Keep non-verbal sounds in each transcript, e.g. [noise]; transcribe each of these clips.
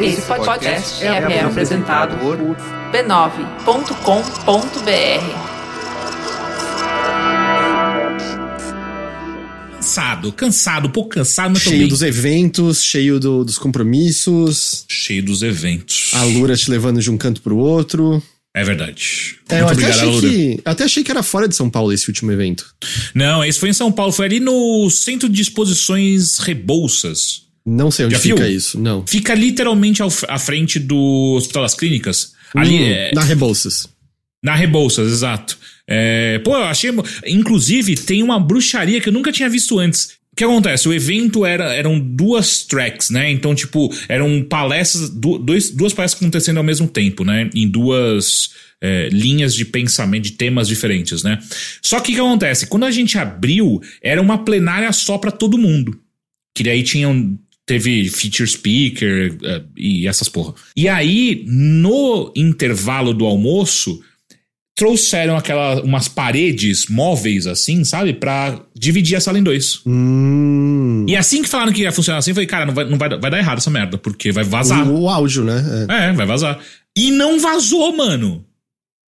Esse podcast é, é apresentado por b9.com.br. Cansado, cansado, um pouco cansado, mas Cheio dos eventos, cheio do- dos compromissos, Cheio dos eventos. a Lura te levando de um canto pro outro. É verdade. É, eu Muito até obrigado, achei, Laura. que, eu até achei que era fora de São Paulo esse último evento. Não, esse foi em São Paulo, foi ali no Centro de Exposições Rebouças. Não sei onde Já fica viu? isso, não. Fica literalmente ao, à frente do Hospital das Clínicas. Ali Hum, é, Na Rebouças. Na Rebouças, exato. É, pô, eu achei. Inclusive, tem uma bruxaria que eu nunca tinha visto antes. O que acontece? O evento era, eram duas tracks, né? Então, tipo, eram palestras, dois, duas palestras acontecendo ao mesmo tempo, né? Em duas é, linhas de pensamento, de temas diferentes, né? Só que o que acontece? Quando a gente abriu, era uma plenária só pra todo mundo. Que daí tinham. Teve feature speaker eh, e essas porra. E aí, no intervalo do almoço, trouxeram aquela, umas paredes móveis assim, sabe? Pra dividir a sala em dois. Hum. E assim que falaram que ia funcionar assim, eu falei, cara, não vai, não vai, vai dar errado essa merda, porque vai vazar. O, o áudio, né? É. É, vai vazar. E não vazou, mano.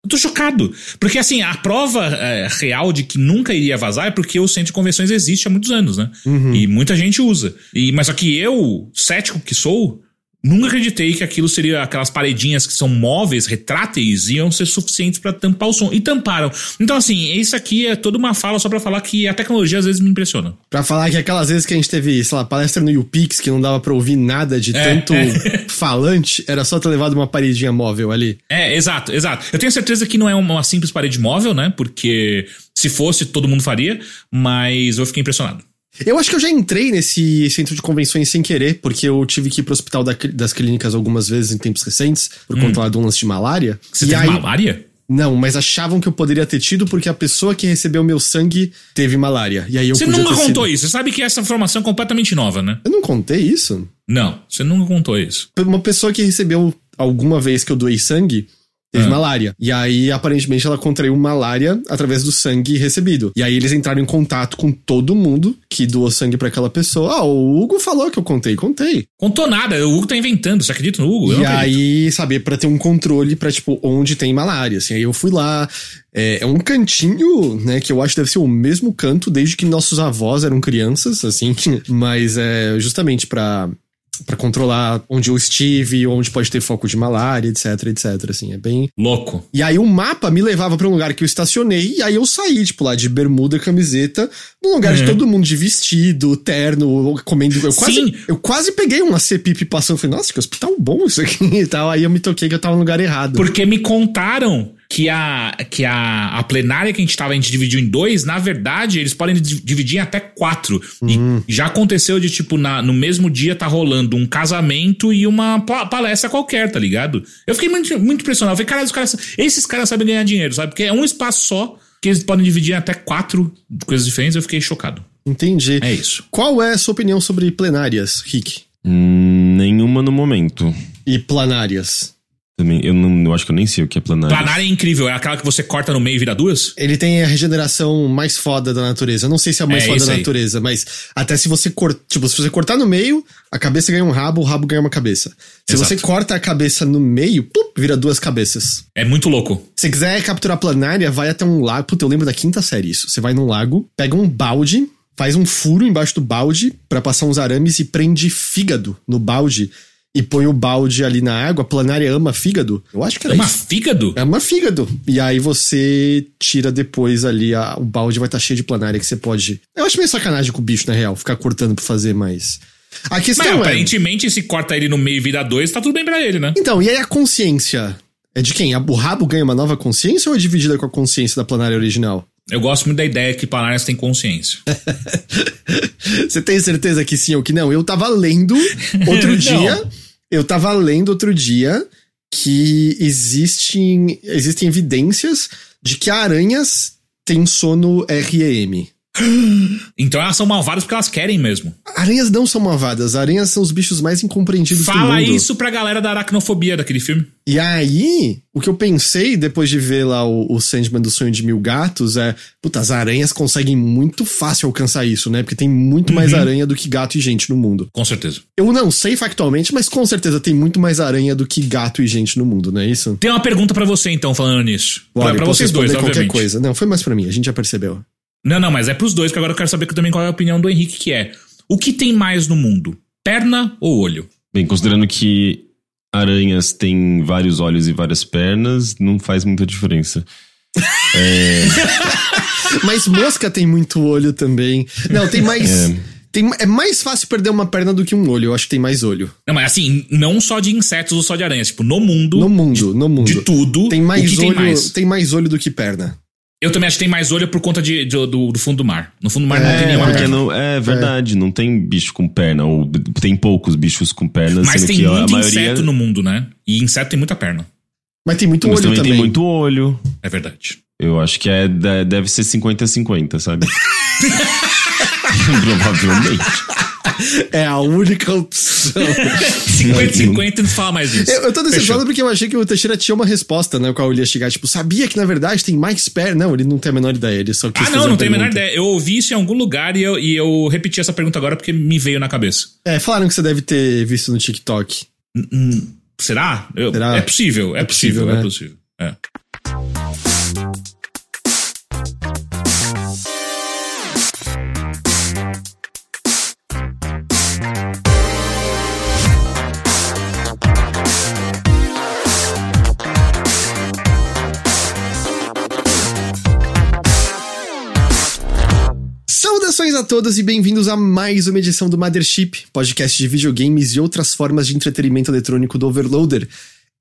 Eu tô chocado. Porque, assim, a prova é, real de que nunca iria vazar é porque o centro de convenções existe há muitos anos, né? E muita gente usa. E, mas só que eu, cético que sou, nunca acreditei que aquilo seria aquelas paredinhas que são móveis, retráteis, iam ser suficientes pra tampar o som. E tamparam. Então, assim, isso aqui é toda uma fala só pra falar que a tecnologia às vezes me impressiona. Pra falar que aquelas vezes que a gente teve, sei lá, palestra no YouPix que não dava pra ouvir nada de É, tanto [laughs] falante, era só ter levado uma paredinha móvel ali. É, exato, exato. Eu tenho certeza que não é uma simples parede móvel, né? Porque se fosse, todo mundo faria, mas eu fiquei impressionado. Eu acho que eu já entrei nesse centro de convenções sem querer, porque eu tive que ir pro hospital da- das clínicas algumas vezes em tempos recentes, por conta lá de um lance de malária. Hum. Você e teve aí, malária? Não, mas achavam que eu poderia ter tido porque a pessoa que recebeu meu sangue teve malária. E aí eu Você nunca contou sido... isso. Você sabe que essa informação é completamente nova, né? Eu não contei isso? Não, você nunca contou isso. Uma pessoa que recebeu alguma vez que eu doei sangue teve Ah. malária. E aí, aparentemente, ela contraiu malária através do sangue recebido. E aí eles entraram em contato com todo mundo que doou sangue pra aquela pessoa. Ah, o Hugo falou que eu contei, contei. Contou nada. O Hugo tá inventando. Você acredita no Hugo? Eu E aí, saber pra ter um controle pra, tipo, onde tem malária, assim. Aí eu fui lá. É, é um cantinho, né, que eu acho que deve ser o mesmo canto desde que nossos avós eram crianças, assim. [laughs] Mas é justamente pra, pra controlar onde eu estive, onde pode ter foco de malária, etc, etc, assim. É bem... Louco. E aí o mapa me levava pra um lugar que eu estacionei, e aí eu saí, tipo, lá de bermuda, camiseta, num lugar de Uhum. todo mundo de vestido, terno, comendo. Eu quase, Sim. eu quase peguei uma CPIP passando, falei, nossa, que hospital bom isso aqui e tal. Aí eu me toquei que eu tava no lugar errado. Porque me contaram que a, que a, a plenária que a gente tava, a gente dividiu em dois, na verdade, eles podem di- dividir em até quatro. Hum. E já aconteceu de, tipo, na, no mesmo dia tá rolando um casamento e uma pa- palestra qualquer, tá ligado? Eu fiquei muito, muito impressionado. Eu falei, cara, os caras, esses caras sabem ganhar dinheiro, sabe? Porque é um espaço só que eles podem dividir em até quatro coisas diferentes. Eu fiquei chocado. Entendi. É isso. Qual é a sua opinião sobre plenárias, Rick? Hum, nenhuma no momento. E planárias? Também, eu não, eu acho que eu nem sei o que é planária. Planária é incrível, é aquela que você corta no meio e vira duas? Ele tem a regeneração mais foda da natureza. Eu não sei se é a mais É, foda da aí. natureza, mas até se você cortar, tipo, se você cortar no meio, a cabeça ganha um rabo, o rabo ganha uma cabeça. Se Exato. você corta a cabeça no meio, plup, vira duas cabeças. É muito louco. Se quiser capturar planária, vai até um lago. Puta, eu lembro da quinta série isso. Você vai num lago, pega um balde, faz um furo embaixo do balde pra passar uns arames e prende fígado no balde e põe o balde ali na água. A planária ama fígado. Eu acho que era Ama isso. fígado? É uma fígado. E aí você tira depois ali, a- o balde vai estar cheio de planária que você pode. Eu acho meio sacanagem com o bicho, na real, ficar cortando pra fazer mais. A Mas questão é. aparentemente, se corta ele no meio e vira dois, tá tudo bem pra ele, né? Então, e aí a consciência? É de quem? A- O rabo ganha uma nova consciência ou é dividida com a consciência da planária original? Eu gosto muito da ideia que planárias têm consciência. [laughs] Você tem certeza que sim ou que não? Eu tava lendo outro [laughs] dia. Eu tava lendo outro dia que existem, existem evidências de que aranhas têm sono REM. Então elas são malvadas porque elas querem mesmo. Aranhas não são malvadas, aranhas são os bichos mais incompreendidos do Fala mundo. isso pra galera da aracnofobia daquele filme. E aí, o que eu pensei depois de ver lá o, o Sandman do Sonho de Mil Gatos é, puta, as aranhas conseguem muito fácil alcançar isso, né? Porque tem muito Uhum. mais aranha do que gato e gente no mundo. Com certeza. Eu não sei factualmente, mas com certeza tem muito mais aranha do que gato e gente no mundo, não é isso? Tem uma pergunta pra você então, falando nisso. Pra, Olha, pra posso vocês dois, responder obviamente. qualquer coisa. Não, foi mais pra mim, a gente já percebeu. Não, não, mas é pros dois, que agora eu quero saber também qual é a opinião do Henrique, que é. O que tem mais no mundo? Perna ou olho? Bem, considerando que aranhas têm vários olhos e várias pernas, não faz muita diferença. [laughs] Mas mosca tem muito olho também. Não, tem mais. É. Tem, é mais fácil perder uma perna do que um olho. Eu acho que tem mais olho. Não, mas assim, não só de insetos ou só de aranhas. Tipo, no mundo, No mundo, no mundo. de tudo, Tem mais olho. tem mais? Tem mais olho do que perna. Eu também acho que tem mais olho por conta de, de- do, do fundo do mar. No fundo do mar não É, tem nenhuma Porque perna. não, é verdade, não tem bicho com perna, ou tem poucos bichos com pernas, Mas tem que a muito maioria. inseto no mundo, né? E inseto tem muita perna. Mas tem muito Mas olho também, também. tem muito olho. É verdade. Eu acho que é, de- deve ser 50-50, sabe? [laughs] [laughs] Provavelmente. É a única opção. [laughs] 50-50 não fala mais disso. eu, eu tô decepcionado porque eu achei que o Teixeira tinha uma resposta, né? O qual ele ia chegar, tipo, sabia que na verdade tem mais perna. Não, ele não tem a menor ideia. Ele só quis Ah, não, não tenho a menor ideia. Eu ouvi isso em algum lugar e eu, e eu repeti essa pergunta agora porque me veio na cabeça. É, falaram que você deve ter visto no TikTok. Será? Eu- Será? É possível, é, É possível, possível, é né? possível. É. Saudações a todos e bem-vindos a mais uma edição do Mothership, podcast de videogames e outras formas de entretenimento eletrônico do Overloader.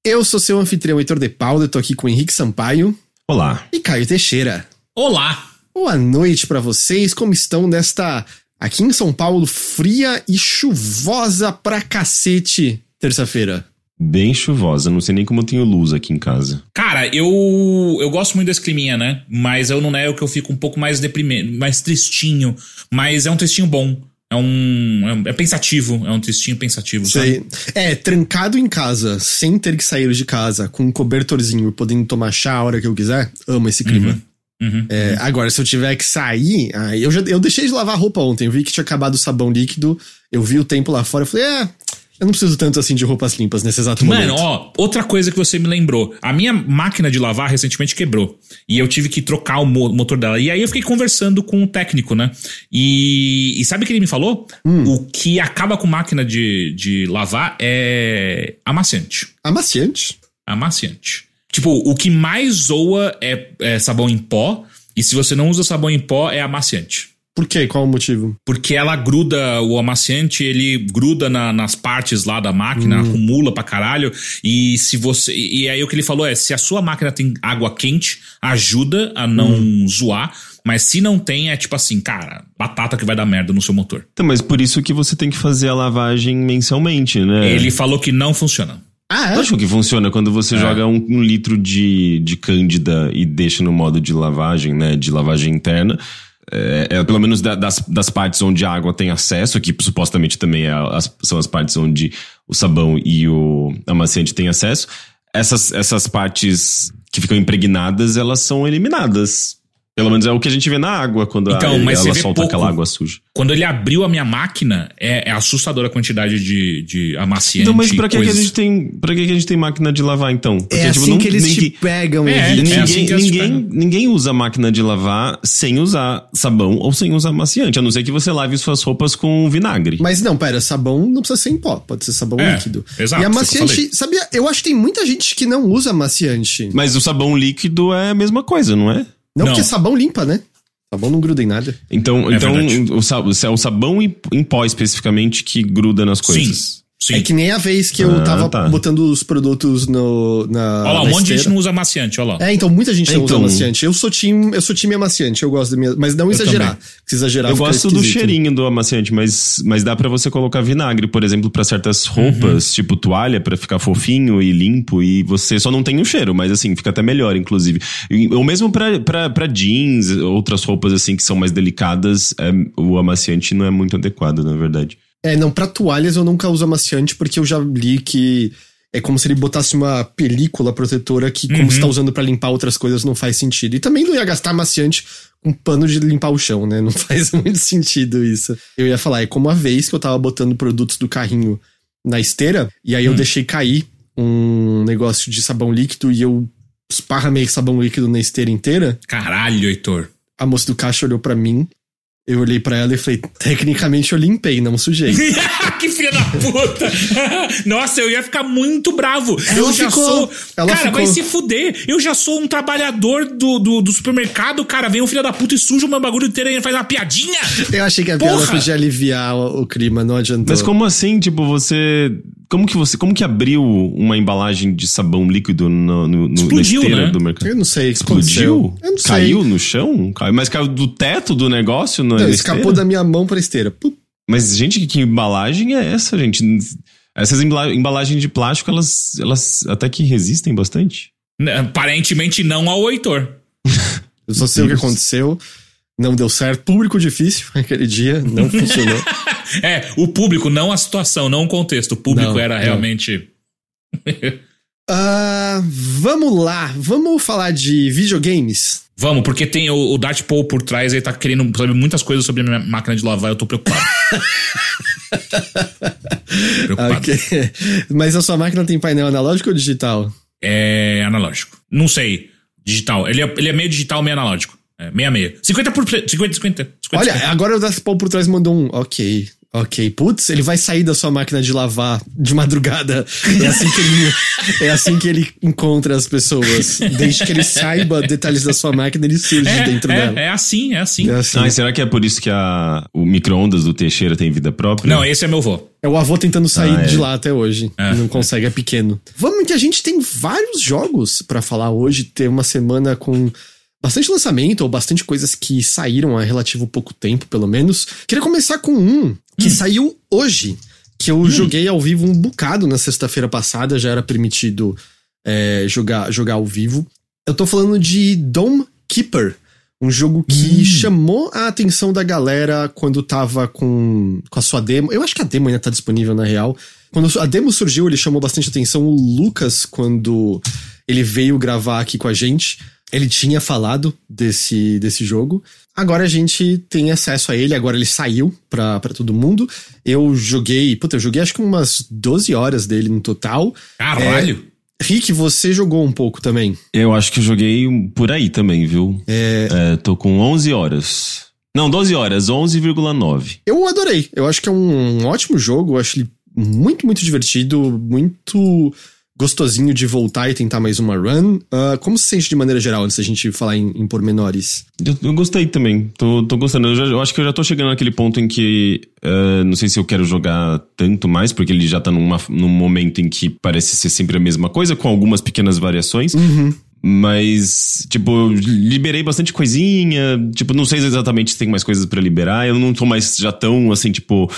Eu sou seu anfitrião Heitor de Paula, eu tô aqui com Henrique Sampaio Olá. e Caio Teixeira. Olá! Boa noite pra vocês, como estão nesta, aqui em São Paulo, fria e chuvosa pra cacete, terça-feira? Bem chuvosa, não sei nem como eu tenho luz aqui em casa. Cara, eu eu gosto muito desse climinha, né? Mas eu não nego que eu fico um pouco mais deprimente, mais tristinho. Mas é um tristinho bom. É um. É, um- é pensativo. É um tristinho pensativo, sabe? Sei. É, trancado em casa, sem ter que sair de casa, com um cobertorzinho e podendo tomar chá a hora que eu quiser, amo esse clima. Uhum. É, agora, se eu tiver que sair, aí eu já eu deixei de lavar roupa ontem. Eu vi que tinha acabado o sabão líquido. Eu vi o tempo lá fora. Eu falei, é, eu não preciso tanto assim de roupas limpas nesse exato Mano, momento. ó, outra coisa que você me lembrou. A minha máquina de lavar recentemente quebrou. E eu tive que trocar o mo- motor dela. E aí eu fiquei conversando com o técnico, né? E, e sabe o que ele me falou? Hum. O que acaba com máquina de, de lavar é amaciante. Amaciante? Amaciante. Tipo, o que mais zoa é, é sabão em pó. E se você não usa sabão em pó, é amaciante. Por quê? Qual o motivo? Porque ela gruda, o amaciante, ele gruda na- nas partes lá da máquina, acumula pra caralho. E se você. E aí o que ele falou é: se a sua máquina tem água quente, ajuda a não zoar. Mas se não tem, é tipo assim, cara, batata que vai dar merda no seu motor. Então, mas por isso que você tem que fazer a lavagem mensalmente, né? Ele falou que não funciona. Ah, é? Lógico que funciona quando você É. joga um, um litro de, de cândida e deixa no modo de lavagem, né? De lavagem interna. É, é, pelo menos da- das, das partes onde a água tem acesso, que supostamente também é as- são as partes onde o sabão e o amaciante têm acesso. Essas, essas partes que ficam impregnadas, elas são eliminadas. Pelo menos é o que a gente vê na água quando a- Então, mas ela solta pouco. aquela água suja. Quando ele abriu a minha máquina, é, é assustadora a quantidade de, de amaciante. Então, mas pra que, que a gente tem. Pra que, que a gente tem máquina de lavar, então? Porque, É tipo, assim não- que eles ninguém- te pegam, É, é assim Ninguém, que elas ninguém, pegam. ninguém usa máquina de lavar sem usar sabão ou sem usar amaciante, a não ser que você lave suas roupas com vinagre. Mas não, pera, sabão não precisa ser em pó, pode ser sabão É, líquido. exato, e que eu amaciante, sabia? Eu acho que tem muita gente que não usa amaciante. Mas o sabão líquido é a mesma coisa, não é? Não, Não. porque sabão limpa, né? Sabão não gruda em nada. Então, É então verdade. o, é o sabão em, em pó especificamente que gruda nas coisas. Sim, Sim. É que nem a vez que eu Ah, tava tá. botando os produtos no, na. Olha lá, um monte de gente não usa amaciante, olha lá. É, então muita gente não usa Então- amaciante. Eu sou time, eu sou time amaciante, eu gosto da minha. Mas não exagerar. Se exagerar, Eu fica gosto do esquisito. cheirinho do amaciante, mas, mas dá pra você colocar vinagre, por exemplo, pra certas roupas, tipo toalha, pra ficar fofinho e limpo, e você só não tem o cheiro, mas assim, fica até melhor, inclusive. Ou mesmo pra, pra, pra jeans, outras roupas assim que são mais delicadas, é, o amaciante não é muito adequado, na verdade. É, não, pra toalhas eu nunca uso amaciante porque eu já li que é como se ele botasse uma película protetora que, como Uhum. você tá usando pra limpar outras coisas, não faz sentido. E também não ia gastar amaciante com pano de limpar o chão, né? Não [laughs] faz muito sentido isso. Eu ia falar, é como a vez que eu tava botando produtos do carrinho na esteira, e aí eu deixei cair um negócio de sabão líquido e eu esparramei sabão líquido na esteira inteira. Caralho, Heitor. A moça do caixa olhou pra mim, eu olhei pra ela e falei, tecnicamente eu limpei, não sujei. [laughs] que filha da puta! [laughs] Nossa, eu ia ficar muito bravo. eu Ela já ficou- sou. ela cara, ficou- vai se fuder. Eu já sou um trabalhador do, do, do supermercado, cara. Vem um filho da puta e suja o meu bagulho inteiro e faz uma piadinha. Eu achei que a piada Porra! podia aliviar o, o clima, não adiantou. Mas como assim, tipo, você. Como que você. Como que abriu uma embalagem de sabão líquido no, no, no- Explodiu, na esteira né? do mercado? Eu não sei Explodiu? Eu não sei. Caiu no chão? Caiu, mas caiu do teto do negócio? Na Não, escapou esteira? da minha mão pra esteira. Pup. Mas, gente, que, que embalagem é essa, gente? Essas embala- embalagens de plástico, elas, elas até que resistem bastante. Aparentemente não ao Heitor. [laughs] Eu só sei o que Deus. aconteceu. Não deu certo. Público difícil [laughs] aquele dia. Não [laughs] funcionou. É, o público, não a situação, não o contexto. O público Não, era não. realmente. [laughs] Ah, vamos lá. Vamos falar de videogames. Vamos, porque tem o, o Dart Paul por trás, ele tá querendo saber muitas coisas sobre a minha máquina de lavar, eu tô preocupado. preocupado. Ok. Mas a sua máquina tem painel analógico ou digital? É analógico. Não sei. Digital. Ele é, ele é meio digital, meio analógico. É, meia meia. 50 por 50, 50, 50. Olha, 50. agora o Das Paul por trás mandou um. Ok. Ok. Putz, ele vai sair da sua máquina de lavar de madrugada. É assim que ele, é assim que ele encontra as pessoas. Desde que ele saiba detalhes da sua máquina, ele surge é, dentro é, dela. é assim, é assim. É assim. Ah, será que é por isso que a, o micro-ondas do Teixeira tem vida própria? Não, esse é meu vô. É o avô tentando sair Ah, é. de lá até hoje. É. Não consegue, é pequeno. Vamos que a gente tem vários jogos pra falar hoje. Ter uma semana com bastante lançamento, ou bastante coisas que saíram há relativo pouco tempo, pelo menos. Queria começar com um que saiu hoje. Que eu joguei ao vivo um bocado na sexta-feira passada, já era permitido é, jogar, jogar ao vivo. Eu tô falando de Dome Keeper. Um jogo que chamou a atenção da galera quando tava com, com a sua demo. Eu acho que a demo ainda tá disponível na real. Quando a demo surgiu, ele chamou bastante atenção. O Lucas, quando ele veio gravar aqui com a gente, ele tinha falado desse, desse jogo. Agora a gente tem acesso a ele, agora ele saiu pra, pra todo mundo. Eu joguei, puta, eu joguei acho que umas 12 horas dele no total. Caralho. Rick, você jogou um pouco também. Eu acho que eu joguei por aí também, viu? É. tô com 11 horas. Não, 12 horas, 11,9. Eu adorei. Eu acho que é um ótimo jogo. Eu acho ele muito, muito divertido, muito gostosinho de voltar e tentar mais uma run. Ah, como se sente de maneira geral, antes da gente falar em, em pormenores? Eu, eu gostei também, tô, tô gostando. Eu, já- eu acho que eu já tô chegando naquele ponto em que eh, não sei se eu quero jogar tanto mais, porque ele já tá numa, num momento em que parece ser sempre a mesma coisa, com algumas pequenas variações. Mas, tipo, eu liberei bastante coisinha. Tipo, não sei exatamente se tem mais coisas pra liberar. Eu não tô mais já tão, assim, tipo,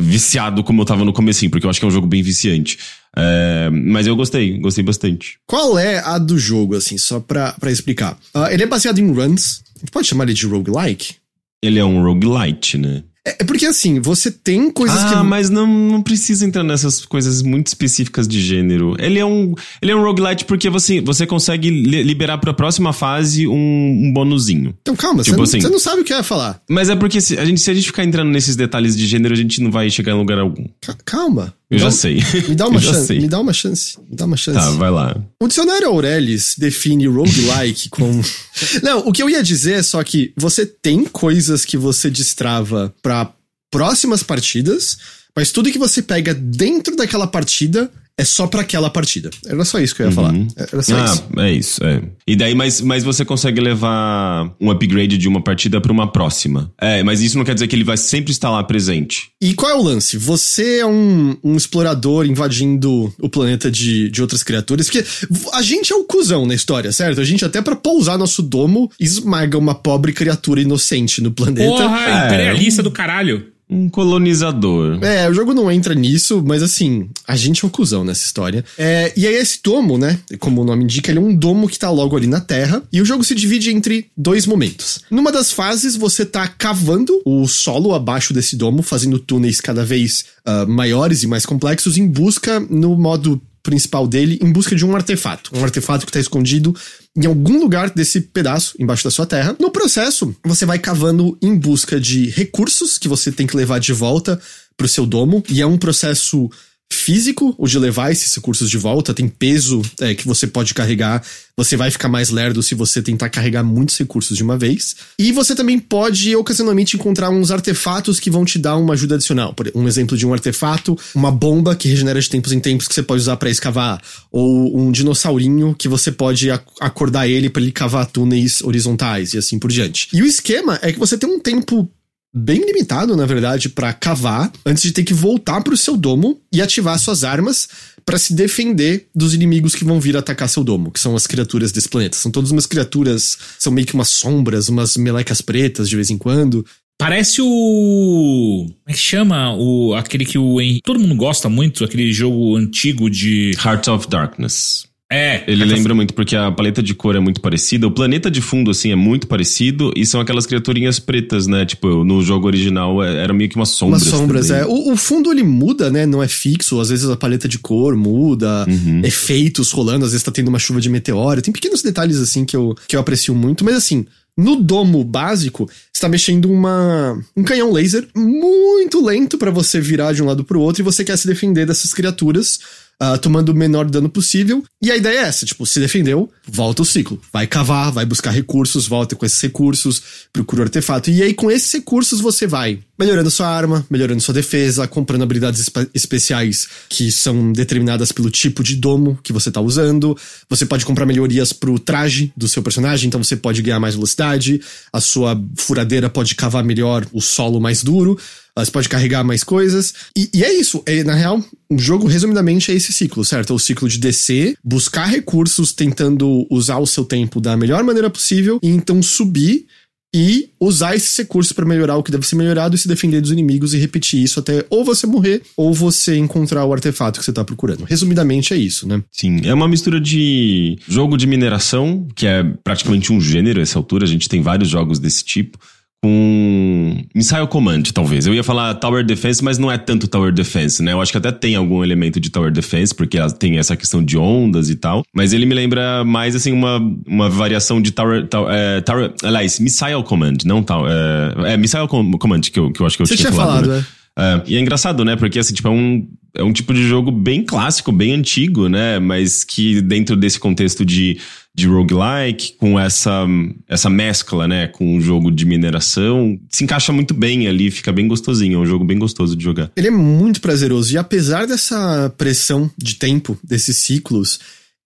viciado como eu tava no comecinho, porque eu acho que é um jogo bem viciante. Eh, mas eu gostei, gostei bastante. Qual é a do jogo, assim, só pra, pra explicar? Ah, ele é baseado em runs. A gente pode chamar ele de roguelike? Ele é um roguelite, né? É, é porque, assim, você tem coisas ah, que... mas não, não precisa entrar nessas coisas muito específicas de gênero. Ele é um, ele é um roguelite porque você, você consegue li- liberar pra próxima fase um, um bonuzinho. Então, calma, Tipo você, não, assim- você não sabe o que eu ia falar. Mas é porque se a, gente, se a gente ficar entrando nesses detalhes de gênero, a gente não vai chegar em lugar algum. Ca- calma. Eu já sei. Me dá [laughs] uma chance. Me dá uma chance. Me dá uma chance. Tá, vai lá. O dicionário Aurelius define roguelike como. [laughs] Não, o que eu ia dizer é só que você tem coisas que você destrava pra próximas partidas, Mas tudo que você pega dentro daquela partida é só para aquela partida. Era só isso que eu ia Uhum. falar. Era só ah, isso. é isso, é. E daí, mas, mas você consegue levar um upgrade de uma partida pra uma próxima. É, mas isso não quer dizer que ele vai sempre estar lá presente. E qual é o lance? Você é um, um explorador invadindo o planeta de, de outras criaturas, porque a gente é o cuzão na história, certo? A gente até pra pousar nosso domo esmaga uma pobre criatura inocente no planeta. Porra, É. imperialista do caralho. Um colonizador. É, o jogo não entra nisso, mas assim, a gente é um cuzão nessa história. É, e aí esse domo, né, como o nome indica, ele é um domo que tá logo ali na Terra, e o jogo se divide entre dois momentos. Numa das fases, você tá cavando o solo abaixo desse domo, fazendo túneis cada vez ah, maiores e mais complexos, em busca, no modo principal dele, em busca de um artefato. Um artefato que tá escondido em algum lugar desse pedaço embaixo da sua terra. No processo, você vai cavando em busca de recursos que você tem que levar de volta pro seu domo, e é um processo físico o de levar esses recursos de volta, tem peso é, que você pode carregar, você vai ficar mais lerdo se você tentar carregar muitos recursos de uma vez. E você também pode ocasionalmente encontrar uns artefatos que vão te dar uma ajuda adicional. Por um exemplo de um artefato, uma bomba que regenera de tempos em tempos que você pode usar para escavar, ou um dinossaurinho que você pode ac- acordar ele para ele cavar túneis horizontais e assim por diante. E o esquema é que você tem um tempo bem limitado, na verdade, pra cavar antes de ter que voltar pro seu domo e ativar suas armas pra se defender dos inimigos que vão vir atacar seu domo, que são as criaturas desse planeta. São todas umas criaturas, são meio que umas sombras, umas melecas pretas de vez em quando. Parece o. Como é que chama? O, aquele que o. Todo mundo gosta muito, aquele jogo antigo de. Heart of Darkness. É. Ele lembra muito porque a paleta de cor é muito parecida, o planeta de fundo, assim, é muito parecido, e são aquelas criaturinhas pretas, né? Tipo, no jogo original é- era meio que umas sombras. Umas sombras, também. é. O, o fundo ele muda, né? Não é fixo. Às vezes a paleta de cor muda, efeitos rolando, às vezes tá tendo uma chuva de meteoro. Tem pequenos detalhes assim que eu, que eu aprecio muito, mas assim. No domo básico, você tá mexendo uma, um canhão laser muito lento pra você virar de um lado pro outro e você quer se defender dessas criaturas, ah, tomando o menor dano possível. E a ideia é essa, tipo, se defendeu, volta o ciclo. Vai cavar, vai buscar recursos, volta com esses recursos, procura o artefato. E aí, com esses recursos, você vai melhorando sua arma, melhorando sua defesa, comprando habilidades espe- especiais que são determinadas pelo tipo de domo que você tá usando. Você pode comprar melhorias pro traje do seu personagem, então você pode ganhar mais velocidade, a sua furadeira pode cavar melhor o solo mais duro. Você pode carregar mais coisas. E, e é isso. É, na real, o jogo, resumidamente, é esse ciclo, certo? É o ciclo de descer, buscar recursos, tentando usar o seu tempo da melhor maneira possível, e então subir e usar esses recursos pra melhorar o que deve ser melhorado e se defender dos inimigos e repetir isso até ou você morrer ou você encontrar o artefato que você tá procurando. Resumidamente é isso, né? Sim, é uma mistura de jogo de mineração, que é praticamente um gênero essa altura, a gente tem vários jogos desse tipo, com Missile Command, talvez. Eu ia falar Tower Defense, mas não é tanto Tower Defense, né? Eu acho que até tem algum elemento de Tower Defense, porque tem essa questão de ondas e tal, mas ele me lembra mais, assim, uma, uma variação de Tower, Tower, é, Tower aliás, Missile Command, não Tower, é, é Missile Com- Command, que eu, que eu acho que eu Você tinha, tinha falado, né? né? É, e é engraçado, né? Porque, assim, tipo, é um, é um tipo de jogo bem clássico, bem antigo, né? Mas que dentro desse contexto de, de roguelike, com essa, essa mescla, né? Com um jogo de mineração, se encaixa muito bem ali, fica bem gostosinho. É um jogo bem gostoso de jogar. Ele é muito prazeroso. E apesar dessa pressão de tempo, desses ciclos,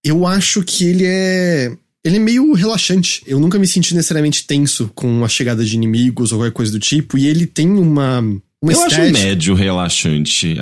eu acho que ele é. Ele é meio relaxante. Eu nunca me senti necessariamente tenso com a chegada de inimigos ou qualquer coisa do tipo. E ele tem uma. Uma eu acho estética- médio relaxante.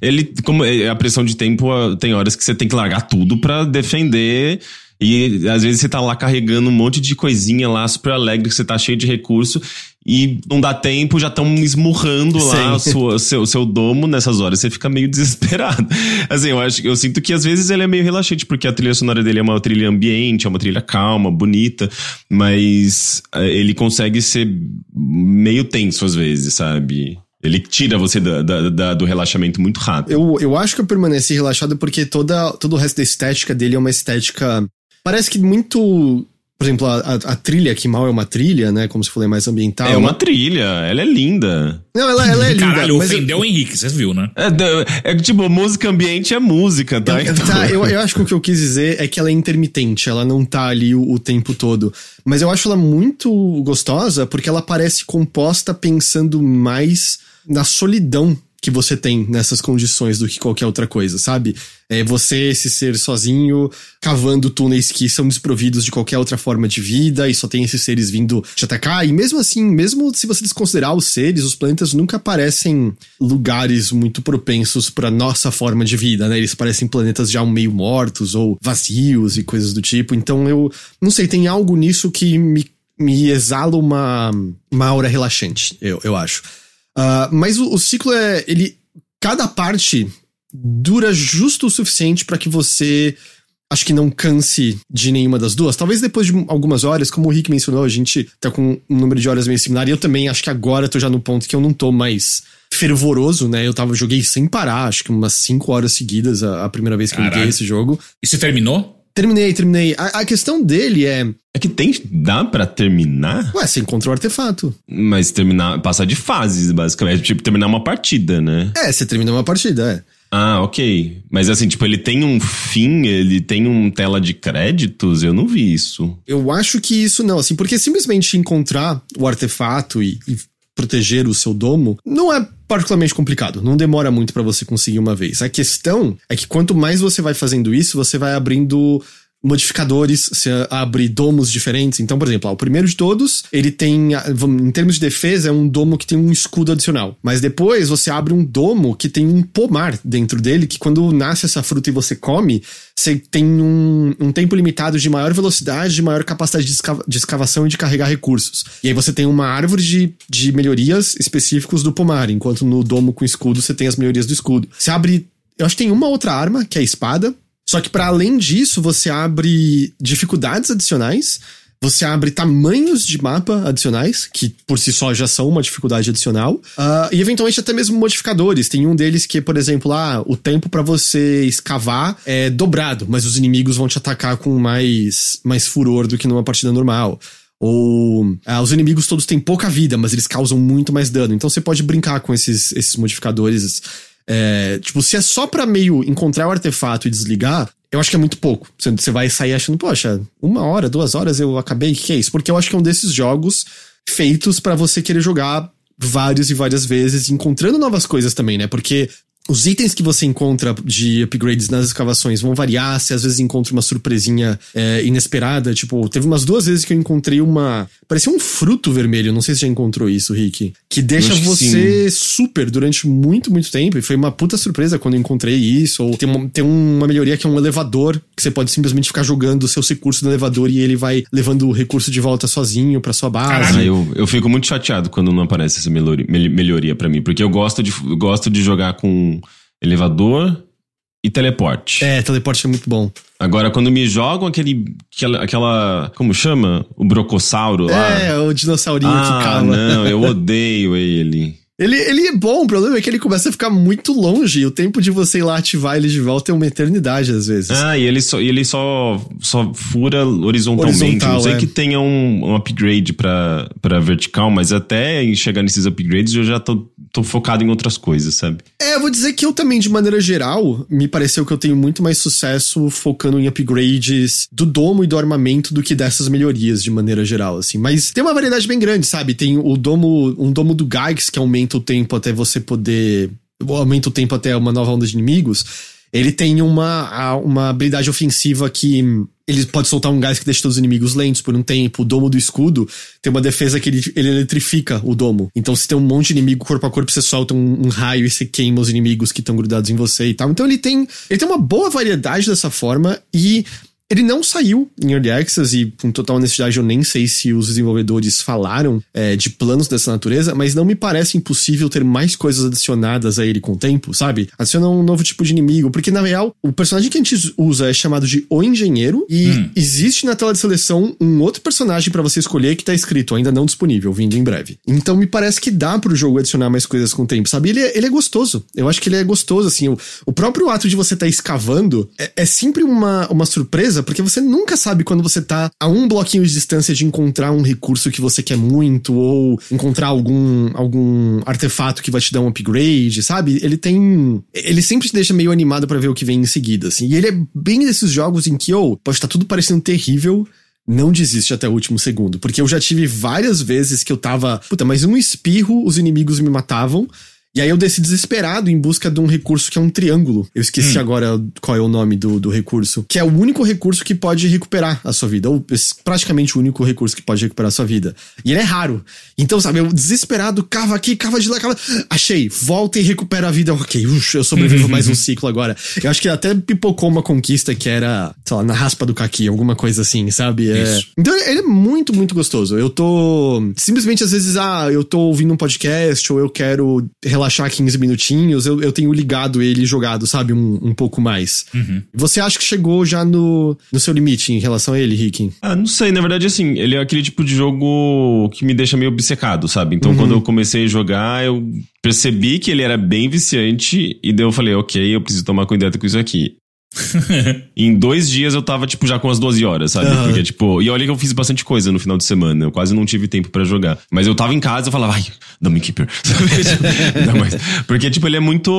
Ele, como é, a pressão de tempo, tem horas que você tem que largar tudo pra defender. E às vezes você tá lá carregando um monte de coisinha lá, super alegre, que você tá cheio de recurso. E não dá tempo, já estão esmurrando lá o sua- seu, seu domo nessas horas. Você fica meio [laughs] desesperado. Assim, eu acho eu sinto que às vezes ele é meio relaxante, porque a trilha sonora dele é uma trilha ambiente, é uma trilha calma, bonita, mas eh, ele consegue ser meio tenso às vezes, sabe? Ele tira você da- da- da- do relaxamento muito rápido. Eu, eu acho que eu permaneci relaxado porque toda, todo o resto da estética dele é uma estética. Parece que muito. Por exemplo, a, a, a trilha, que mal é uma trilha, né? Como se falei, mais ambiental. É uma trilha, ela é linda. Não, ela, ela é linda. Caralho, mas eu- ofendeu o Henrique, vocês viram, né? É, é tipo, música ambiente é música, tá? Eu, Então- tá, eu, eu acho que o que eu quis dizer é que ela é intermitente, ela não tá ali o, o tempo todo. Mas eu acho ela muito gostosa porque ela parece composta pensando mais na solidão que você tem nessas condições do que qualquer outra coisa, sabe? É você, esse ser sozinho, cavando túneis que são desprovidos de qualquer outra forma de vida e só tem esses seres vindo te atacar. E mesmo assim, mesmo se você desconsiderar os seres, os planetas nunca parecem lugares muito propensos para nossa forma de vida, né? Eles parecem planetas já meio mortos ou vazios e coisas do tipo. Então eu não sei, tem algo nisso que me, me exala uma, uma aura relaxante, eu, eu acho. Uh, mas o, o, ciclo é. ele Cada parte dura justo o suficiente para que você. Acho que não canse de nenhuma das duas. Talvez depois de algumas horas, como o Rick mencionou, a gente tá com um número de horas meio similar. E eu também acho que agora tô já no ponto que eu não tô mais fervoroso, né? Eu tava, joguei sem parar, acho que umas 5 horas seguidas a, a, primeira vez que Caralho. eu liguei esse jogo. E você terminou? Terminei, terminei. A, a, questão dele é. É que tem. Dá para terminar? Ué, você encontrou o artefato. Mas terminar. Passar de fases, basicamente. Tipo, terminar uma partida, né? É, você terminou uma partida, é. Ah, ok. Mas assim, tipo, ele tem um fim, ele tem um tela de créditos? Eu não vi isso. Eu acho que isso não, assim, porque simplesmente encontrar o artefato e, e proteger o seu domo não é particularmente complicado, não demora muito para você conseguir uma vez. A questão é que quanto mais você vai fazendo isso, você vai abrindo modificadores, você abre domos diferentes. Então, por exemplo, ó, o primeiro de todos, ele tem, em termos de defesa, é um domo que tem um escudo adicional. Mas depois você abre um domo que tem um pomar dentro dele, que quando nasce essa fruta e você come, você tem um, um tempo limitado de maior velocidade, de maior capacidade de, de escavação e de carregar recursos. E aí você tem uma árvore de, de melhorias específicos do pomar, enquanto no domo com escudo você tem as melhorias do escudo. Você abre eu acho que tem uma outra arma, que é a espada, só que para além disso, você abre dificuldades adicionais, você abre tamanhos de mapa adicionais, que por si só já são uma dificuldade adicional, uh, e eventualmente até mesmo modificadores. Tem um deles que, por exemplo, ah, o tempo para você escavar é dobrado, mas os inimigos vão te atacar com mais, mais furor do que numa partida normal. Ou ah, os inimigos todos têm pouca vida, mas eles causam muito mais dano. Então você pode brincar com esses, esses modificadores é, tipo, se é só pra meio encontrar o artefato e desligar, eu acho que é muito pouco. Você vai sair achando, poxa, uma hora, duas horas eu acabei, o que é isso? Porque eu acho que é um desses jogos feitos para você querer jogar várias e várias vezes, encontrando novas coisas também, né? Porque os itens que você encontra de upgrades nas escavações vão variar, se às vezes encontra uma surpresinha é, inesperada. Tipo, teve umas duas vezes que eu encontrei uma. Parecia um fruto vermelho, não sei se já encontrou isso, Rick. Que deixa você super durante muito, muito tempo. E foi uma puta surpresa quando eu encontrei isso. Ou tem uma, tem uma melhoria que é um elevador, que você pode simplesmente ficar jogando seus recursos no elevador e ele vai levando o recurso de volta sozinho pra sua base. Ah, eu, eu fico muito chateado quando não aparece essa melhoria, melhoria para mim, porque eu gosto de, gosto de jogar com elevador e teleporte. É, teleporte é muito bom. Agora, quando me jogam aquele. Aquela. aquela como chama? O brocossauro lá. É, o dinossaurinho ah, que cala. Não, eu odeio ele. Ele, ele é bom, o problema é que ele começa a ficar muito longe. E o tempo de você ir lá ativar ele de volta é uma eternidade, às vezes. Ah, e ele só, e ele só, só fura horizontalmente. Horizontal, Não sei é. que tenha um, um upgrade pra, pra vertical, mas até chegar nesses upgrades eu já tô, tô focado em outras coisas, sabe? É, eu vou dizer que eu também, de maneira geral, me pareceu que eu tenho muito mais sucesso focando em upgrades do domo e do armamento do que dessas melhorias, de maneira geral, assim. Mas tem uma variedade bem grande, sabe? Tem o domo, um domo do Gags que aumenta aumenta o tempo até você poder. Aumenta o tempo até uma nova onda de inimigos. Ele tem uma, uma habilidade ofensiva que ele pode soltar um gás que deixa todos os inimigos lentos por um tempo. O domo do escudo tem uma defesa que ele, ele eletrifica o domo. Então, se tem um monte de inimigo corpo a corpo, você solta um, um raio e você queima os inimigos que estão grudados em você e tal. Então, ele tem, ele tem uma boa variedade dessa forma e ele não saiu em Early Access e, com total honestidade, eu nem sei se os desenvolvedores falaram é, de planos dessa natureza, mas não me parece impossível ter mais coisas adicionadas a ele com o tempo, sabe? Adiciona um novo tipo de inimigo, porque na real, o personagem que a gente usa é chamado de O Engenheiro e hum. existe na tela de seleção um outro personagem para você escolher que tá escrito ainda não disponível, vindo em breve. Então me parece que dá pro jogo adicionar mais coisas com o tempo, sabe? Ele é, ele é gostoso. Eu acho que ele é gostoso, assim. O, o próprio ato de você estar tá escavando é, é sempre uma, uma surpresa porque você nunca sabe quando você tá a um bloquinho de distância de encontrar um recurso que você quer muito, ou encontrar algum, algum artefato que vai te dar um upgrade, sabe? Ele tem. Ele sempre te deixa meio animado para ver o que vem em seguida, assim. E ele é bem desses jogos em que, oh, pode estar tá tudo parecendo terrível não desiste até o último segundo. Porque eu já tive várias vezes que eu tava. Puta, mas um espirro, os inimigos me matavam. E aí eu desci desesperado em busca de um recurso que é um triângulo. Eu esqueci hum. agora qual é o nome do, do recurso. Que é o único recurso que pode recuperar a sua vida. Ou praticamente o único recurso que pode recuperar a sua vida. E ele é raro. Então, sabe, eu desesperado, cava aqui, cava de lá, cava. Achei, volta e recupera a vida. Ok, ux, eu sobrevivo mais um [laughs] ciclo agora. Eu acho que até pipocou uma conquista que era, sei lá, na raspa do caqui, alguma coisa assim, sabe? É... Então ele é muito, muito gostoso. Eu tô. Simplesmente às vezes, ah, eu tô ouvindo um podcast ou eu quero relaxar relaxar 15 minutinhos, eu, eu tenho ligado ele e jogado, sabe, um, um pouco mais. Uhum. Você acha que chegou já no, no seu limite em relação a ele, Rick? Ah, não sei, na verdade, assim, ele é aquele tipo de jogo que me deixa meio obcecado, sabe? Então, uhum. quando eu comecei a jogar, eu percebi que ele era bem viciante e daí eu falei, ok, eu preciso tomar cuidado com isso aqui. [laughs] em dois dias eu tava, tipo, já com as 12 horas, sabe? Uhum. Porque, tipo, e olha que eu fiz bastante coisa no final de semana. Eu quase não tive tempo para jogar. Mas eu tava em casa e falava, ai, Dummy Keeper. [laughs] não, mas, porque, tipo, ele é muito.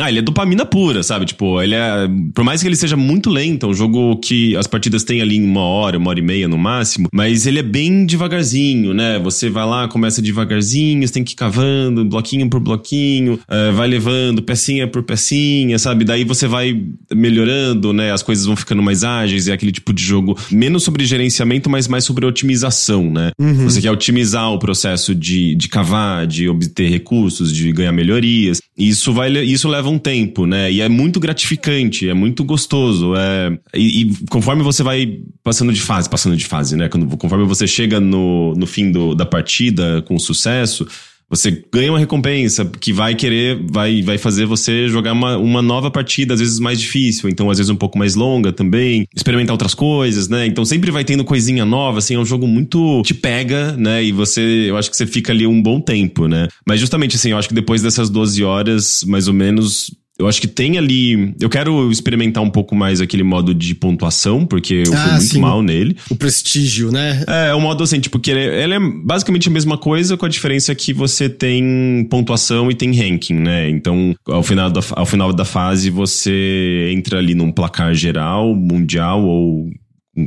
Ah, ele é dopamina pura, sabe? Tipo, ele é. Por mais que ele seja muito lento, é um jogo que as partidas têm ali em uma hora, uma hora e meia no máximo, mas ele é bem devagarzinho, né? Você vai lá, começa devagarzinho, você tem que ir cavando, bloquinho por bloquinho, uh, vai levando pecinha por pecinha, sabe? Daí você vai melhorando melhorando, né? As coisas vão ficando mais ágeis, é aquele tipo de jogo menos sobre gerenciamento, mas mais sobre otimização, né? Uhum. Você quer otimizar o processo de, de cavar, de obter recursos, de ganhar melhorias. Isso vai isso leva um tempo, né? E é muito gratificante, é muito gostoso. É, e, e conforme você vai passando de fase, passando de fase, né? Quando, conforme você chega no, no fim do, da partida com sucesso você ganha uma recompensa que vai querer, vai, vai fazer você jogar uma, uma nova partida, às vezes mais difícil, então às vezes um pouco mais longa também, experimentar outras coisas, né? Então sempre vai tendo coisinha nova, assim, é um jogo muito te pega, né? E você, eu acho que você fica ali um bom tempo, né? Mas justamente assim, eu acho que depois dessas 12 horas, mais ou menos, eu acho que tem ali. Eu quero experimentar um pouco mais aquele modo de pontuação, porque eu ah, fui muito sim. mal nele. O prestígio, né? É, é um modo assim, tipo, que ele, ele, é basicamente a mesma coisa, com a diferença que você tem pontuação e tem ranking, né? Então, ao final da, ao final da fase, você entra ali num placar geral, mundial ou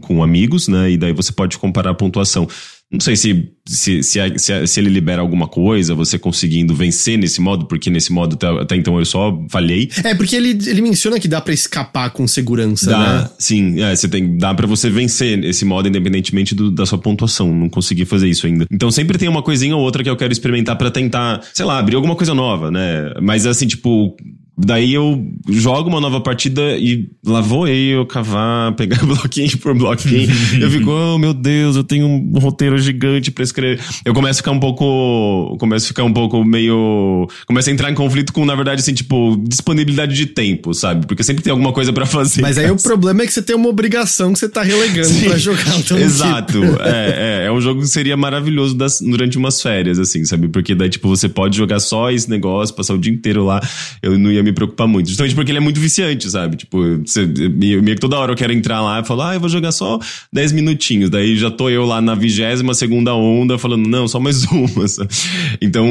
com amigos, né? E daí você pode comparar a pontuação. Não sei se, se, se, se, se, ele libera alguma coisa, você conseguindo vencer nesse modo, porque nesse modo até, até então eu só falhei. É, porque ele, ele menciona que dá para escapar com segurança, dá, né? Sim, é, você tem, dá para você vencer esse modo independentemente do, da sua pontuação. Não consegui fazer isso ainda. Então sempre tem uma coisinha ou outra que eu quero experimentar para tentar, sei lá, abrir alguma coisa nova, né? Mas assim, tipo, Daí eu jogo uma nova partida e lá vou eu cavar, [laughs] pegar bloquinho por bloquinho. [laughs] eu fico, oh meu Deus, eu tenho um roteiro gigante pra escrever. Eu começo a ficar um pouco. Começo a ficar um pouco meio. Começo a entrar em conflito com, na verdade, assim, tipo, disponibilidade de tempo, sabe? Porque sempre tem alguma coisa para fazer. Mas aí o problema é que você tem uma obrigação que você tá relegando pra jogar. Então, [laughs] exato. é, é, é um jogo que seria maravilhoso das, durante umas férias, assim, sabe? Porque daí, tipo, você pode jogar só esse negócio, passar o dia inteiro lá. Eu não ia me preocupar muito. Justamente porque ele é muito viciante, sabe? Tipo, você, meio que toda hora eu quero entrar lá e falar, ah, eu vou jogar só 10 minutinhos. Daí já tô eu lá na vigésima segunda onda falando, não, só mais [laughs] uma. Sabe? Então,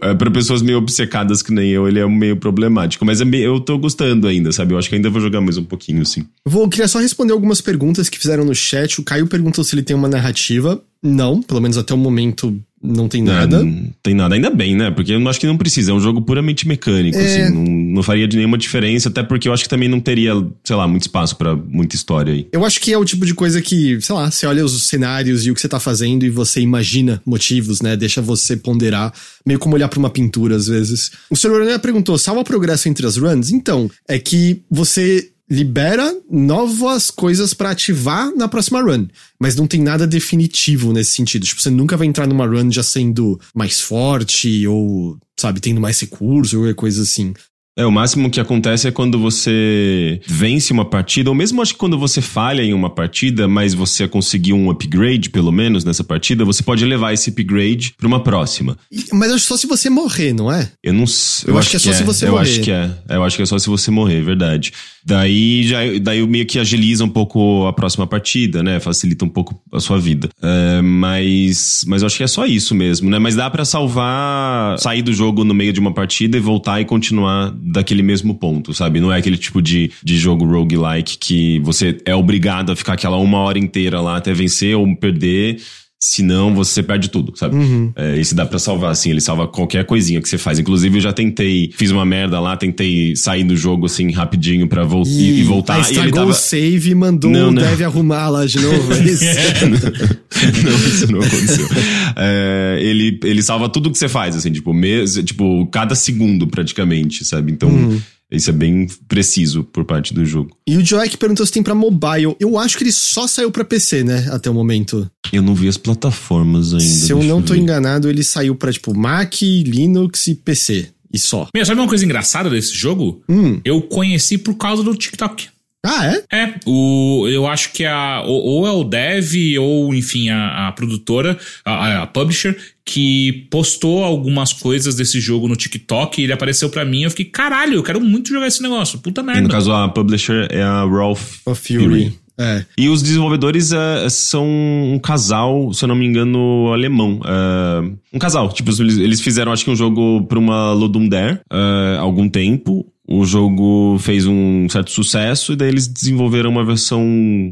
é, para pessoas meio obcecadas que nem eu, ele é meio problemático. Mas é meio, eu tô gostando ainda, sabe? Eu acho que ainda vou jogar mais um pouquinho, sim. Vou, queria só responder algumas perguntas que fizeram no chat. O Caio perguntou se ele tem uma narrativa. Não, pelo menos até o momento não tem nada. Não, tem nada, ainda bem, né? Porque eu acho que não precisa, é um jogo puramente mecânico, é... assim, não, não, faria de nenhuma diferença, até porque eu acho que também não teria, sei lá, muito espaço para muita história aí. Eu acho que é o tipo de coisa que, sei lá, você olha os cenários e o que você tá fazendo e você imagina motivos, né? Deixa você ponderar, meio como olhar para uma pintura às vezes. O Sr. Aranha perguntou: salva progresso entre as runs? Então, é que você libera novas coisas para ativar na próxima run, mas não tem nada definitivo nesse sentido. Tipo, você nunca vai entrar numa run já sendo mais forte ou, sabe, tendo mais recursos ou coisa assim. É, o máximo que acontece é quando você vence uma partida, ou mesmo acho que quando você falha em uma partida, mas você conseguiu um upgrade, pelo menos, nessa partida, você pode levar esse upgrade para uma próxima. Mas acho só se você morrer, não é? Eu não Eu, eu acho, que é só é. se você eu morrer. Eu acho que é. Eu acho que é só se você morrer, é verdade. Daí já daí meio que agiliza um pouco a próxima partida, né? Facilita um pouco a sua vida. É, mas, mas eu acho que é só isso mesmo, né? Mas dá para salvar, sair do jogo no meio de uma partida e voltar e continuar daquele mesmo ponto, sabe? Não é aquele tipo de, de jogo roguelike que você é obrigado a ficar aquela uma hora inteira lá até vencer ou perder Senão você perde tudo, sabe? Uhum. É, esse dá pra salvar, assim, ele salva qualquer coisinha que você faz. Inclusive, eu já tentei, fiz uma merda lá, tentei sair do jogo, assim, rapidinho pra vol e, e voltar. Aí e ele estragou tava... o save e mandou Não, o não. dev arrumar lá de novo. é [laughs] isso? [laughs] não, isso não aconteceu. É, ele, ele salva tudo que você faz, assim, tipo, mes, tipo, cada segundo praticamente, sabe? Então, Uhum. Isso é bem preciso por parte do jogo. E o Joy que perguntou se tem pra mobile. Eu acho que ele só saiu pra PC, né? Até o momento. Eu não vi as plataformas ainda. Se eu não tô ver. enganado, ele saiu pra, tipo, Mac, Linux e PC. E só. Meu, sabe uma coisa engraçada desse jogo? Hum. Eu conheci por causa do TikTok. Ah, é? É, o, eu acho que a, ou, ou é o dev, ou enfim, a, a produtora, a, a publisher, que postou algumas coisas desse jogo no TikTok e ele apareceu pra mim. Eu fiquei, caralho, eu quero muito jogar esse negócio. Puta E no merda. caso, a publisher é a Raw O Fury. É. E os desenvolvedores é, são um casal, se eu não me engano, alemão. É, um casal. Tipo, eles, fizeram, acho que um jogo pra uma Ludum Dare é, há algum tempo. O jogo fez um certo sucesso e daí eles desenvolveram uma versão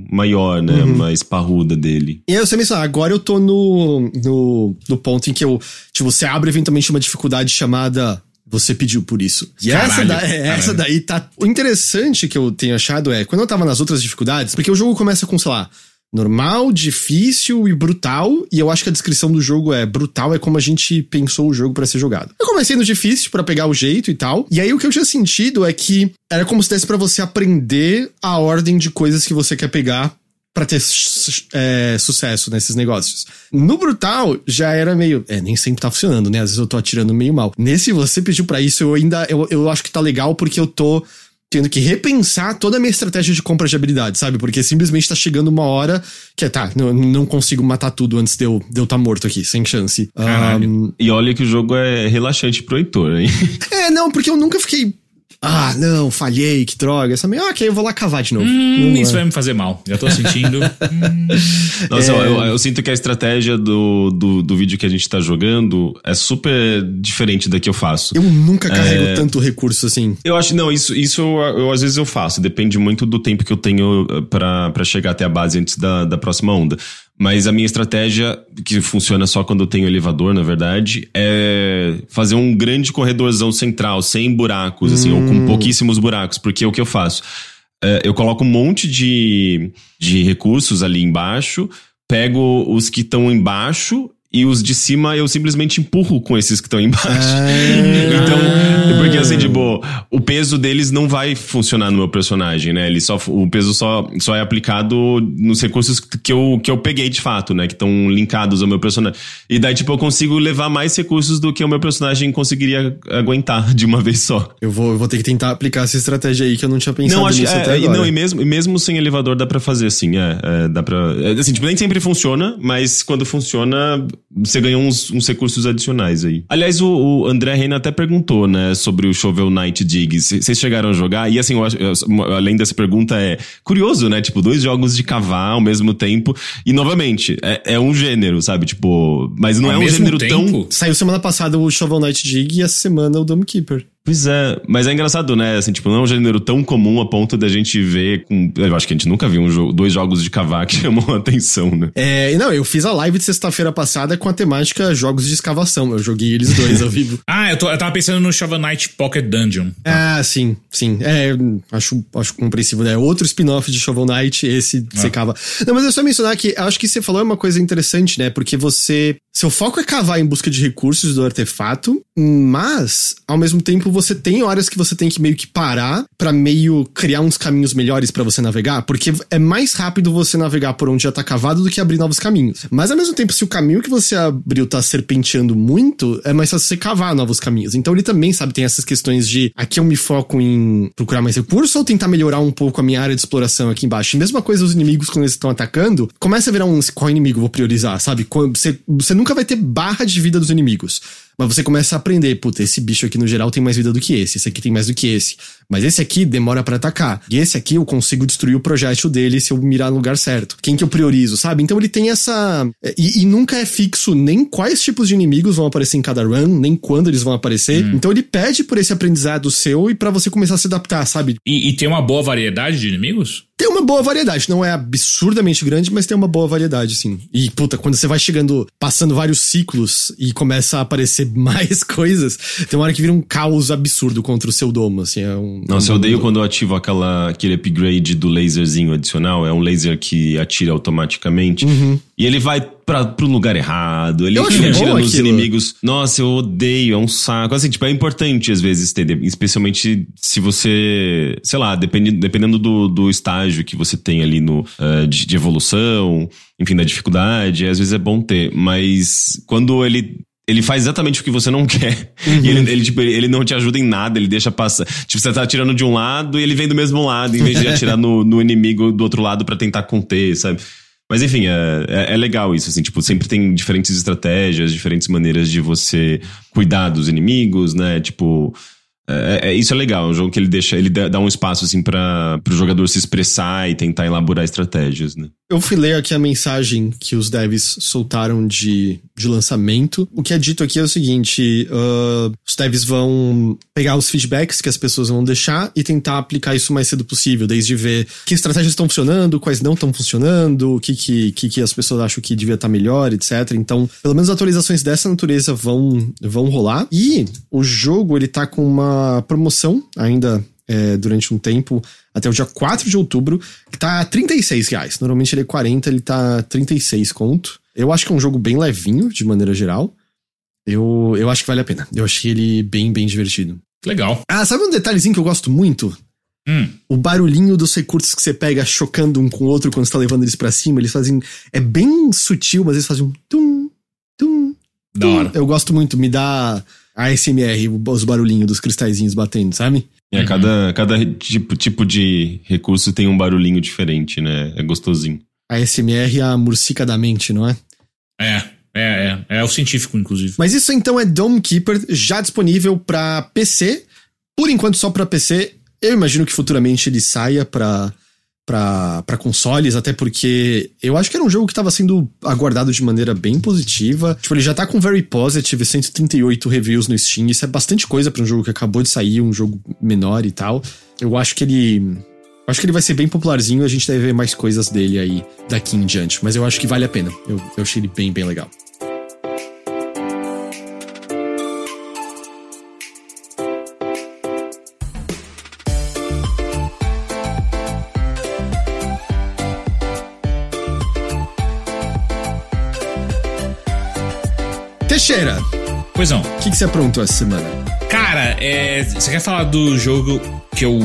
maior, né? Mais parruda dele. E aí você mencionou, agora eu tô no, no, no ponto em que eu, tipo, você abre eventualmente uma dificuldade chamada você pediu por isso. E essa, Caralho, da- é, essa daí tá. O interessante que eu tenho achado é, quando eu tava nas outras dificuldades, porque o jogo começa com, sei lá, normal, difícil e brutal, e eu acho que a descrição do jogo é brutal, é como a gente pensou o jogo pra ser jogado. Eu comecei no difícil pra pegar o jeito e tal, e aí o que eu tinha sentido é que era como se desse pra você aprender a ordem de coisas que você quer pegar pra ter é, sucesso nesses negócios. No Brutal, já era meio. É, nem sempre tá funcionando, né? Às vezes eu tô atirando meio mal. Nesse, você pediu pra isso, eu ainda. Eu, eu acho que tá legal porque eu tô tendo que repensar toda a minha estratégia de compra de habilidade, sabe? Porque simplesmente tá chegando uma hora que é, tá, não, não consigo matar tudo antes de eu estar de eu tá morto aqui, sem chance. Caralho. Ahn, E olha que o jogo é relaxante pro Heitor, hein? é, não, porque eu nunca fiquei. Ah, não, falhei, que droga. Essa meio, ah, ok, eu vou lá cavar de novo. Hum, isso é. vai me fazer mal. Já tô sentindo. [laughs] Nossa, eu, eu- eu sinto que a estratégia do, do, do vídeo que a gente tá jogando é super diferente da que eu faço. Eu nunca carrego É. tanto recurso assim. Eu acho, não, isso, isso eu, eu, às vezes eu faço, depende muito do tempo que eu tenho eh, pra pra chegar até a base antes da, da próxima onda. Mas a minha estratégia, que funciona só quando eu tenho elevador, na verdade, é fazer um grande corredorzão central, sem buracos, assim, ou com pouquíssimos buracos, porque o que eu faço? É, eu coloco um monte de, de recursos ali embaixo, pego os que estão embaixo e os de cima eu simplesmente empurro com esses que estão embaixo. [laughs] Então, porque assim, tipo, o peso deles não vai funcionar no meu personagem, né? Ele só, o peso só, só é aplicado nos recursos que eu, que eu peguei de fato, né? Que estão linkados ao meu personagem. E daí, tipo, eu consigo levar mais recursos do que o meu personagem conseguiria aguentar [laughs] de uma vez só. Eu vou, eu vou ter que tentar aplicar essa estratégia aí que eu não tinha pensado Não, acho nisso até é, e agora. não, e mesmo, e mesmo sem elevador dá pra fazer assim, é, é, dá pra. é, assim, tipo, nem sempre funciona, mas quando funciona, você ganha uns, uns recursos adicionais aí. Aliás, o, o André Reina até perguntou, né, sobre o Shovel Knight Dig. C- Vocês chegaram a jogar? E assim, eu acho, eu- além dessa pergunta, é curioso, né? Tipo, dois jogos de cavar ao mesmo tempo. E novamente, é, é um gênero, sabe? Tipo, mas não Ao é um gênero tão. tempo? Saiu semana passada o Shovel Knight Dig e essa semana o Dome Keeper. Pois é, mas é engraçado, né? Assim, tipo, não é um gênero tão comum a ponto da gente ver com. Eu acho que a gente nunca viu um jogo, dois jogos de cavar que [laughs] chamam a atenção, né? É, e não, eu fiz a live de sexta-feira passada com a temática jogos de escavação. Eu joguei eles dois ao vivo. [laughs] ah, eu, tô, eu tava pensando no Shovel Knight Pocket Dungeon. Ah, sim, sim. É, acho, acho compreensível, né? Outro spin-off de Shovel Knight, esse você cava. Não, mas eu só mencionar que acho que você falou uma coisa interessante, né? Porque você. Seu foco é cavar em busca de recursos do artefato, mas, ao mesmo tempo, você tem horas que você tem que meio que parar pra meio criar uns caminhos melhores pra você navegar, porque é mais rápido você navegar por onde já tá cavado do que abrir novos caminhos. Mas, ao mesmo tempo, se o caminho que você abriu tá serpenteando muito, é mais fácil você cavar novos caminhos. Então, ele também, sabe, tem essas questões de aqui eu me foco em procurar mais recursos ou tentar melhorar um pouco a minha área de exploração aqui embaixo. E mesma coisa os inimigos quando eles estão atacando, começa a virar um qual inimigo vou priorizar, sabe? Você, você nunca vai ter barra de vida dos inimigos. Mas você começa a aprender, puta, esse bicho aqui no geral tem mais vida do que esse, esse aqui tem mais do que esse. Mas esse aqui demora pra atacar. E esse aqui eu consigo destruir o projétil dele se eu mirar no lugar certo. Quem que eu priorizo, sabe? Então ele tem essa. E, e nunca é fixo nem quais tipos de inimigos vão aparecer em cada run, nem quando eles vão aparecer. Então ele pede por esse aprendizado seu e pra você começar a se adaptar, sabe? E, e tem uma boa variedade de inimigos? Tem uma boa variedade. Não é absurdamente grande, mas tem uma boa variedade, sim. E, puta, quando você vai chegando, passando vários ciclos e começa a aparecer mais [laughs] coisas, tem uma hora que vira um caos absurdo contra o seu domo, assim. É um, Nossa, um eu odeio quando eu ativo aquela, aquele upgrade do laserzinho adicional. É um laser que atira automaticamente. E ele vai pra, pro lugar errado. Ele, ele atira nos aquilo. inimigos. Nossa, eu odeio. É um saco. Assim, tipo, é importante às vezes ter. Especialmente se você... Sei lá, dependendo, dependendo do, do estágio que você tem ali no, eh, de, de evolução. Enfim, da dificuldade. Às vezes é bom ter. Mas quando ele ele faz exatamente o que você não [laughs] quer. E ele, ele, tipo, ele, ele não te ajuda em nada, ele deixa passar. Tipo, você tá atirando de um lado e ele vem do mesmo lado, em vez de atirar no, no inimigo do outro lado pra tentar conter, sabe? Mas enfim, é, é, é legal isso, assim, tipo, sempre tem diferentes estratégias, diferentes maneiras de você cuidar dos inimigos, né? Tipo. É, é- isso é legal, é um jogo que ele deixa, ele dá um espaço, assim, para o jogador se expressar e tentar elaborar estratégias, né? Eu fui ler aqui a mensagem que os devs soltaram de, de lançamento. O que é dito aqui é o seguinte: ah, os devs vão pegar os feedbacks que as pessoas vão deixar e tentar aplicar isso o mais cedo possível, desde ver que estratégias estão funcionando, quais não estão funcionando, o que, que, que, que as pessoas acham que devia estar melhor, etc. Então, pelo menos atualizações dessa natureza vão, vão rolar. E o jogo, ele tá com uma promoção ainda é, durante um tempo, até o dia 4 de outubro, que tá 36 reais. Normalmente ele é 40, ele tá 36 conto. Eu acho que é um jogo bem levinho, de maneira geral. Eu, eu acho que vale a pena. Eu achei ele bem, bem divertido. Legal. Ah, sabe um detalhezinho que eu gosto muito? Hum. O barulhinho dos recursos que você pega chocando um com o outro quando você tá levando eles pra cima, eles fazem. É bem sutil, mas eles fazem um tum, tum. Da hora. Eu gosto muito, me dá ASMR, os barulhinhos dos cristalzinhos batendo, sabe? É, cada, cada tipo, tipo de recurso tem um barulhinho diferente, né? É gostosinho. ASMR é a murcica da mente, não é? É, é, é. É o científico, inclusive. Mas isso então é Dome Keeper, já disponível pra PC. Por enquanto só pra PC. Eu imagino que futuramente ele saia pra, pra consoles, até porque eu acho que era um jogo que tava sendo aguardado de maneira bem positiva. Tipo, ele já tá com Very Positive, 138 reviews no Steam. Isso é bastante coisa pra um jogo que acabou de sair, um jogo menor e tal. Eu acho que ele. Acho que ele vai ser bem popularzinho, a gente deve ver mais coisas dele aí daqui em diante. Mas eu acho que vale a pena. Eu, eu achei ele bem, bem legal. Teixeira, Pois não. o que, que você aprontou essa semana? Cara, é, você quer falar do jogo que eu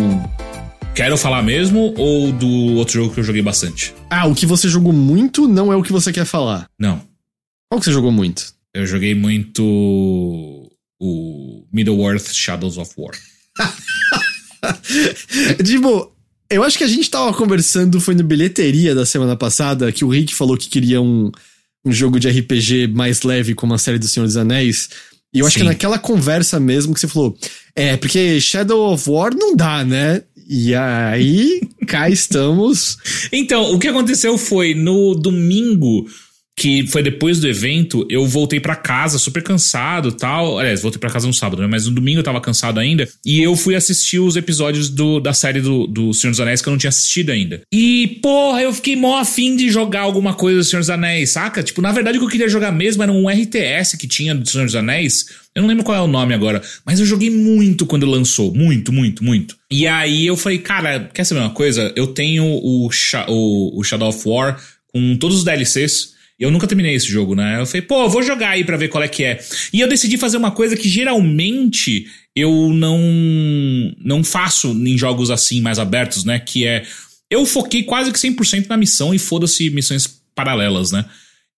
quero falar mesmo ou do outro jogo que eu joguei bastante? Ah, o que você jogou muito não é o que você quer falar. Não. Qual que você jogou muito? Eu joguei muito o Middle-earth Shadows of War. [laughs] tipo, eu acho que a gente tava conversando, foi no bilheteria da semana passada, que o Rick falou que queria um, um jogo de RPG mais leve, como a série do Senhor dos Anéis. E eu acho Sim. que naquela conversa mesmo que você falou, é, porque Shadow of War não dá, né? E aí, [laughs] cá estamos. Então, o que aconteceu foi no domingo, que foi depois do evento, eu voltei pra casa super cansado tal. Aliás, voltei pra casa no sábado, né? Mas no domingo eu tava cansado ainda. E eu fui assistir os episódios do, da série do, do Senhor dos Anéis que eu não tinha assistido ainda. E, porra, eu fiquei mó afim de jogar alguma coisa do Senhor dos Anéis, saca? Tipo, na verdade o que eu queria jogar mesmo era um RTS que tinha do Senhor dos Anéis. Eu não lembro qual é o nome agora, mas eu joguei muito quando lançou. Muito, muito, muito. E aí eu falei, cara, quer saber uma coisa? Eu tenho o, o, o Shadow of War com todos os DLCs. Eu nunca terminei esse jogo, né? Eu falei, pô, vou jogar aí pra ver qual é que é. E eu decidi fazer uma coisa que geralmente eu não, não faço em jogos assim mais abertos, né? Que é. Eu foquei quase que 100% na missão e foda-se missões paralelas, né?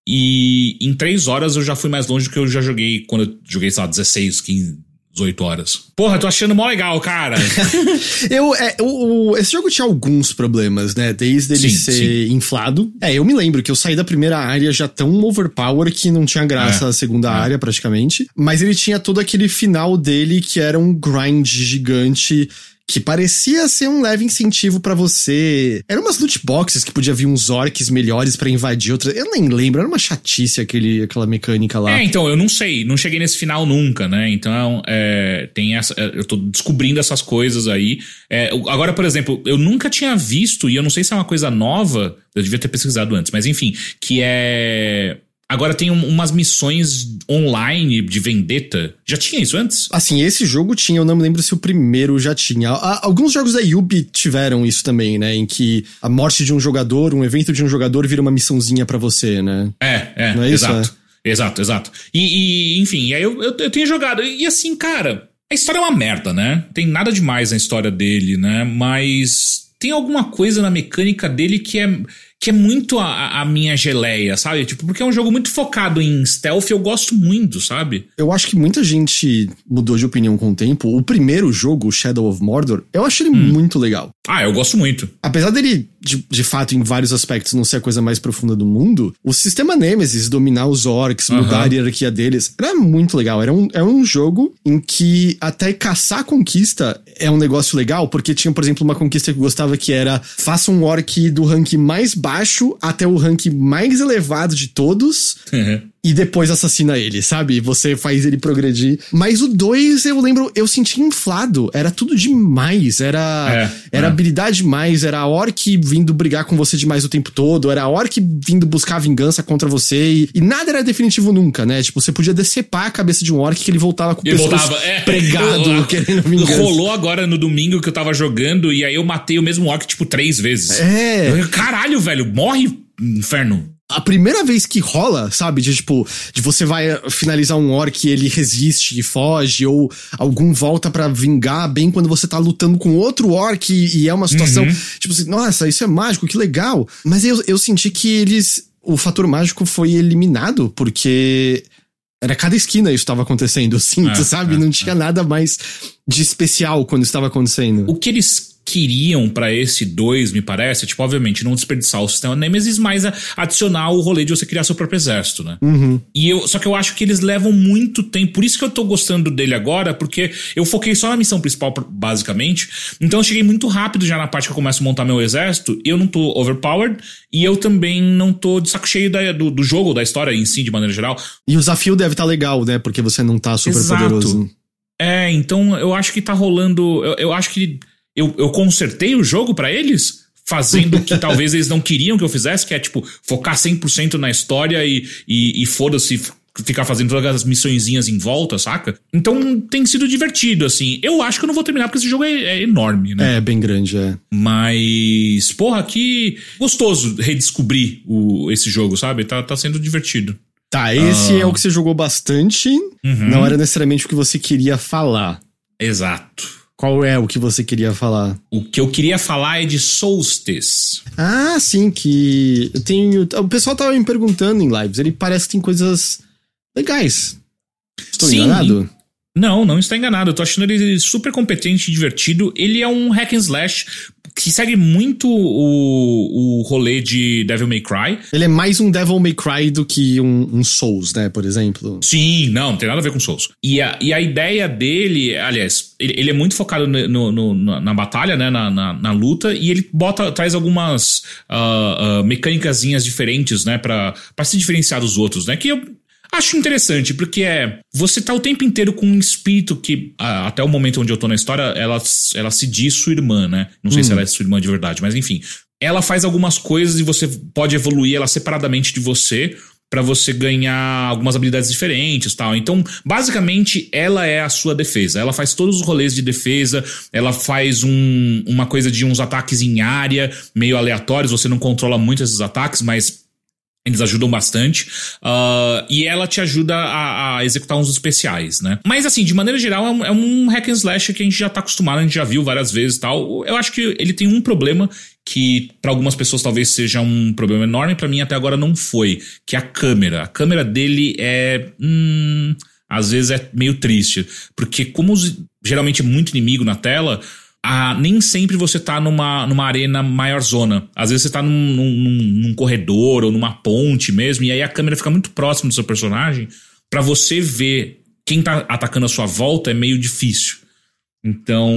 E em três horas eu já fui mais longe do que eu já joguei quando eu joguei, sei lá, 16, 15, 18 horas. Porra, tô achando mó legal, cara. [laughs] Eu, é, o, o- esse jogo tinha alguns problemas, né? Desde ele Sim, ser inflado. É, eu me lembro que eu saí da primeira área já tão overpower que não tinha graça É, a segunda é. área, praticamente. Mas ele tinha todo aquele final dele que era um grind gigante que parecia ser um leve incentivo para você. Eram umas loot boxes que podia vir uns orcs melhores para invadir outras. Eu nem lembro, era uma chatice aquele, aquela mecânica lá. É, então, eu não sei, não cheguei nesse final nunca, né? Então, é, tem essa. é, Eu tô descobrindo essas coisas aí. É, agora, por exemplo, eu nunca tinha visto, e eu não sei se é uma coisa nova, eu devia ter pesquisado antes, mas enfim, que é. Agora tem um- umas missões online de vendetta. Já tinha isso antes? Assim, esse jogo tinha, eu não me lembro se o primeiro já tinha. A- alguns jogos da Yubi tiveram isso também, né? Em que a morte de um jogador, um evento de um jogador vira uma missãozinha pra você, né? É, é, Não é isso, exato. Exato, exato. E, e, enfim, aí eu, eu, eu tenho jogado. E assim, cara, a história é uma merda, né? Tem nada demais na história dele, né? Mas tem alguma coisa na mecânica dele que é, que é muito a, a minha geleia, sabe? Tipo, porque é um jogo muito focado em stealth, eu gosto muito, sabe? Eu acho que muita gente mudou de opinião com o tempo. O primeiro jogo, Shadow of Mordor, eu acho ele muito legal. Ah, eu gosto muito. Apesar dele, de, de fato, em vários aspectos, não ser a coisa mais profunda do mundo, o sistema Nemesis, dominar os orcs, Aham. mudar a hierarquia deles, era muito legal. Era um, era um jogo em que até caçar conquista é um negócio legal, porque tinha, por exemplo, uma conquista que eu gostava que era faça um orc do rank mais baixo até o rank mais elevado de todos, e depois assassina ele, sabe? Você faz ele progredir. Mas o 2, eu lembro, eu senti inflado. Era tudo demais. Era, É, era é. habilidade demais. Era a orc vindo brigar com você demais o tempo todo. Era a orc vindo buscar vingança contra você. E, e nada era definitivo nunca, né? Tipo, você podia decepar a cabeça de um orc que ele voltava com o voltava, é. pregado, Eu- [laughs] querendo vingança. Rolou agora no domingo que eu tava jogando e aí eu matei o mesmo orc, tipo, três vezes. É. Eu, Caralho, velho, morre, inferno. A primeira vez que rola, sabe, de tipo, de você vai eh, finalizar um orc e ele resiste e foge, ou algum volta pra vingar bem quando você tá lutando com outro orc e, e é uma situação, Uhum. tipo assim, nossa, isso é mágico, que legal. Mas eu, eu senti que eles. O fator mágico foi eliminado, porque era cada esquina isso estava acontecendo, assim, É, tu sabe? é, Não tinha nada mais de especial quando estava acontecendo. O que eles queriam pra esse 2, me parece, tipo, obviamente, não desperdiçar o sistema Nemesis, mas adicionar o rolê de você criar seu próprio exército, né? Uhum. E eu, só que eu acho que eles levam muito tempo. Por isso que eu tô gostando dele agora, porque eu foquei só na missão principal, pr- basicamente. Então eu cheguei muito rápido já na parte que eu começo a montar meu exército. E eu não tô overpowered. E eu também não tô de saco cheio da- do, do jogo, da história em si, de maneira geral. E o desafio deve estar legal, né? Porque você não tá super Exato. poderoso. É, então eu acho que tá rolando. Eu, eu acho que eu, eu consertei o jogo pra eles, fazendo o que [laughs] talvez eles não queriam que eu fizesse, que é tipo, focar 100% na história e, e, e foda-se ficar fazendo todas as missõezinhas em volta, saca? Então tem sido divertido, assim. Eu acho que eu não vou terminar porque esse jogo é, é enorme, né? É, bem grande, é. Mas, porra, que gostoso redescobrir o, esse jogo, sabe? Tá, tá sendo divertido. Tá, esse Ah. é o que você jogou bastante. Uhum. Não era necessariamente o que você queria falar. Exato. Qual é o que você queria falar? O que eu queria falar é de Solstice. Ah, sim, que eu tenho. O pessoal tava me perguntando em lives. Ele parece que tem coisas legais. Estou Sim. enganado? Não, não está enganado. Eu tô achando ele super competente e divertido. Ele é um hack and slash que segue muito o, o rolê de Devil May Cry. Ele é mais um Devil May Cry do que um, um Souls, né? Por exemplo. Sim, não, não tem nada a ver com Souls. E a, e a ideia dele, aliás, ele, ele é muito focado no, no- no- na, batalha, né? Na, na, na luta, e ele bota, traz algumas ah, ah, mecânicazinhas diferentes, né? Pra, pra se diferenciar dos outros, né? Que eu acho interessante, porque é. Você tá o tempo inteiro com um espírito que, até o momento onde eu tô na história, ela, ela se diz sua irmã, né? Não sei se ela é sua irmã de verdade, mas enfim. Ela faz algumas coisas e você pode evoluir ela separadamente de você pra você ganhar algumas habilidades diferentes tal. Então, basicamente, ela é a sua defesa. Ela faz todos os rolês de defesa, ela faz um, uma coisa de uns ataques em área, meio aleatórios, você não controla muito esses ataques, mas eles ajudam bastante. Ah, e ela te ajuda a, a executar uns especiais, né? Mas assim, de maneira geral, é um, é um hack and slash que a gente já tá acostumado, a gente já viu várias vezes e tal. Eu acho que ele tem um problema que para algumas pessoas talvez seja um problema enorme, pra mim até agora não foi, que é a câmera. A câmera dele é. Hum, às vezes é meio triste. Porque, como geralmente é muito inimigo na tela, ah, nem sempre você tá numa, numa arena maior zona. Às vezes você tá num, num- num corredor ou numa ponte mesmo, e aí a câmera fica muito próxima do seu personagem. Pra você ver quem tá atacando a sua volta é meio difícil. Então,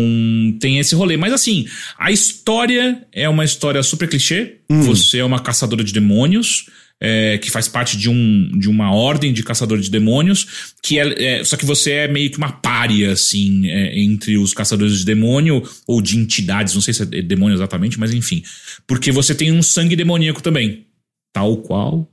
tem esse rolê. Mas assim, a história é uma história super clichê. Você é uma caçadora de demônios. É, que faz parte de, um, de uma ordem de caçador de demônios, que é, é- só que você é meio que uma pária, assim, é, entre os caçadores de demônio, ou de entidades, não sei se é demônio exatamente, mas enfim. Porque você tem um sangue demoníaco também. Tal qual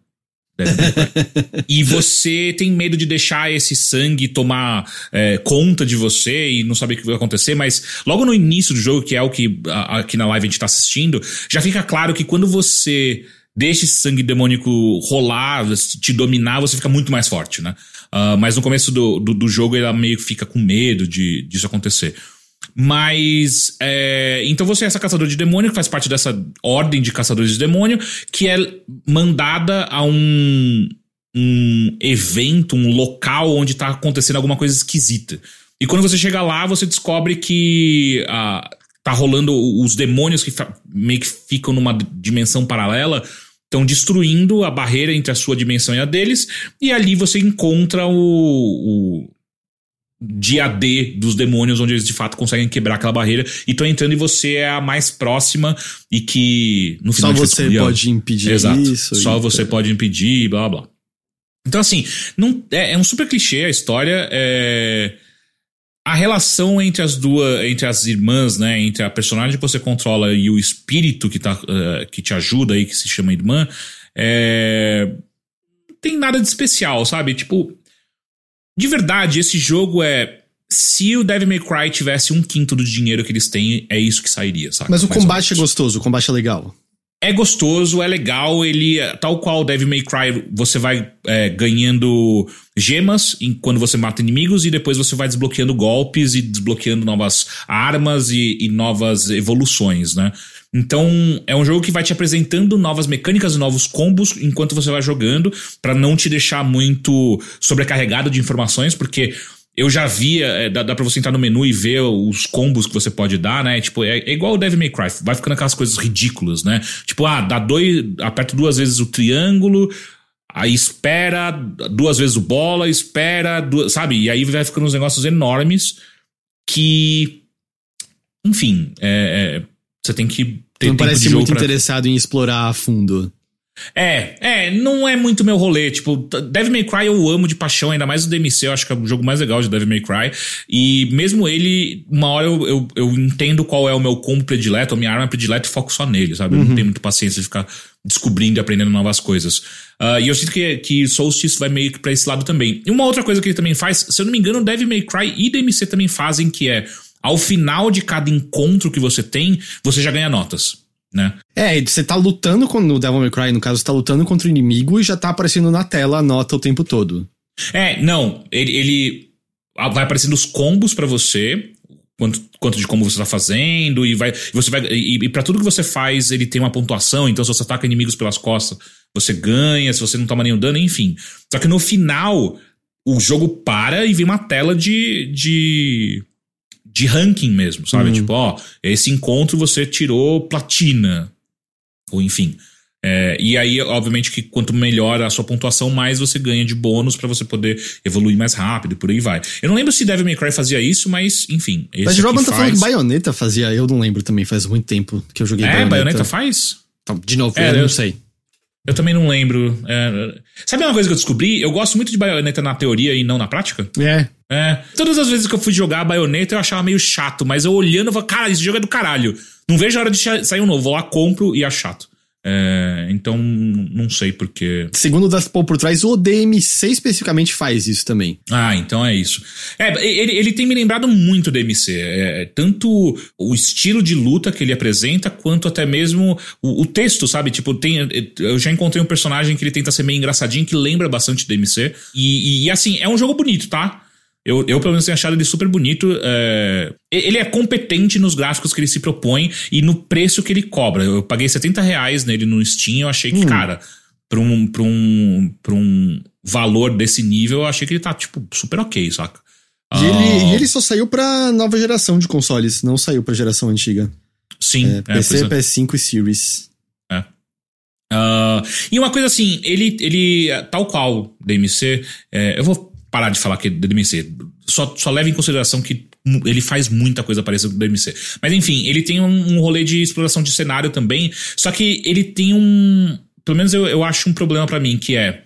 [laughs] e você tem medo de deixar esse sangue tomar é, conta de você e não saber o que vai acontecer, mas logo no início do jogo, que é o que aqui na live a gente tá assistindo, já fica claro que quando você deixa esse sangue demônico rolar, te dominar, você fica muito mais forte, né? Ah, mas no começo do, do, do jogo ela meio que fica com medo de, disso acontecer. Mas. é, então você é essa caçadora de demônio, que faz parte dessa ordem de caçadores de demônio, que é mandada a um, um evento, um local onde tá acontecendo alguma coisa esquisita. E quando você chega lá, você descobre que ah, tá rolando os demônios que meio que ficam numa dimensão paralela. Estão destruindo a barreira entre a sua dimensão e a deles, e ali você encontra o, o, dia D dos demônios, onde eles de fato conseguem quebrar aquela barreira e estão entrando e você é a mais próxima e que no Só final gente você pode impedir Exato. isso. Só você pode impedir, blá blá. blá. Então, assim, não, é, é um super clichê a história. é- a relação entre as duas, entre as irmãs, né? Entre a personagem que você controla e o espírito que, tá, eh, que te ajuda aí, que se chama irmã, é, tem nada de especial, sabe? Tipo, de verdade, esse jogo é. Se o Devil May Cry tivesse um quinto do dinheiro que eles têm, é isso que sairia, sabe? Mas o Mais combate é gostoso, o combate é legal. É gostoso, é legal, ele, tal qual Devil May Cry, você vai é, ganhando gemas em- quando você mata inimigos e depois você vai desbloqueando golpes e desbloqueando novas armas e, e novas evoluções, né? Então, é um jogo que vai te apresentando novas mecânicas e novos combos enquanto você vai jogando, pra não te deixar muito sobrecarregado de informações, porque eu já via, é, dá, dá pra você entrar no menu e ver os combos que você pode dar, né? Tipo, é, é igual o Devil May Cry, vai ficando aquelas coisas ridículas, né? Tipo, ah, dá dois, aperta duas vezes o triângulo, aí espera duas vezes o bola, espera, duas, sabe? E aí vai ficando uns negócios enormes que, enfim, é, é, você tem que ter não parece muito pra- interessado em explorar a fundo. É, é, não é muito meu rolê. Tipo, Devil May Cry eu amo de paixão, ainda mais o DMC, eu acho que é o jogo mais legal de Devil May Cry. E mesmo ele, uma hora eu, eu, eu entendo qual é o meu combo predileto, a minha arma predileta e foco só nele, sabe? Eu não tenho muita paciência de ficar descobrindo e aprendendo novas coisas. Ah, e eu sinto que, que Solstice vai meio que pra esse lado também. E uma outra coisa que ele também faz, se eu não me engano, Devil May Cry e DMC também fazem, que é ao final de cada encontro que você tem, você já ganha notas, né? É, você tá lutando com no Devil May Cry, no caso, você tá lutando contra o inimigo e já tá aparecendo na tela a nota o tempo todo. É, não, ele, ele vai aparecendo os combos pra você, quanto, quanto de combo você tá fazendo, e vai. Você vai. E, e para tudo que você faz, ele tem uma pontuação, então se você ataca inimigos pelas costas, você ganha, se você não toma nenhum dano, enfim. Só que no final, o jogo para e vem uma tela de. de de ranking mesmo, sabe? Uhum. Tipo, ó, esse encontro você tirou platina. Ou enfim. É, e aí, obviamente, que quanto melhor a sua pontuação, mais você ganha de bônus pra você poder evoluir mais rápido e por aí vai. Eu não lembro se Devil May Cry fazia isso, mas enfim. Mas Robin tá falando que. Bayonetta fazia, eu não lembro também, faz muito tempo que eu joguei É, Bayonetta. Bayonetta faz? Então, De novo, É, eu eu- não sei. Eu também não lembro. É, Sabe uma coisa que eu descobri? Eu gosto muito de Bayonetta na teoria e não na prática. É, É. Todas as vezes que eu fui jogar Bayonetta eu achava meio chato, mas eu olhando eu falava, cara, esse jogo é do caralho. Não vejo a hora de sair um novo. Vou lá, compro e é chato. É, então, não sei porquê. segundo o Das Paul por trás, o DMC especificamente faz isso também. Ah, então é isso. É, ele, ele tem me lembrado muito do MC. É, tanto o estilo de luta que ele apresenta, quanto até mesmo o, o texto, sabe? Tipo, tem, eu já encontrei um personagem que ele tenta ser meio engraçadinho, que lembra bastante do MC. E, e, e, assim, é um jogo bonito, tá? Eu, eu, pelo menos, tenho achado ele super bonito. é, Ele é competente nos gráficos que ele se propõe e no preço que ele cobra. Eu paguei 70 reais nele no Steam, eu achei que, cara, pra um, pra, um, pra um valor desse nível, eu achei que ele tá, tipo, super ok, saca? E, Ah, ele, e ele só saiu pra nova geração de consoles, não saiu pra geração antiga. Sim, É, é, PC, é. PS5 e Series. Ah, e uma coisa assim, ele, ele tal qual DMC, é, eu vou parar de falar que é DMC, só, só leve em consideração que ele faz muita coisa parecida com o DMC. Mas enfim, ele tem um, um rolê de exploração de cenário também. Só que ele tem um. Pelo menos eu, eu acho um problema para mim, que é.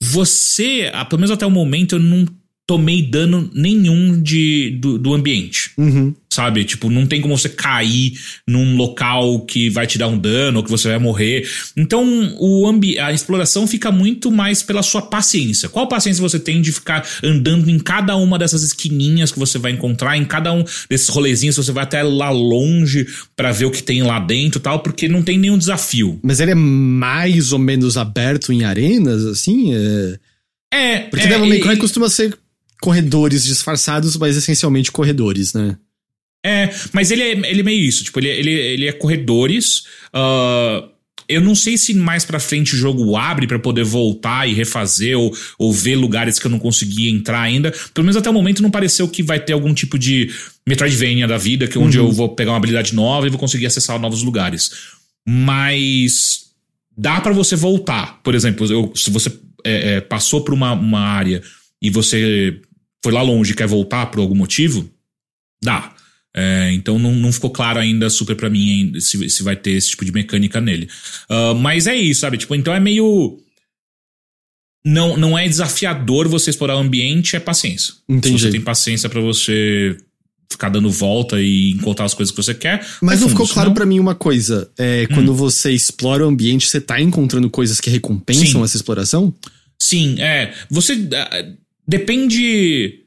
Você, pelo menos até o momento, eu não tomei dano nenhum de, do, do ambiente. Uhum. Sabe? Tipo, não tem como você cair num local que vai te dar um dano ou que você vai morrer. Então, o ambi a exploração fica muito mais pela sua paciência. Qual paciência você tem de ficar andando em cada uma dessas esquininhas que você vai encontrar, em cada um desses rolezinhos, você vai até lá longe para ver o que tem lá dentro e tal, porque não tem nenhum desafio. Mas ele é mais ou menos aberto em arenas, assim? É... É, Porque é, Devil May Cry e- costuma ser corredores disfarçados, mas essencialmente corredores, né? É, mas ele é, ele é meio isso, tipo, ele, ele, ele é corredores. ah, eu não sei se mais pra frente o jogo abre pra poder voltar e refazer ou, ou ver lugares que eu não consegui entrar ainda. Pelo menos até o momento não pareceu que vai ter algum tipo de Metroidvania da vida, que onde eu vou pegar uma habilidade nova e vou conseguir acessar novos lugares. Mas dá pra você voltar. Por exemplo, eu- se você é, é, passou por uma, uma área e você foi lá longe e quer voltar por algum motivo, dá. É, então não, não ficou claro ainda super pra mim se, se vai ter esse tipo de mecânica nele. Ah, mas é isso, sabe? Tipo, então é meio. Não, não é desafiador você explorar o ambiente, é paciência. Entendi. Se você tem paciência pra você ficar dando volta e encontrar as coisas que você quer. Mas não fundo, ficou claro pra mim uma coisa. É, Quando você explora o ambiente, você tá encontrando coisas que recompensam Sim. essa exploração? Sim, é. Você. Depende.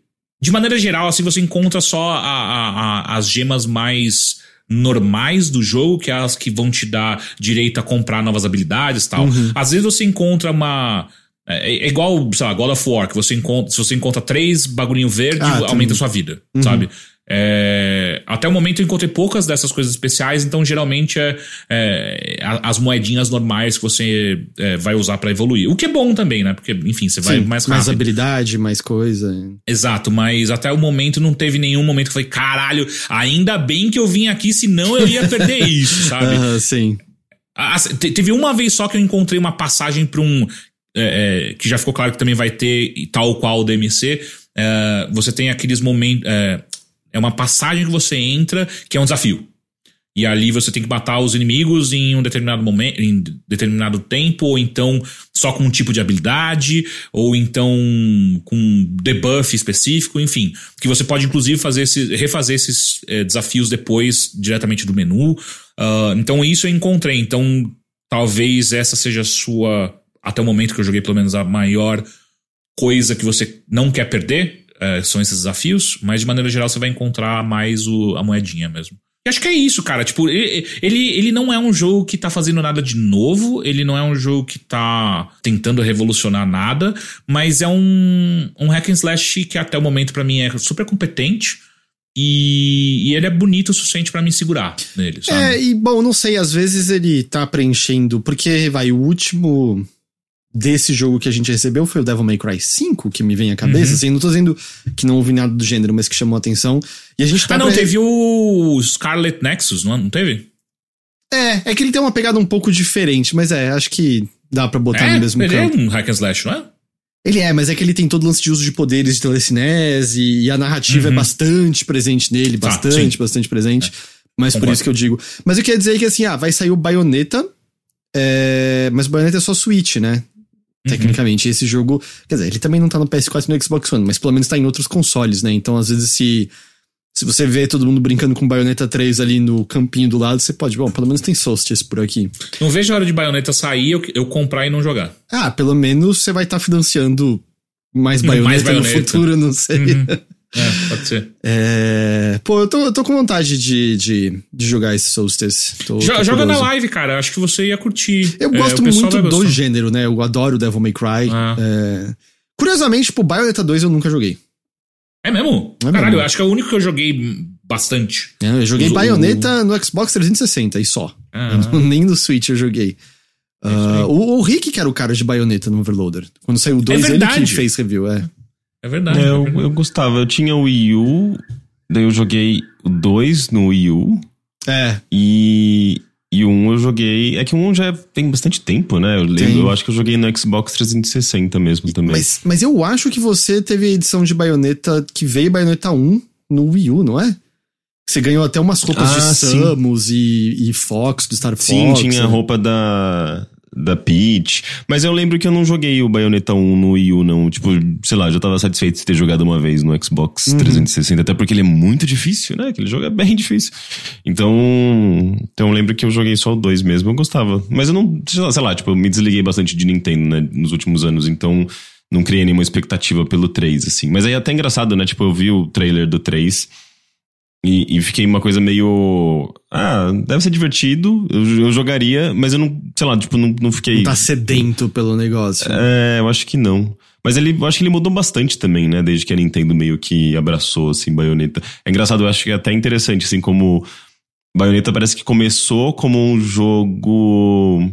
De maneira geral, assim, você encontra só a- a- a- as gemas mais normais do jogo, que é as que vão te dar direito a comprar novas habilidades e tal. Às vezes você encontra uma. É, é igual, sei lá, God of War, que você encontra. Se você encontra três bagulhinho verde, Ah, aumenta a sua vida, sabe? É, até o momento eu encontrei poucas dessas coisas especiais, então geralmente é, é, as moedinhas normais que você é, vai usar pra evoluir. O que é bom também, né? Porque, enfim, você vai Sim, mais mais rápido. habilidade, mais coisa. Exato, mas até o momento não teve nenhum momento que eu falei, caralho, ainda bem que eu vim aqui, senão eu ia perder [laughs] isso, sabe? Aham, sim. Te- Teve uma vez só que eu encontrei uma passagem pra um. é, é, que já ficou claro que também vai ter, tal qual o DMC. é, você tem aqueles momentos. É, é uma passagem que você entra que é um desafio. E ali você tem que matar os inimigos em um determinado momento, em determinado tempo, ou então só com um tipo de habilidade, ou então com um debuff específico, enfim. Que você pode, inclusive, fazer esse, refazer esses eh, desafios depois diretamente do menu. Ah, então isso eu encontrei. Então talvez essa seja a sua, até o momento que eu joguei, pelo menos, a maior coisa que você não quer perder. Eh, são esses desafios, mas de maneira geral você vai encontrar mais o, a moedinha mesmo. E acho que é isso, cara. Tipo, ele, ele, ele não é um jogo que tá fazendo nada de novo, ele não é um jogo que tá tentando revolucionar nada, mas é um, um hack and slash que até o momento pra mim é super competente e, e ele é bonito o suficiente pra me segurar nele, sabe? É, e bom, não sei, às vezes ele tá preenchendo, porque vai, o último desse jogo que a gente recebeu foi o Devil May Cry 5, que me vem à cabeça, Uhum. assim, não tô dizendo que não houve nada do gênero, mas que chamou a atenção. E a gente tá ah, não, teve o Scarlet Nexus, não, não teve? É, é que ele tem uma pegada um pouco diferente, mas é, acho que dá pra botar no mesmo ele campo. é um hack and slash, não é? Ele é, mas é que ele tem todo o lance de uso de poderes de telecinese e a narrativa Uhum. é bastante presente nele, Tá, bastante, sim. bastante presente. Mas por Concordo. isso que eu digo. Mas eu queria dizer que assim, ah, vai sair o Bayonetta, é, mas o Bayonetta é só Switch, né? Uhum. Tecnicamente, esse jogo. Quer dizer, ele também não tá no PS4 e no Xbox One, mas pelo menos tá em outros consoles, né? Então, às vezes, se. Se você vê todo mundo brincando com Bayonetta 3 ali no campinho do lado, você pode, bom, pelo menos tem Solstice por aqui. Não vejo a hora de baioneta sair, eu, eu comprar e não jogar. Ah, pelo menos você vai estar financiando mais Hum, Bayonetta, mais no Bayonetta. futuro, não sei. Uhum. [laughs] É, pode ser. É... Pô, eu tô, eu tô com vontade de, de, de jogar esse Solstice. Tô, Jo- tô joga na live, cara. Acho que você ia curtir. Eu É, gosto muito do gostar. gênero, né? Eu adoro Devil May Cry. Ah. É... Curiosamente, tipo, Bayonetta 2 eu nunca joguei. É mesmo? É Caralho, mesmo. eu acho que é o único que eu joguei bastante. É, Eu joguei O- Bayonetta no Xbox 360 e só. Ah, [laughs] Nem no Switch eu joguei. É aí. o, o Rick que era o cara de Bayonetta no Overloader. Quando saiu o 2, ele verdade. que fez review, é. É verdade. É, é eu, verdade. eu gostava. Eu tinha o Wii U, daí eu joguei o 2 no Wii U. É, E, e o 1 eu joguei. É que o 1 já tem bastante tempo, né? Eu, lembro, Tem. eu acho que eu joguei no Xbox 360 mesmo também. mas, mas eu acho que você teve a edição de Bayonetta que veio Bayonetta 1 no Wii U, não é? Você ganhou até umas roupas Ah, de sim. Samus e, e Fox, do Star Fox. Sim, tinha a né? roupa da, da Peach. Mas eu lembro que eu não joguei o Bayonetta 1 no Wii U, não. Tipo, sei lá, já tava satisfeito de ter jogado uma vez no Xbox 360. Até porque ele é muito difícil, né? Aquele jogo é bem difícil. Então, então eu lembro que eu joguei só o 2 mesmo. Eu gostava. Mas eu não, sei lá, sei lá, tipo, eu me desliguei bastante de Nintendo, né? Nos últimos anos. Então, não criei nenhuma expectativa pelo 3, assim. Mas aí é até engraçado, né? Tipo, eu vi o trailer do 3. E, e fiquei uma coisa meio. Ah, deve ser divertido. Eu, eu jogaria, mas eu não. Sei lá, tipo, não, não fiquei. Não tá sedento pelo negócio. É, eu acho que não. Mas ele, eu acho que ele mudou bastante também, né? Desde que a Nintendo meio que abraçou, assim, Bayonetta. É engraçado, eu acho que é até interessante, assim, como. Bayonetta parece que começou como um jogo.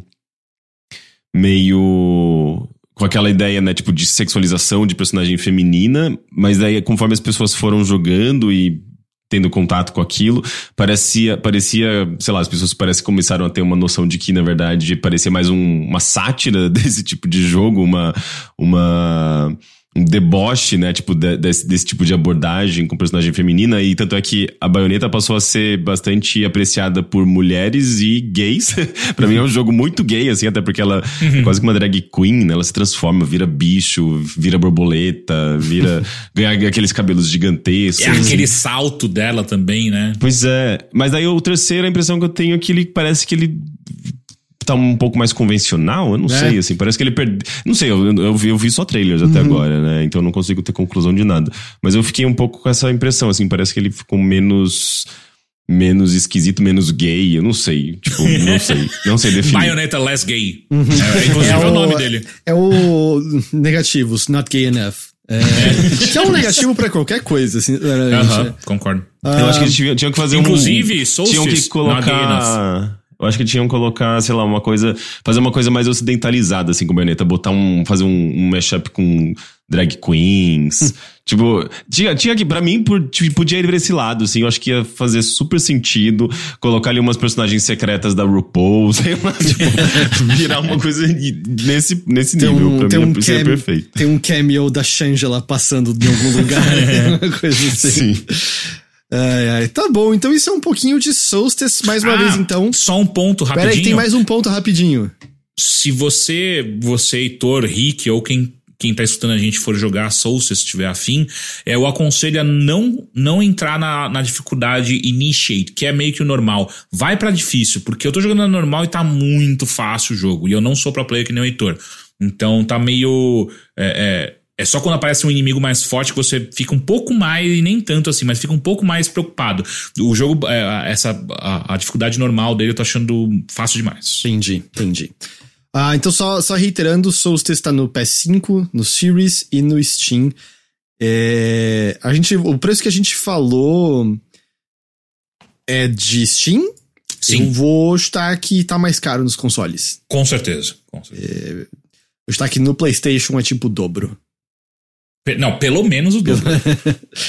meio. com aquela ideia, né? Tipo, de sexualização de personagem feminina. Mas daí, conforme as pessoas foram jogando e tendo contato com aquilo, parecia, parecia, sei lá, as pessoas parecem começaram a ter uma noção de que, na verdade, parecia mais um- uma sátira [laughs] desse tipo de jogo, uma, uma, um deboche, né, tipo, de- desse, desse tipo de abordagem com personagem feminina, e tanto é que a Bayonetta passou a ser bastante apreciada por mulheres e gays. [laughs] pra mim é um jogo muito gay, assim, até porque ela é quase que uma drag queen, né, ela se transforma, vira bicho, vira borboleta, vira, [laughs] ganha aqueles cabelos gigantescos. É aquele salto dela também, né? Pois é, mas daí o terceiro, a impressão que eu tenho é que ele parece que ele tá um pouco mais convencional, eu não É. sei, assim, parece que ele perdeu, não sei, eu, eu, vi, eu vi só trailers até agora, né, então eu não consigo ter conclusão de nada, mas eu fiquei um pouco com essa impressão, assim, parece que ele ficou menos, menos esquisito, menos gay, eu não sei, tipo, [laughs] não sei, não sei definir. Bayonetta Less Gay. É, inclusive é o nome dele. É o negativos, not gay enough. É, [laughs] que é um negativo pra qualquer coisa, assim. Aham, concordo. Eu acho que eles tinham, tinham que fazer Inclusive, um. Solstice, tinham que not gay colocar. Eu acho que tinham que colocar, sei lá, uma coisa. Fazer uma coisa mais ocidentalizada, assim, com o Bayonetta. Botar um. Fazer um, um mashup com drag queens. [laughs] tipo, tinha, tinha que. Pra mim, por, tipo, podia ir pra esse lado, assim. Eu acho que ia fazer super sentido. Colocar ali umas personagens secretas da RuPaul, [laughs] sei lá, tipo, [laughs] virar uma coisa nesse, nesse Tem nível. um, pra tem, mim, um ia ser cam- perfeito. tem um cameo da Shangela passando em algum lugar. uma coisa assim. Sim. Ai, ai. Tá bom, então isso é um pouquinho de Solstice, mais uma Ah, vez então. Só um ponto rapidinho. tem mais um ponto rapidinho. Se você, você, Heitor, Rick ou quem, quem tá escutando a gente for jogar Solstice, se tiver afim, é, eu aconselho a não, não entrar na, na dificuldade Initiate, que é meio que o normal. Vai pra difícil, porque eu tô jogando na normal e tá muito fácil o jogo. E eu não sou pro player que nem o Heitor. Então tá meio. É, é, é só quando aparece um inimigo mais forte que você fica um pouco mais, e nem tanto assim, mas fica um pouco mais preocupado. O jogo, é, essa, a, a dificuldade normal dele eu tô achando fácil demais. Entendi, entendi. Ah, então só, só reiterando, Solstice tá no PS5, no Series e no Steam. É, a gente, o preço que a gente falou é de Steam? Sim. Eu vou chutar que tá mais caro nos consoles. Com certeza. Com certeza. Vou chutar que no PlayStation é tipo dobro. Não, pelo menos o dobro.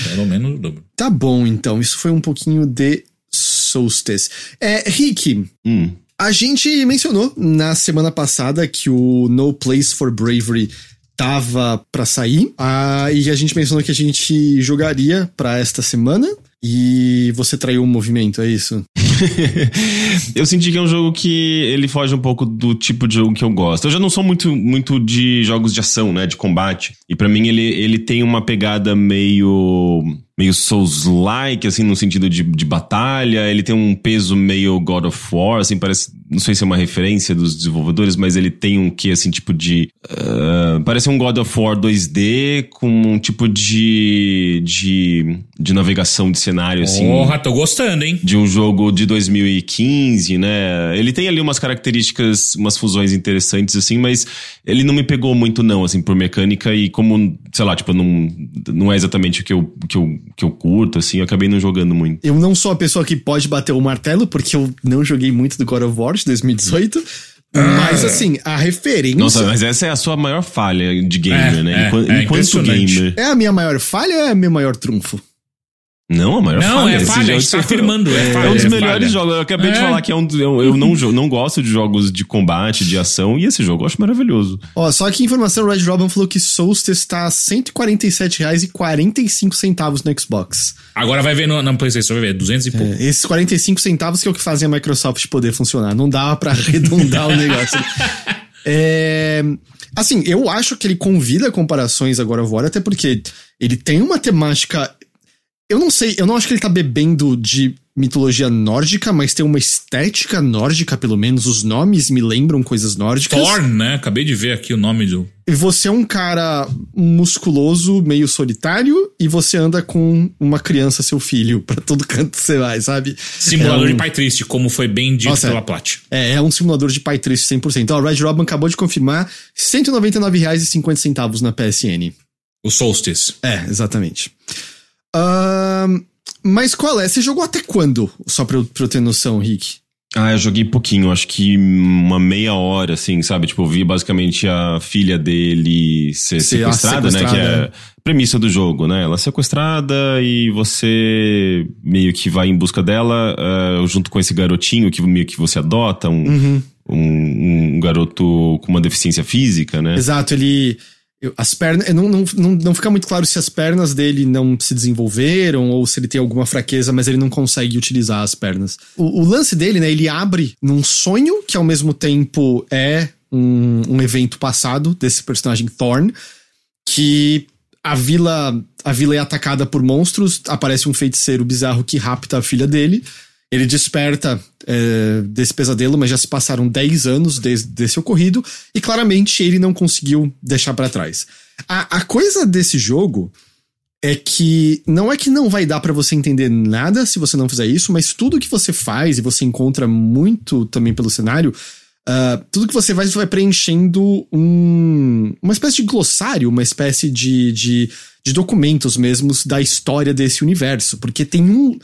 pelo menos o dobro. Tá bom, então. Isso foi um pouquinho de Solstice. É, Rick, Hum. a gente mencionou na semana passada que o No Place for Bravery tava pra sair. Ah, e a gente mencionou que a gente jogaria pra esta semana. E você traiu o movimento, é isso? [laughs] eu senti que é um jogo que ele foge um pouco do tipo de jogo que eu gosto. Eu já não sou muito, muito de jogos de ação, né? De combate. E pra mim ele, ele tem uma pegada meio. Meio Souls-like, assim, no sentido de, de batalha. Ele tem um peso meio God of War, assim, parece. Não sei se é uma referência dos desenvolvedores, mas ele tem um que, assim, tipo de. ah, parece um God of War 2D com um tipo de. de, de navegação de cenário, assim Porra, tô gostando, hein? de um jogo de 2015, né? Ele tem ali umas características, umas fusões interessantes, assim, mas ele não me pegou muito, não, assim, por mecânica e como, sei lá, tipo, não, não é exatamente o que eu, que, eu, que eu curto, assim, eu acabei não jogando muito. Eu não sou a pessoa que pode bater o martelo, porque eu não joguei muito do God of War de 2018. Mas assim, a referência. Nossa, mas essa é a sua maior falha de gamer, É, né? é, Enquanto, é enquanto gamer. É a minha maior falha ou é meu maior trunfo? Não, a maior Não, falha. é Esse falha, a gente tá [laughs] afirmando, é falha. É um dos é melhores falha. jogos. Eu acabei de É. falar que é um, dos- eu, eu não, não gosto de jogos de combate, de ação, e esse jogo eu acho maravilhoso. Ó, só que informação, o Red Robin falou que Solstice tá R$ 147,45 no Xbox. Agora vai ver no, na PlayStation, vai ver, 200 e pouco. É, esses 45 centavos que é o que fazem a Microsoft poder funcionar. Não dava pra [laughs] arredondar o negócio. É, assim, eu acho que ele convida comparações agora War, até porque ele tem uma temática. Eu não sei, eu não acho que ele tá bebendo de mitologia nórdica, mas tem uma estética nórdica, pelo menos. Os nomes me lembram coisas nórdicas. Thorn, né? Acabei de ver aqui o nome do. E você é um cara musculoso, meio solitário, e você anda com uma criança, seu filho, pra todo canto você vai, sabe? Simulador É um- de pai triste, como foi bem dito Nossa, pela é. Plat. É, é um simulador de pai triste 100%. Ó, o Red Robin acabou de confirmar R$ 199,50 na PSN. O Solstice. É, exatamente. Mas qual é? Você jogou até quando? Só pra eu, pra eu ter noção, Rick. Ah, eu joguei pouquinho, acho que uma meia hora, assim, sabe? Tipo, eu vi basicamente a filha dele ser Ser sequestrada, né? Que sequestrada. é a premissa do jogo, né? Ela é sequestrada e você meio que vai em busca dela ah, junto com esse garotinho que meio que você adota, um, Uhum. um, um garoto com uma deficiência física, né? Exato, ele. As pernas. Não, não, não, não fica muito claro se as pernas dele não se desenvolveram ou se ele tem alguma fraqueza, mas ele não consegue utilizar as pernas. O, o lance dele, né? Ele abre num sonho que ao mesmo tempo é um, um evento passado desse personagem Thorn, que a vila, a vila é atacada por monstros, aparece um feiticeiro bizarro que rapta a filha dele. Ele desperta é, desse pesadelo, mas já se passaram 10 anos desde desse ocorrido, e claramente ele não conseguiu deixar pra trás. A, a coisa desse jogo é que não é que não vai dar pra você entender nada se você não fizer isso, mas tudo que você faz, e você encontra muito também pelo cenário, ah, tudo que você faz vai preenchendo um, uma espécie de glossário, uma espécie de, de, de documentos mesmos da história desse universo. Porque tem um.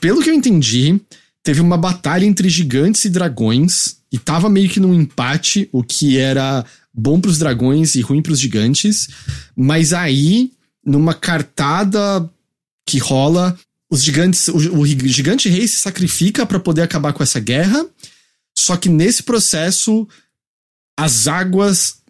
Pelo que eu entendi, teve uma batalha entre gigantes e dragões, e tava meio que num empate, o que era bom pros dragões e ruim pros gigantes. Mas aí, numa cartada que rola, os gigantes, o, o gigante rei se sacrifica pra poder acabar com essa guerra. Só que nesse processo, as águas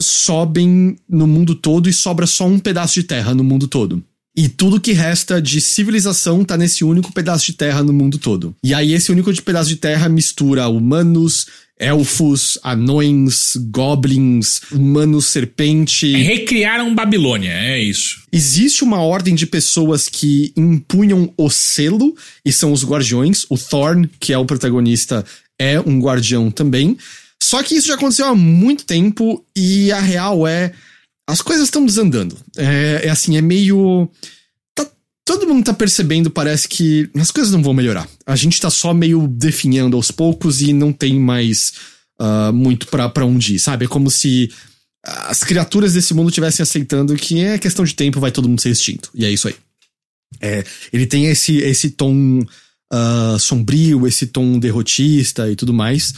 sobem no mundo todo e sobra só um pedaço de terra no mundo todo. E tudo que resta de civilização tá nesse único pedaço de terra no mundo todo. E aí esse único pedaço de terra mistura humanos, elfos, anões, goblins, humanos serpente. Recriaram Babilônia, é isso. Existe uma ordem de pessoas que empunham o selo e são os guardiões. O Thorn, que é o protagonista, é um guardião também. Só que isso já aconteceu há muito tempo e a real é. As coisas estão desandando. É, é assim, é meio. tá- todo mundo tá percebendo, parece que as coisas não vão melhorar. A gente tá só meio definhando aos poucos e não tem mais ah, muito pra, pra onde ir, sabe? É como se as criaturas desse mundo estivessem aceitando que é questão de tempo, vai todo mundo ser extinto. E é isso aí. É, ele tem esse, esse tom ah, sombrio, esse tom derrotista e tudo mais.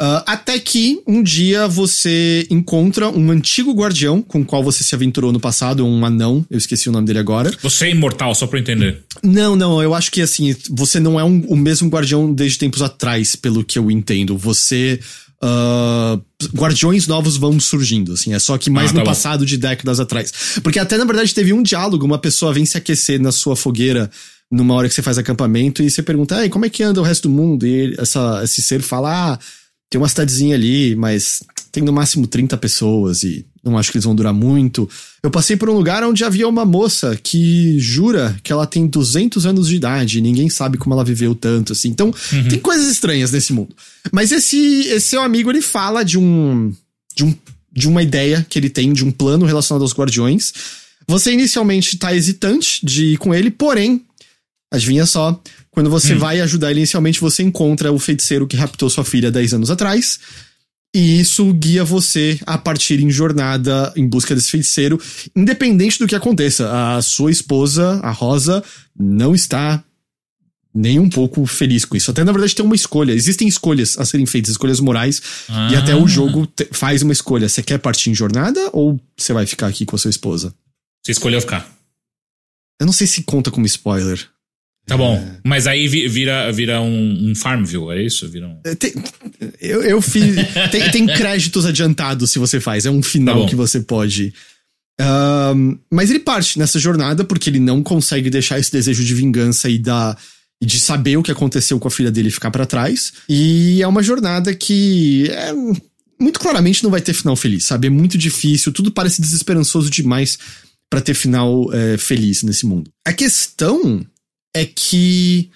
Ah, até que um dia você encontra um antigo guardião com o qual você se aventurou no passado, um anão, eu esqueci o nome dele agora. Você é imortal, só pra eu entender. Não, não, eu acho que assim, você não é um- o mesmo guardião desde tempos atrás, pelo que eu entendo. Você. ah, guardiões novos vão surgindo, assim, é só que mais Ah, tá no bom. passado de décadas atrás. Porque até na verdade teve um diálogo, uma pessoa vem se aquecer na sua fogueira numa hora que você faz acampamento e você pergunta, Ei, como é que anda o resto do mundo? E ele- essa, esse ser fala, ah, tem uma cidadezinha ali, mas tem no máximo 30 pessoas e não acho que eles vão durar muito. Eu passei por um lugar onde havia uma moça que jura que ela tem 200 anos de idade e ninguém sabe como ela viveu tanto, assim. Então, tem coisas estranhas nesse mundo. Mas esse, esse seu amigo, ele fala de um, de um. de uma ideia que ele tem, de um plano relacionado aos guardiões. Você inicialmente tá hesitante de ir com ele, porém, adivinha só, quando você vai ajudar ele inicialmente, você encontra o feiticeiro que raptou sua filha 10 anos atrás. E isso guia você a partir em jornada em busca desse feiticeiro, independente do que aconteça. A sua esposa, a Rosa, não está nem um pouco feliz com isso. Até na verdade tem uma escolha. Existem escolhas a serem feitas, escolhas morais, e até o jogo te- faz uma escolha. Você quer partir em jornada ou você vai ficar aqui com a sua esposa? Você escolheu ficar. Eu não sei se conta como spoiler. Tá bom. Mas aí vi- vira, vira um, um Farmville, é isso? Vira um... É, tem- eu, eu fiz. tem, tem créditos adiantados se você faz. É um Tá final bom. que você pode. Ahn, mas ele parte nessa jornada porque ele não consegue deixar esse desejo de vingança e da. E de saber o que aconteceu com a filha dele ficar pra trás. E é uma jornada que é, muito claramente não vai ter final feliz, sabe? É muito difícil, tudo parece desesperançoso demais pra ter final é, feliz nesse mundo. A questão é que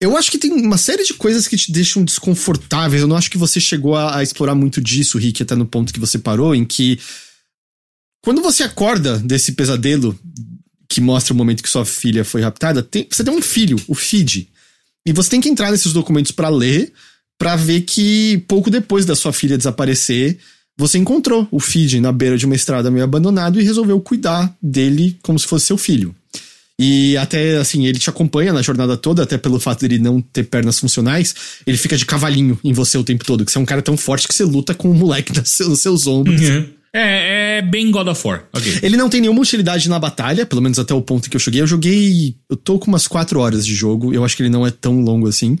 eu acho que tem uma série de coisas que te deixam desconfortáveis. Eu não acho que você chegou a, a explorar muito disso, Rick, até no ponto que você parou, em que quando você acorda desse pesadelo que mostra o momento que sua filha foi raptada, tem- você tem um filho, o Feed. E você tem que entrar nesses documentos pra ler, pra ver que pouco depois da sua filha desaparecer, você encontrou o Feed na beira de uma estrada meio abandonado e resolveu cuidar dele como se fosse seu filho. E até, assim, ele te acompanha na jornada toda, até pelo fato dele não ter pernas funcionais, ele fica de cavalinho em você o tempo todo, que você é um cara tão forte que você luta com um moleque [laughs] nos seus, nos seus ombros. É, é bem God of War. Ok. Ele não tem nenhuma utilidade na batalha, pelo menos até o ponto que eu joguei. Eu joguei. Eu tô com umas 4 horas de jogo, eu acho que ele não é tão longo assim.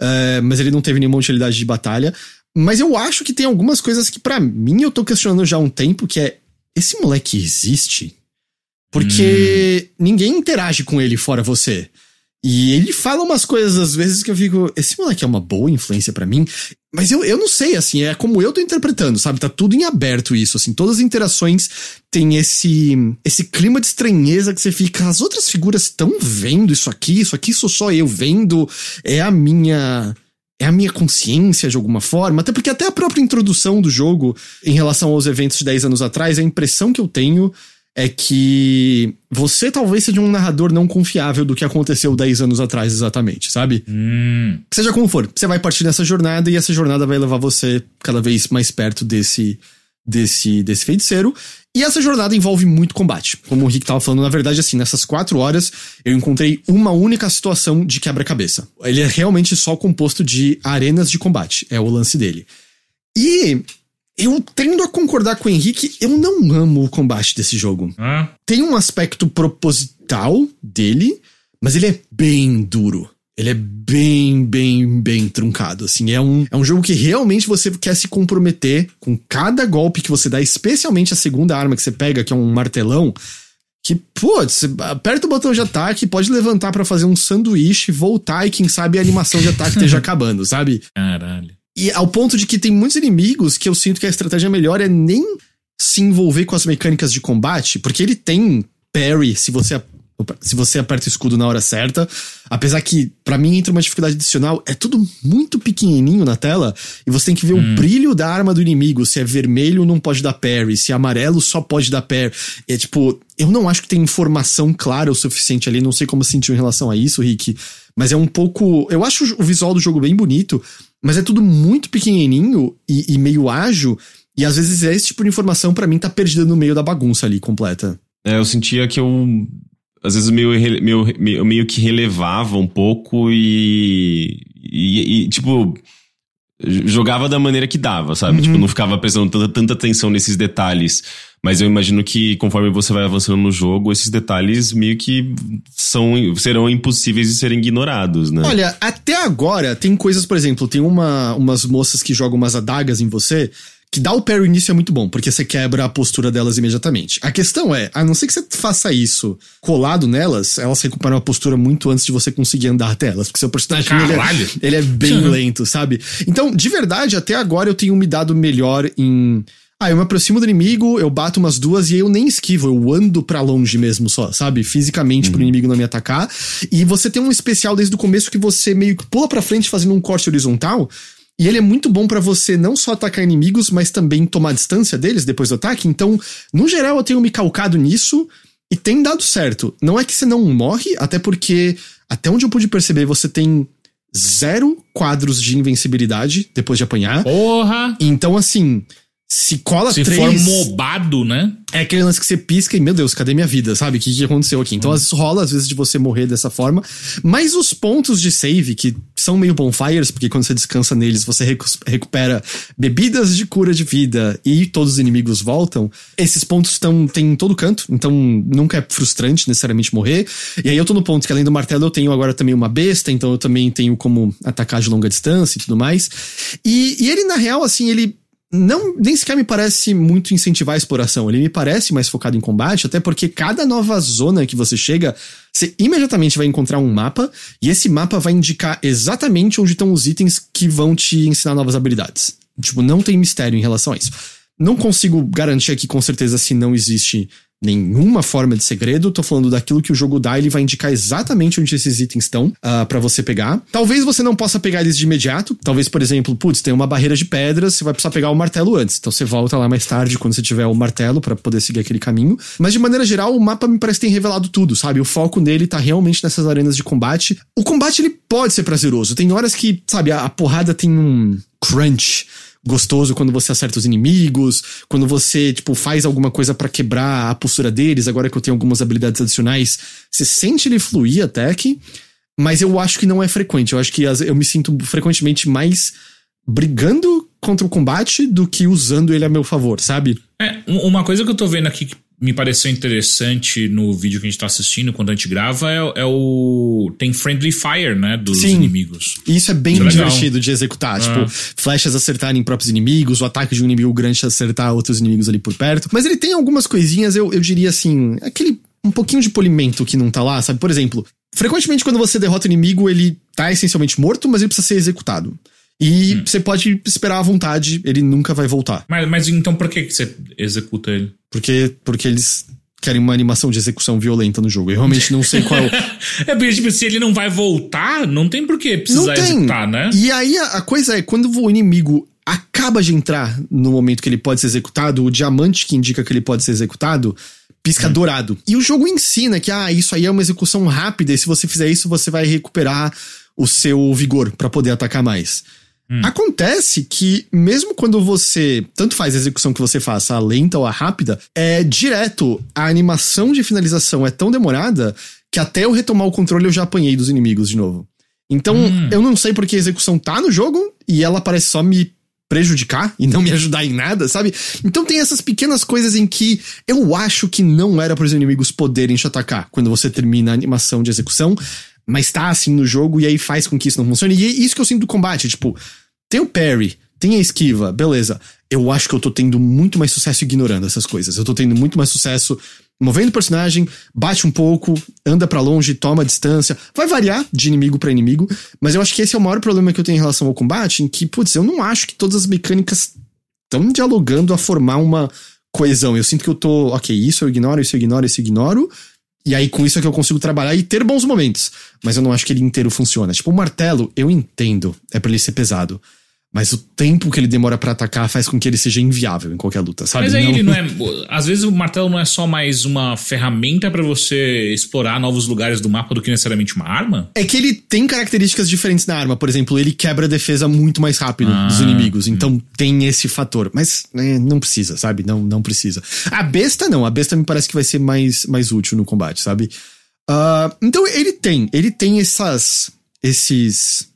É, mas ele não teve nenhuma utilidade de batalha. Mas eu acho que tem algumas coisas que, pra mim, eu tô questionando já há um tempo, que é. Esse moleque existe? Porque ninguém interage com ele fora você. E ele fala umas coisas às vezes que eu fico. Esse moleque é uma boa influência pra mim. Mas eu, eu não sei, assim, é como eu tô interpretando, sabe? Tá tudo em aberto isso, assim. Todas as interações têm esse, esse clima de estranheza que você fica. As outras figuras estão vendo isso aqui, isso aqui sou só eu vendo. É a minha. É a minha consciência de alguma forma. Até porque até a própria introdução do jogo em relação aos eventos de 10 anos atrás, a impressão que eu tenho é que você talvez seja um narrador não confiável do que aconteceu 10 anos atrás exatamente, sabe? Hum. Seja como for, você vai partir nessa jornada e essa jornada vai levar você cada vez mais perto desse desse desse feiticeiro. E essa jornada envolve muito combate. Como o Rick tava falando, na verdade, assim, nessas quatro horas eu encontrei uma única situação de quebra-cabeça. Ele é realmente só composto de arenas de combate. É o lance dele. E eu tendo a concordar com o Henrique, eu não amo o combate desse jogo Ah, tem um aspecto proposital dele, mas ele é bem duro. Ele é bem, bem, bem truncado, assim. É um, é um jogo que realmente você quer se comprometer com cada golpe que você dá, especialmente a segunda arma que você pega, que é um martelão. Que, pô, você aperta o botão de ataque, pode levantar pra fazer um sanduíche, voltar e quem sabe a animação de ataque [laughs] esteja acabando, sabe? caralho. E ao ponto de que tem muitos inimigos que eu sinto que a estratégia melhor é nem se envolver com as mecânicas de combate, porque ele tem parry se você se você aperta o escudo na hora certa. Apesar que, pra mim, entra uma dificuldade adicional, é tudo muito pequenininho na tela, e você tem que ver o brilho da arma do inimigo. Se é vermelho, não pode dar parry, se é amarelo, só pode dar parry. É tipo, eu não acho que tem informação clara o suficiente ali, não sei como sentir em relação a isso, Rick, mas é um pouco. Eu acho o visual do jogo bem bonito, mas é tudo muito pequenininho e, e meio ágil. E às vezes é esse tipo de informação pra mim tá perdida no meio da bagunça ali completa. É, eu sentia que eu. Às vezes meio, meio, meio, meio que relevava um pouco e, e. e, tipo. Jogava da maneira que dava, sabe? Tipo, não ficava prestando tanta, tanta atenção nesses detalhes. Mas eu imagino que conforme você vai avançando no jogo, esses detalhes meio que são, serão impossíveis de serem ignorados, né? Olha, até agora tem coisas, por exemplo, tem uma, umas moças que jogam umas adagas em você, que dá o parry nisso é muito bom, porque você quebra a postura delas imediatamente. A questão é, a não ser que você faça isso colado nelas, elas recuperam a postura muito antes de você conseguir andar até elas, porque seu personagem ele é, ele é bem [laughs] lento, sabe? Então, de verdade, até agora eu tenho me dado melhor em. Ah, eu me aproximo do inimigo, eu bato umas duas e aí eu nem esquivo, eu ando pra longe mesmo só, sabe? Fisicamente pro inimigo não me atacar. E você tem um especial desde o começo que você meio que pula pra frente fazendo um corte horizontal. E ele é muito bom pra você não só atacar inimigos, mas também tomar distância deles depois do ataque. Então, no geral, eu tenho me calcado nisso e tem dado certo. Não é que você não morre, até porque, até onde eu pude perceber, você tem zero quadros de invencibilidade depois de apanhar. Porra! Então, assim, Se cola Se três. for mobado, né? É aquele lance que você pisca e, meu Deus, cadê minha vida? Sabe? O que, que aconteceu aqui? Então, às vezes rola, às vezes, de você morrer dessa forma. Mas os pontos de save, que são meio bonfires, porque quando você descansa neles, você recu- recupera bebidas de cura de vida e todos os inimigos voltam. Esses pontos estão tem em todo canto, então nunca é frustrante necessariamente morrer. E aí eu tô no ponto que, além do martelo, eu tenho agora também uma besta, então eu também tenho como atacar de longa distância e tudo mais. E, e ele, na real, assim, ele não nem sequer me parece muito incentivar a exploração. Ele me parece mais focado em combate, até porque cada nova zona que você chega, você imediatamente vai encontrar um mapa, e esse mapa vai indicar exatamente onde estão os itens que vão te ensinar novas habilidades. Tipo, não tem mistério em relação a isso. Não consigo garantir aqui com certeza se não existe nenhuma forma de segredo. Tô falando daquilo que o jogo dá, ele vai indicar exatamente onde esses itens estão uh, para você pegar. Talvez você não possa pegar eles de imediato. Talvez, por exemplo, putz, tem uma barreira de pedras, você vai precisar pegar o martelo antes. Então você volta lá mais tarde quando você tiver o martelo para poder seguir aquele caminho. Mas de maneira geral, o mapa me parece que tem revelado tudo, sabe? O foco nele tá realmente nessas arenas de combate. O combate ele pode ser prazeroso. Tem horas que, sabe, a, a porrada tem um crunch gostoso quando você acerta os inimigos, quando você, tipo, faz alguma coisa para quebrar a postura deles, agora que eu tenho algumas habilidades adicionais, você sente ele fluir até que, mas eu acho que não é frequente, eu acho que eu me sinto frequentemente mais brigando contra o combate do que usando ele a meu favor, sabe? É, uma coisa que eu tô vendo aqui que me pareceu interessante no vídeo que a gente tá assistindo quando a gente grava é, é o. Tem friendly fire, né? Dos Sim. inimigos. Isso é bem Isso é divertido de executar. Ah. Tipo, flechas acertarem próprios inimigos, o ataque de um inimigo grande acertar outros inimigos ali por perto. Mas ele tem algumas coisinhas, eu, eu diria assim, aquele um pouquinho de polimento que não tá lá, sabe? Por exemplo, frequentemente quando você derrota o inimigo, ele tá essencialmente morto, mas ele precisa ser executado. E Hum. você pode esperar à vontade, ele nunca vai voltar. Mas, mas então por que, você executa ele? Porque, porque eles querem uma animação de execução violenta no jogo. Eu realmente não sei qual é o. [laughs] É porque, tipo, se ele não vai voltar, não tem por que Não precisar tem. executar, né? E aí a, a coisa é, quando o inimigo acaba de entrar no momento que ele pode ser executado, o diamante que indica que ele pode ser executado pisca dourado. E o jogo ensina que, ah, isso aí é uma execução rápida, e se você fizer isso, você vai recuperar o seu vigor pra poder atacar mais. Acontece que, mesmo quando você tanto faz a execução que você faça, a lenta ou a rápida, é direto. A animação de finalização é tão demorada que até eu retomar o controle eu já apanhei dos inimigos de novo. Então, eu não sei porque a execução tá no jogo e ela parece só me prejudicar e não me ajudar em nada, sabe? Então tem essas pequenas coisas em que eu acho que não era para os inimigos poderem te atacar quando você termina a animação de execução, mas tá assim no jogo e aí faz com que isso não funcione. E é isso que eu sinto do combate, tipo, tem o parry, tem a esquiva, beleza. Eu acho que eu tô tendo muito mais sucesso ignorando essas coisas. Eu tô tendo muito mais sucesso movendo o personagem, bate um pouco, anda pra longe, toma distância. Vai variar de inimigo pra inimigo, mas eu acho que esse é o maior problema que eu tenho em relação ao combate, em que, putz, eu não acho que todas as mecânicas estão dialogando a formar uma coesão. Eu sinto que eu tô, ok, isso eu ignoro, isso eu ignoro, isso eu ignoro. E aí, com isso é que eu consigo trabalhar e ter bons momentos. Mas eu não acho que ele inteiro funciona. Tipo, o martelo, eu entendo. É pra ele ser pesado. Mas o tempo que ele demora pra atacar faz com que ele seja inviável em qualquer luta, sabe? Mas aí ele não é. [laughs] Às vezes o martelo não é só mais uma ferramenta pra você explorar novos lugares do mapa do que necessariamente uma arma? É que ele tem características diferentes na arma. Por exemplo, ele quebra a defesa muito mais rápido Ah, dos inimigos. Então tem esse fator. Mas é, não precisa, sabe? Não, não precisa. A besta não. A besta me parece que vai ser mais, mais útil no combate, sabe? Ah, então ele tem. Ele tem essas. Esses.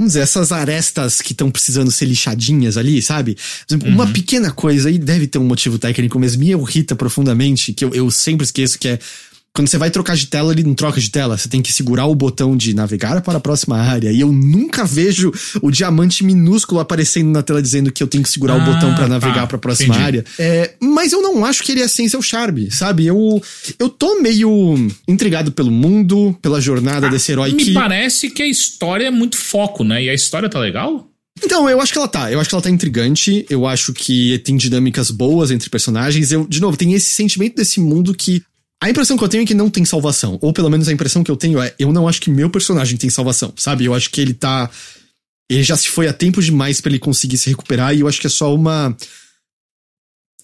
Vamos dizer, essas arestas que estão precisando ser lixadinhas ali, sabe? Exemplo, Uma pequena coisa aí deve ter um motivo técnico, mas me irrita profundamente, que eu, eu sempre esqueço, que é quando você vai trocar de tela, ele não troca de tela. Você tem que segurar o botão de navegar para a próxima área. E eu nunca vejo o diamante minúsculo aparecendo na tela dizendo que eu tenho que segurar o Ah, botão para tá. navegar para a próxima Entendi. área. É, mas eu não acho que ele é sem seu charme, sabe? Eu, eu tô meio intrigado pelo mundo, pela jornada desse herói Ah, Me que. parece que a história é muito foco, né? E a história tá legal? Então, eu acho que ela tá. Eu acho que ela tá intrigante. Eu acho que tem dinâmicas boas entre personagens. Eu, de novo, tem esse sentimento desse mundo que. A impressão que eu tenho é que não tem salvação. Ou pelo menos a impressão que eu tenho é: eu não acho que meu personagem tem salvação, sabe? Eu acho que ele tá. Ele já se foi a tempo demais pra ele conseguir se recuperar. E eu acho que é só uma.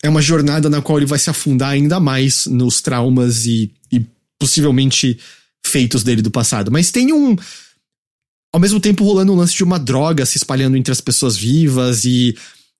É uma jornada na qual ele vai se afundar ainda mais nos traumas e, e possivelmente feitos dele do passado. Mas tem um ao mesmo tempo rolando um lance de uma droga se espalhando entre as pessoas vivas e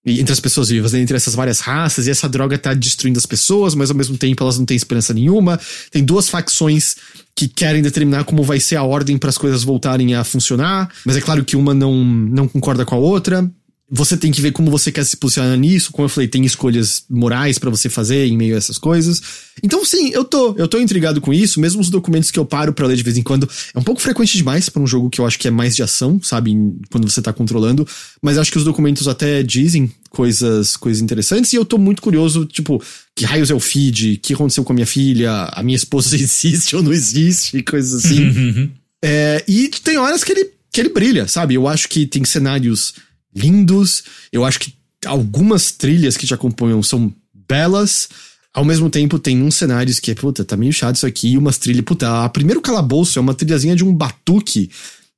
entre as pessoas vivas, né? entre essas várias raças, e essa droga tá destruindo as pessoas, mas ao mesmo tempo elas não têm esperança nenhuma. Tem duas facções que querem determinar como vai ser a ordem para as coisas voltarem a funcionar, mas é claro que uma não, não concorda com a outra você tem que ver como você quer se posicionar nisso. Como eu falei, tem escolhas morais para você fazer em meio a essas coisas. Então, sim, eu tô, eu tô intrigado com isso. Mesmo os documentos que eu paro para ler de vez em quando, é um pouco frequente demais para um jogo que eu acho que é mais de ação, sabe, quando você tá controlando. Mas acho que os documentos até dizem coisas, coisas interessantes e eu tô muito curioso, tipo, que raios é o feed, o que aconteceu com a minha filha, a minha esposa [laughs] existe ou não existe, coisas assim. é, e tem horas que ele, que ele brilha, sabe? Eu acho que tem cenários lindos. Eu acho que algumas trilhas que te acompanham são belas. Ao mesmo tempo, tem uns cenários que, puta, tá meio chato isso aqui. E umas trilhas. Puta, a primeiro calabouço é uma trilhazinha de um batuque.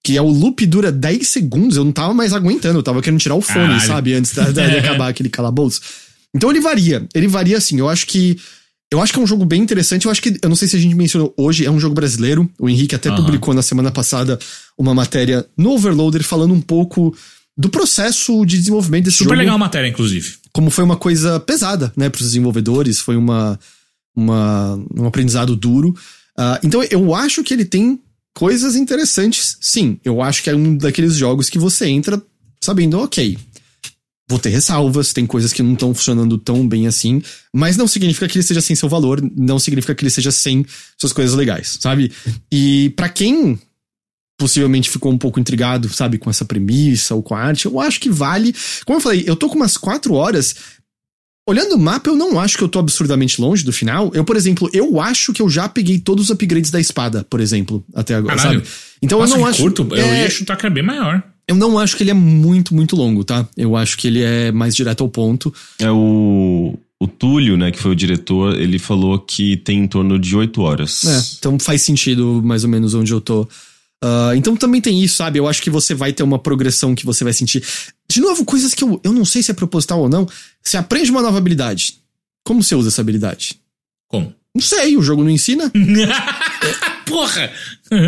Que é o loop dura 10 segundos. Eu não tava mais aguentando. Eu tava querendo tirar o fone, Caralho. sabe? Antes da, de [laughs] acabar aquele calabouço. Então ele varia. Ele varia assim. Eu acho que. Eu acho que é um jogo bem interessante. Eu acho que. Eu não sei se a gente mencionou hoje. É um jogo brasileiro. O Henrique até uhum. publicou na semana passada uma matéria no Overloader falando um pouco do processo de desenvolvimento desse Super jogo. Super legal a matéria, inclusive. Como foi uma coisa pesada, né, para os desenvolvedores, foi uma, uma, um aprendizado duro. Uh, então eu acho que ele tem coisas interessantes, sim. Eu acho que é um daqueles jogos que você entra sabendo, ok, vou ter ressalvas, tem coisas que não estão funcionando tão bem assim, mas não significa que ele seja sem seu valor, não significa que ele seja sem suas coisas legais, sabe? E para quem possivelmente ficou um pouco intrigado, sabe, com essa premissa ou com a arte, eu acho que vale. Como eu falei, eu tô com umas quatro horas. Olhando o mapa, eu não acho que eu tô absurdamente longe do final. Eu, por exemplo, eu acho que eu já peguei todos os upgrades da espada, por exemplo, até agora, Caralho. sabe? Então Nossa, eu não acho. Curto, é... Eu ia chutar que é bem maior. Eu não acho que ele é muito, muito longo, tá? Eu acho que ele é mais direto ao ponto. É o. O Túlio, né, que foi o diretor, ele falou que tem em torno de oito horas. É, então faz sentido mais ou menos onde eu tô. Uh, então também tem isso, sabe? Eu acho que você vai ter uma progressão que você vai sentir. De novo, coisas que eu, eu não sei se é proposital ou não. Você aprende uma nova habilidade. Como você usa essa habilidade? Como? Não sei, o jogo não ensina. [laughs] Porra!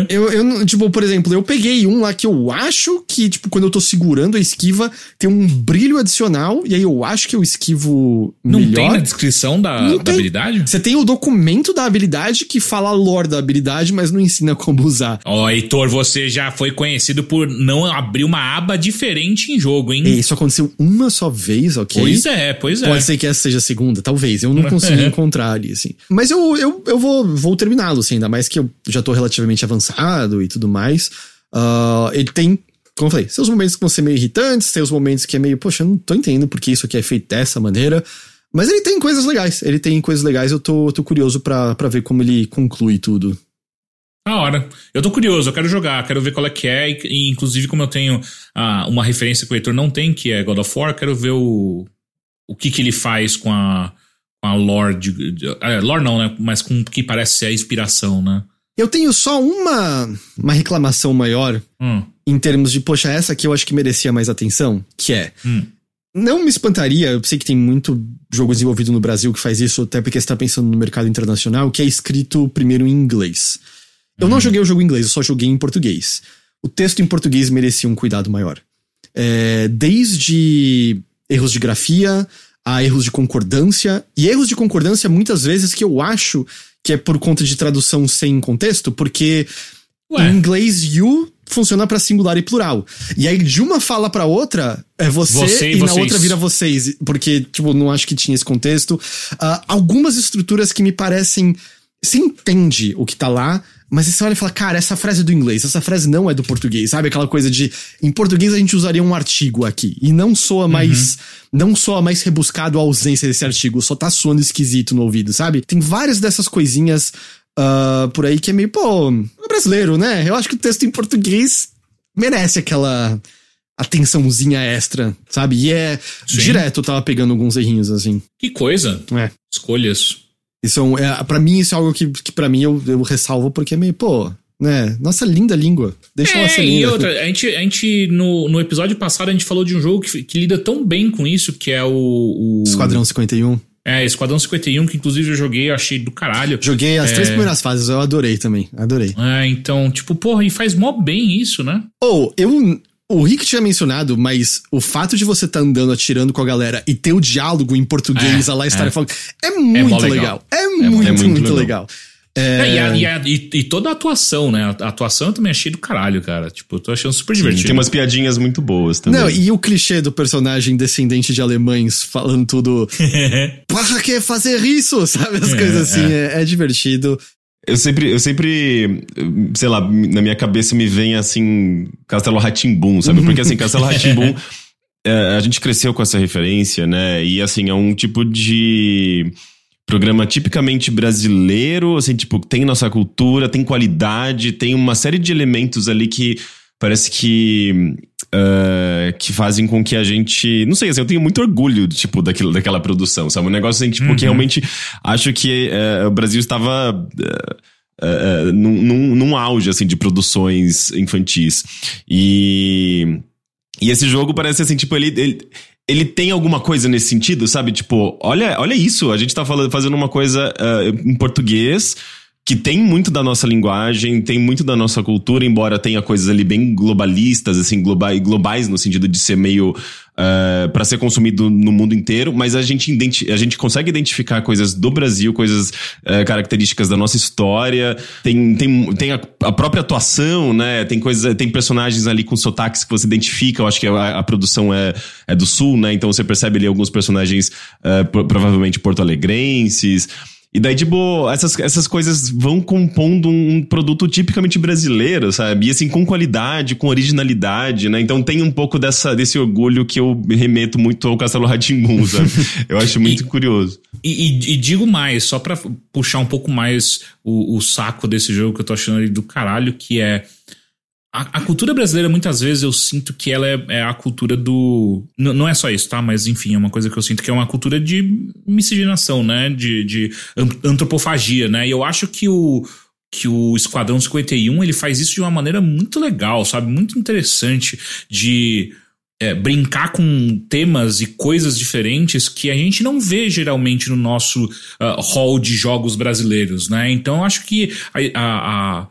Eu, eu, tipo, por exemplo, eu peguei um lá que eu acho que, tipo, quando eu tô segurando a esquiva, tem um brilho adicional, e aí eu acho que eu esquivo Não melhor. tem na descrição da, da habilidade? Você tem o documento da habilidade que fala a lore da habilidade, mas não ensina como usar. Ó, oh, Heitor, você já foi conhecido por não abrir uma aba diferente em jogo, hein? E isso aconteceu uma só vez, ok? Pois é, pois é. Pode ser que essa seja a segunda, talvez. Eu não consegui [laughs] encontrar ali, assim. Mas eu, eu, eu vou, vou terminá-lo, assim, ainda mais que eu já tô relativamente avançado e tudo mais. Uh, ele tem, como eu falei, seus momentos que vão ser meio irritantes, tem os momentos que é meio, poxa, eu não tô entendendo porque isso aqui é feito dessa maneira. Mas ele tem coisas legais, ele tem coisas legais, eu tô, tô curioso para ver como ele conclui tudo. A hora. Eu tô curioso, eu quero jogar, quero ver qual é que é, e, inclusive como eu tenho ah, uma referência que o Heitor não tem, que é God of War, quero ver o, o que que ele faz com a, com a lore, de, de, é, lore não, né, mas com o que parece ser a inspiração, né. Eu tenho só uma, uma reclamação maior hum. em termos de, poxa, essa aqui eu acho que merecia mais atenção, que é. Hum. Não me espantaria, eu sei que tem muito jogo desenvolvido no Brasil que faz isso, até porque você está pensando no mercado internacional, que é escrito primeiro em inglês. Eu não hum. joguei o jogo em inglês, eu só joguei em português. O texto em português merecia um cuidado maior. É, desde erros de grafia a erros de concordância, e erros de concordância muitas vezes que eu acho que é por conta de tradução sem contexto, porque Ué. em inglês you funciona para singular e plural. E aí de uma fala para outra é você, você e, e na outra vira vocês, porque tipo não acho que tinha esse contexto. Uh, algumas estruturas que me parecem você entende o que tá lá, mas você olha e fala, cara, essa frase é do inglês, essa frase não é do português, sabe? Aquela coisa de, em português a gente usaria um artigo aqui, e não soa uhum. mais, não soa mais rebuscado a ausência desse artigo, só tá soando esquisito no ouvido, sabe? Tem várias dessas coisinhas uh, por aí que é meio, pô, é brasileiro, né? Eu acho que o texto em português merece aquela atençãozinha extra, sabe? E é Sim. direto, eu tava pegando alguns errinhos assim. Que coisa. É. Escolhas. Isso é, um, é para mim isso é algo que, que para mim eu, eu ressalvo porque é meio, pô, né? Nossa linda língua. Deixa é, ela ser linda. E outra, a gente, a gente no, no episódio passado a gente falou de um jogo que, que lida tão bem com isso, que é o, o... Esquadrão 51. É, Esquadrão 51, que inclusive eu joguei, eu achei do caralho. Joguei as é... três primeiras fases, eu adorei também, adorei. É, então, tipo, porra, e faz mó bem isso, né? Ou, oh, eu o Rick tinha mencionado, mas o fato de você estar tá andando atirando com a galera e ter o diálogo em português, É, a lá estar é. falando, é muito legal. legal. É, muito, é muito muito legal. legal. É, É, e, a- e a- e- e toda a atuação, né? A atuação eu também achei do caralho, cara. Tipo, eu tô achando super divertido. Tem umas piadinhas muito boas também. Não, e o clichê do personagem descendente de alemães falando tudo. [laughs] Para que fazer isso? Sabe? As É, coisas assim, é, é divertido. Eu sempre, eu sempre, sei lá, na minha cabeça me vem assim, Castelo Ratimbum, sabe? [laughs] Porque assim, Castelo Ratimbum, a gente cresceu com essa referência, né? E assim, é um tipo de programa tipicamente brasileiro, assim, tipo, tem nossa cultura, tem qualidade, tem uma série de elementos ali que parece que eh, que fazem com que a gente, não sei, assim, eu tenho muito orgulho, tipo, daquilo, daquela produção, sabe? Um negócio assim, tipo, que realmente acho que eh, o Brasil estava eh, num, num, num auge, assim, de produções infantis. E e esse jogo parece assim, tipo, ele, ele, ele tem alguma coisa nesse sentido, sabe? Tipo, olha, olha isso, a gente tá falando, fazendo uma coisa ah, em português que tem muito da nossa linguagem, tem muito da nossa cultura, embora tenha coisas ali bem globalistas, assim, globais, globais no sentido de ser meio para ser consumido no mundo inteiro, mas a gente, a gente consegue identificar coisas do Brasil, coisas eh, características da nossa história, tem, tem, tem a, a própria atuação, né? Tem coisas, tem personagens ali com sotaques que você identifica, eu acho que a, a produção é, é do sul, né? Então você percebe ali alguns personagens eh, pro- provavelmente porto-alegrenses. E daí, tipo, essas, essas coisas vão compondo um, um produto tipicamente brasileiro, sabe? E assim, com qualidade, com originalidade, né? Então tem um pouco dessa, desse orgulho que eu remeto muito ao Castelo Ratimbun, sabe? [laughs] Eu acho muito E- curioso. E, e- e digo mais, só pra puxar um pouco mais o, o saco desse jogo que eu tô achando ali do caralho, que é. A, cultura brasileira, muitas vezes, eu sinto que ela é, é a cultura do. n- Não é só isso, tá? Mas enfim, é uma coisa que eu sinto que é uma cultura de miscigenação, né? De, de an- antropofagia, né? E eu acho que o. Que o Esquadrão 51 ele faz isso de uma maneira muito legal, sabe? Muito interessante de é, brincar com temas e coisas diferentes que a gente não vê geralmente no nosso ah, hall de jogos brasileiros, né? Então eu acho que a, a- a-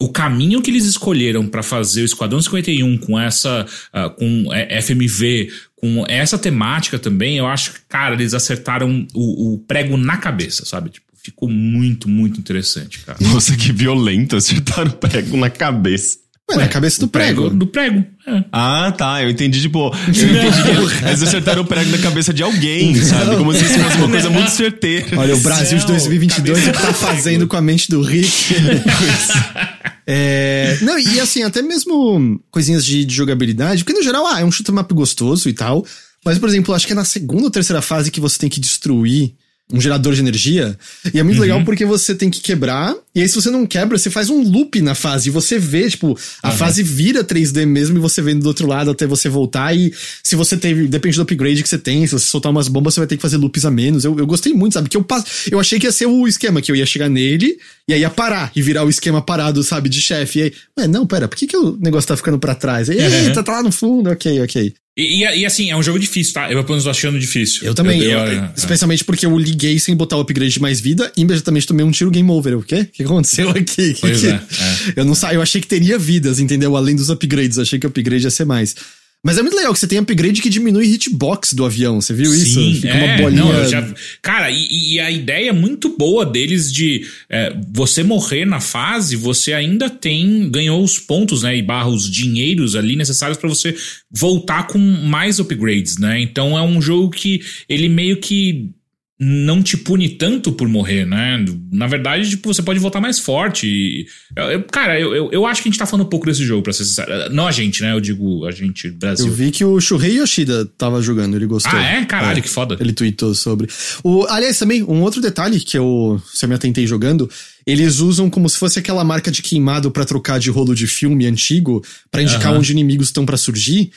o caminho que eles escolheram para fazer o Esquadrão 51 com essa ah, com é, FMV, com essa temática também, eu acho que, cara, eles acertaram o, o prego na cabeça, sabe? Tipo, ficou muito, muito interessante, cara. Nossa, que violento, acertaram o prego na cabeça. Ué, na cabeça do O prego. Do prego, é. Ah, tá. Eu entendi, tipo, eu entendi que [laughs] eles acertaram o prego na cabeça de alguém, sabe? Como se isso fosse uma coisa muito certeira. Olha, o Brasil de Não, 2022 o que tá fazendo com a mente do Rick. [laughs] É, não, e assim, até mesmo coisinhas de, de jogabilidade, porque no geral, ah, é um shoot map gostoso e tal. Mas, por exemplo, acho que é na segunda ou terceira fase que você tem que destruir um gerador de energia. E é muito legal porque você tem que quebrar. E aí, se você não quebra, você faz um loop na fase. E você vê, tipo, a fase vira 3D mesmo e você vem do outro lado até você voltar. E se você teve, depende do upgrade que você tem, se você soltar umas bombas, você vai ter que fazer loops a menos. Eu, eu gostei muito, sabe? Que eu, pas- eu achei que ia ser o esquema, que eu ia chegar nele e aí ia parar e virar o esquema parado, sabe, de chefe. E aí, ué, não, pera, por que, que o negócio tá ficando pra trás? Aí, Eita, tá lá no fundo, ok, ok. E, e, e, assim, é um jogo difícil, tá? Eu pelo menos tô achando difícil. Eu também. Eu, eu- eu- é. especialmente porque eu liguei sem botar o upgrade de mais vida e imediatamente tomei um tiro game over. O quê? O que aconteceu aqui? Pois [laughs] que- é, é. Eu não sa... eu achei que teria vidas, entendeu? Além dos upgrades. Eu achei que o upgrade ia ser mais. Mas é muito legal que você tem upgrade que diminui hitbox do avião. Você viu isso? Sim, Fica é, uma bolinha. não, já- cara, e, e a ideia muito boa deles de é, você morrer na fase, você ainda tem ganhou os pontos, né, e barra os dinheiros ali necessários pra você voltar com mais upgrades, né? Então é um jogo que ele meio que não te pune tanto por morrer, né? Na verdade, tipo, você pode voltar mais forte. E, eu- eu- cara, eu, eu, eu acho que a gente tá falando um pouco desse jogo, pra ser sincero. Não a gente, né? Eu digo a gente, Eu Brasil. vi que o Shuhei Yoshida tava jogando, ele gostou. Ah, é? Caralho, que foda. Ele tweetou sobre. O, aliás, também, um outro detalhe que eu, se eu me atentei jogando, eles usam como se fosse aquela marca de queimado pra trocar de rolo de filme antigo, pra indicar onde inimigos estão pra surgir.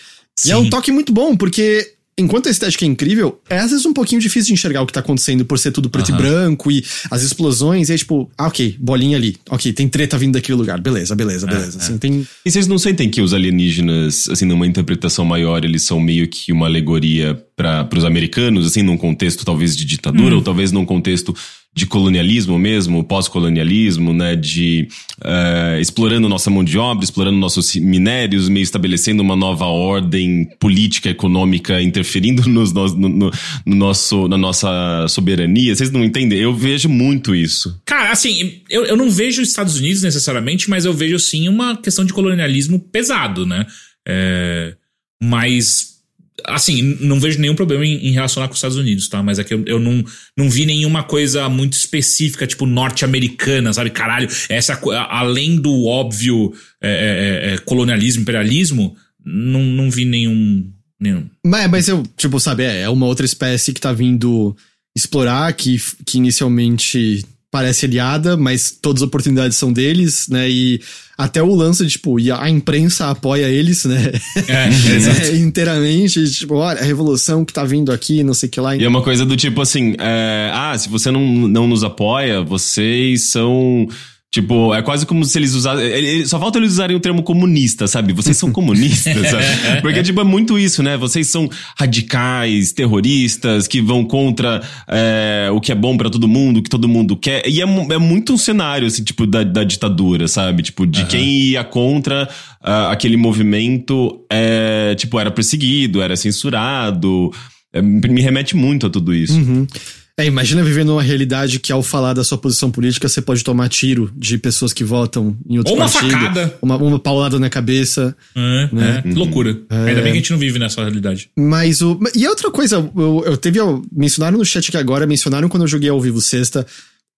E é Sim. um toque muito bom, porque enquanto a estética é incrível, é às vezes um pouquinho difícil de enxergar o que tá acontecendo por ser tudo preto e Aham. branco e as explosões, e é tipo, ah, ok, bolinha ali. Ok, tem treta vindo daquele lugar. Beleza, beleza, beleza. Assim, tem. E vocês não sentem que os alienígenas, assim, numa interpretação maior, eles são meio que uma alegoria para os americanos, assim, num contexto talvez de ditadura, ou talvez num contexto de colonialismo mesmo, pós-colonialismo, né? De uh, explorando nossa mão de obra, explorando nossos minérios, meio estabelecendo uma nova ordem política, econômica, interferindo [laughs] nos, no, no, no nosso, na nossa soberania. Vocês não entendem? Eu vejo muito isso. Cara, assim, eu, eu não vejo os Estados Unidos necessariamente, mas eu vejo sim uma questão de colonialismo pesado, né? É, mas Assim, não vejo nenhum problema em, em, relacionar com os Estados Unidos, tá? Mas é que eu, eu não, não vi nenhuma coisa muito específica, tipo norte-americana, sabe? Caralho, essa além do óbvio é, é, é, colonialismo, imperialismo, não, não vi nenhum. nenhum. Mas, mas eu, tipo, sabe, é, é uma outra espécie que tá vindo explorar, que, que inicialmente parece aliada, mas todas as oportunidades são deles, né? E até o lance, de, tipo, e a imprensa apoia eles, né? É, [laughs] é, inteiramente, tipo, olha, a revolução que tá vindo aqui, não sei o que lá. E é uma coisa do tipo assim, é, ah, se você não, não nos apoia, vocês são Tipo, é quase como se eles usassem. Só falta eles usarem o termo comunista, sabe? Vocês são comunistas, sabe? [laughs] Porque, tipo, é muito isso, né? Vocês são radicais, terroristas, que vão contra é, o que é bom para todo mundo, o que todo mundo quer. E é, é muito um cenário, assim, tipo, da, da ditadura, sabe? Tipo, de uhum. quem ia contra uh, aquele movimento, é, tipo, era perseguido, era censurado. É, me remete muito a tudo isso. Uhum. É, imagina viver numa realidade que ao falar da sua posição política você pode tomar tiro de pessoas que votam em outro Ou uma partido. facada. Uma, uma paulada na cabeça. É, né? é, uhum. loucura. É. Ainda bem que a gente não vive nessa realidade. Mas o. E outra coisa, eu, eu teve. Mencionaram no chat aqui agora, mencionaram quando eu joguei ao vivo sexta.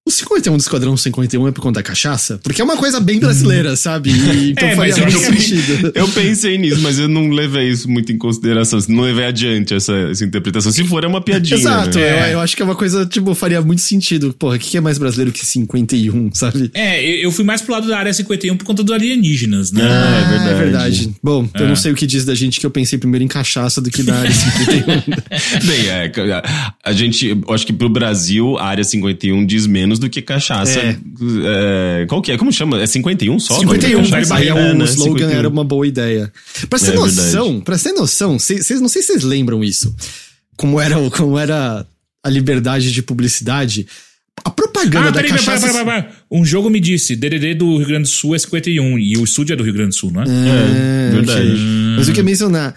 O 51 do Esquadrão 51 é por conta da cachaça? Porque é uma coisa bem brasileira, uhum. sabe? E, [laughs] então é, faria muito sentido. Eu pensei nisso, mas eu não levei isso muito em consideração. Não levei adiante essa, essa interpretação. Se for, é uma piadinha. Exato, né? eu, eu, acho que é uma coisa, tipo, faria muito sentido. Porra, o que é mais brasileiro que 51, sabe? É, eu fui mais pro lado da área 51 por conta dos alienígenas, né? Ah, é verdade. É verdade. Bom, é. eu não sei o que diz da gente que eu pensei primeiro em cachaça do que da área 51. [laughs] Bem, é, a gente, eu acho que pro Brasil, a área 51 diz menos do que cachaça é. é. qual que é? Como chama? É 51 só? 51, aí é, o né? slogan 51. era uma boa ideia. Pra ter é, noção, pra ter noção, cês, cês, não sei se vocês lembram isso. Como era, como era a liberdade de publicidade. A propaganda ah, da peraí, cachaça... Pera, pera, pera, Um jogo me disse, DDD do Rio Grande do Sul é 51 e o estúdio é do Rio Grande do Sul, não é? É, é verdade. Okay. Mas eu queria mencionar,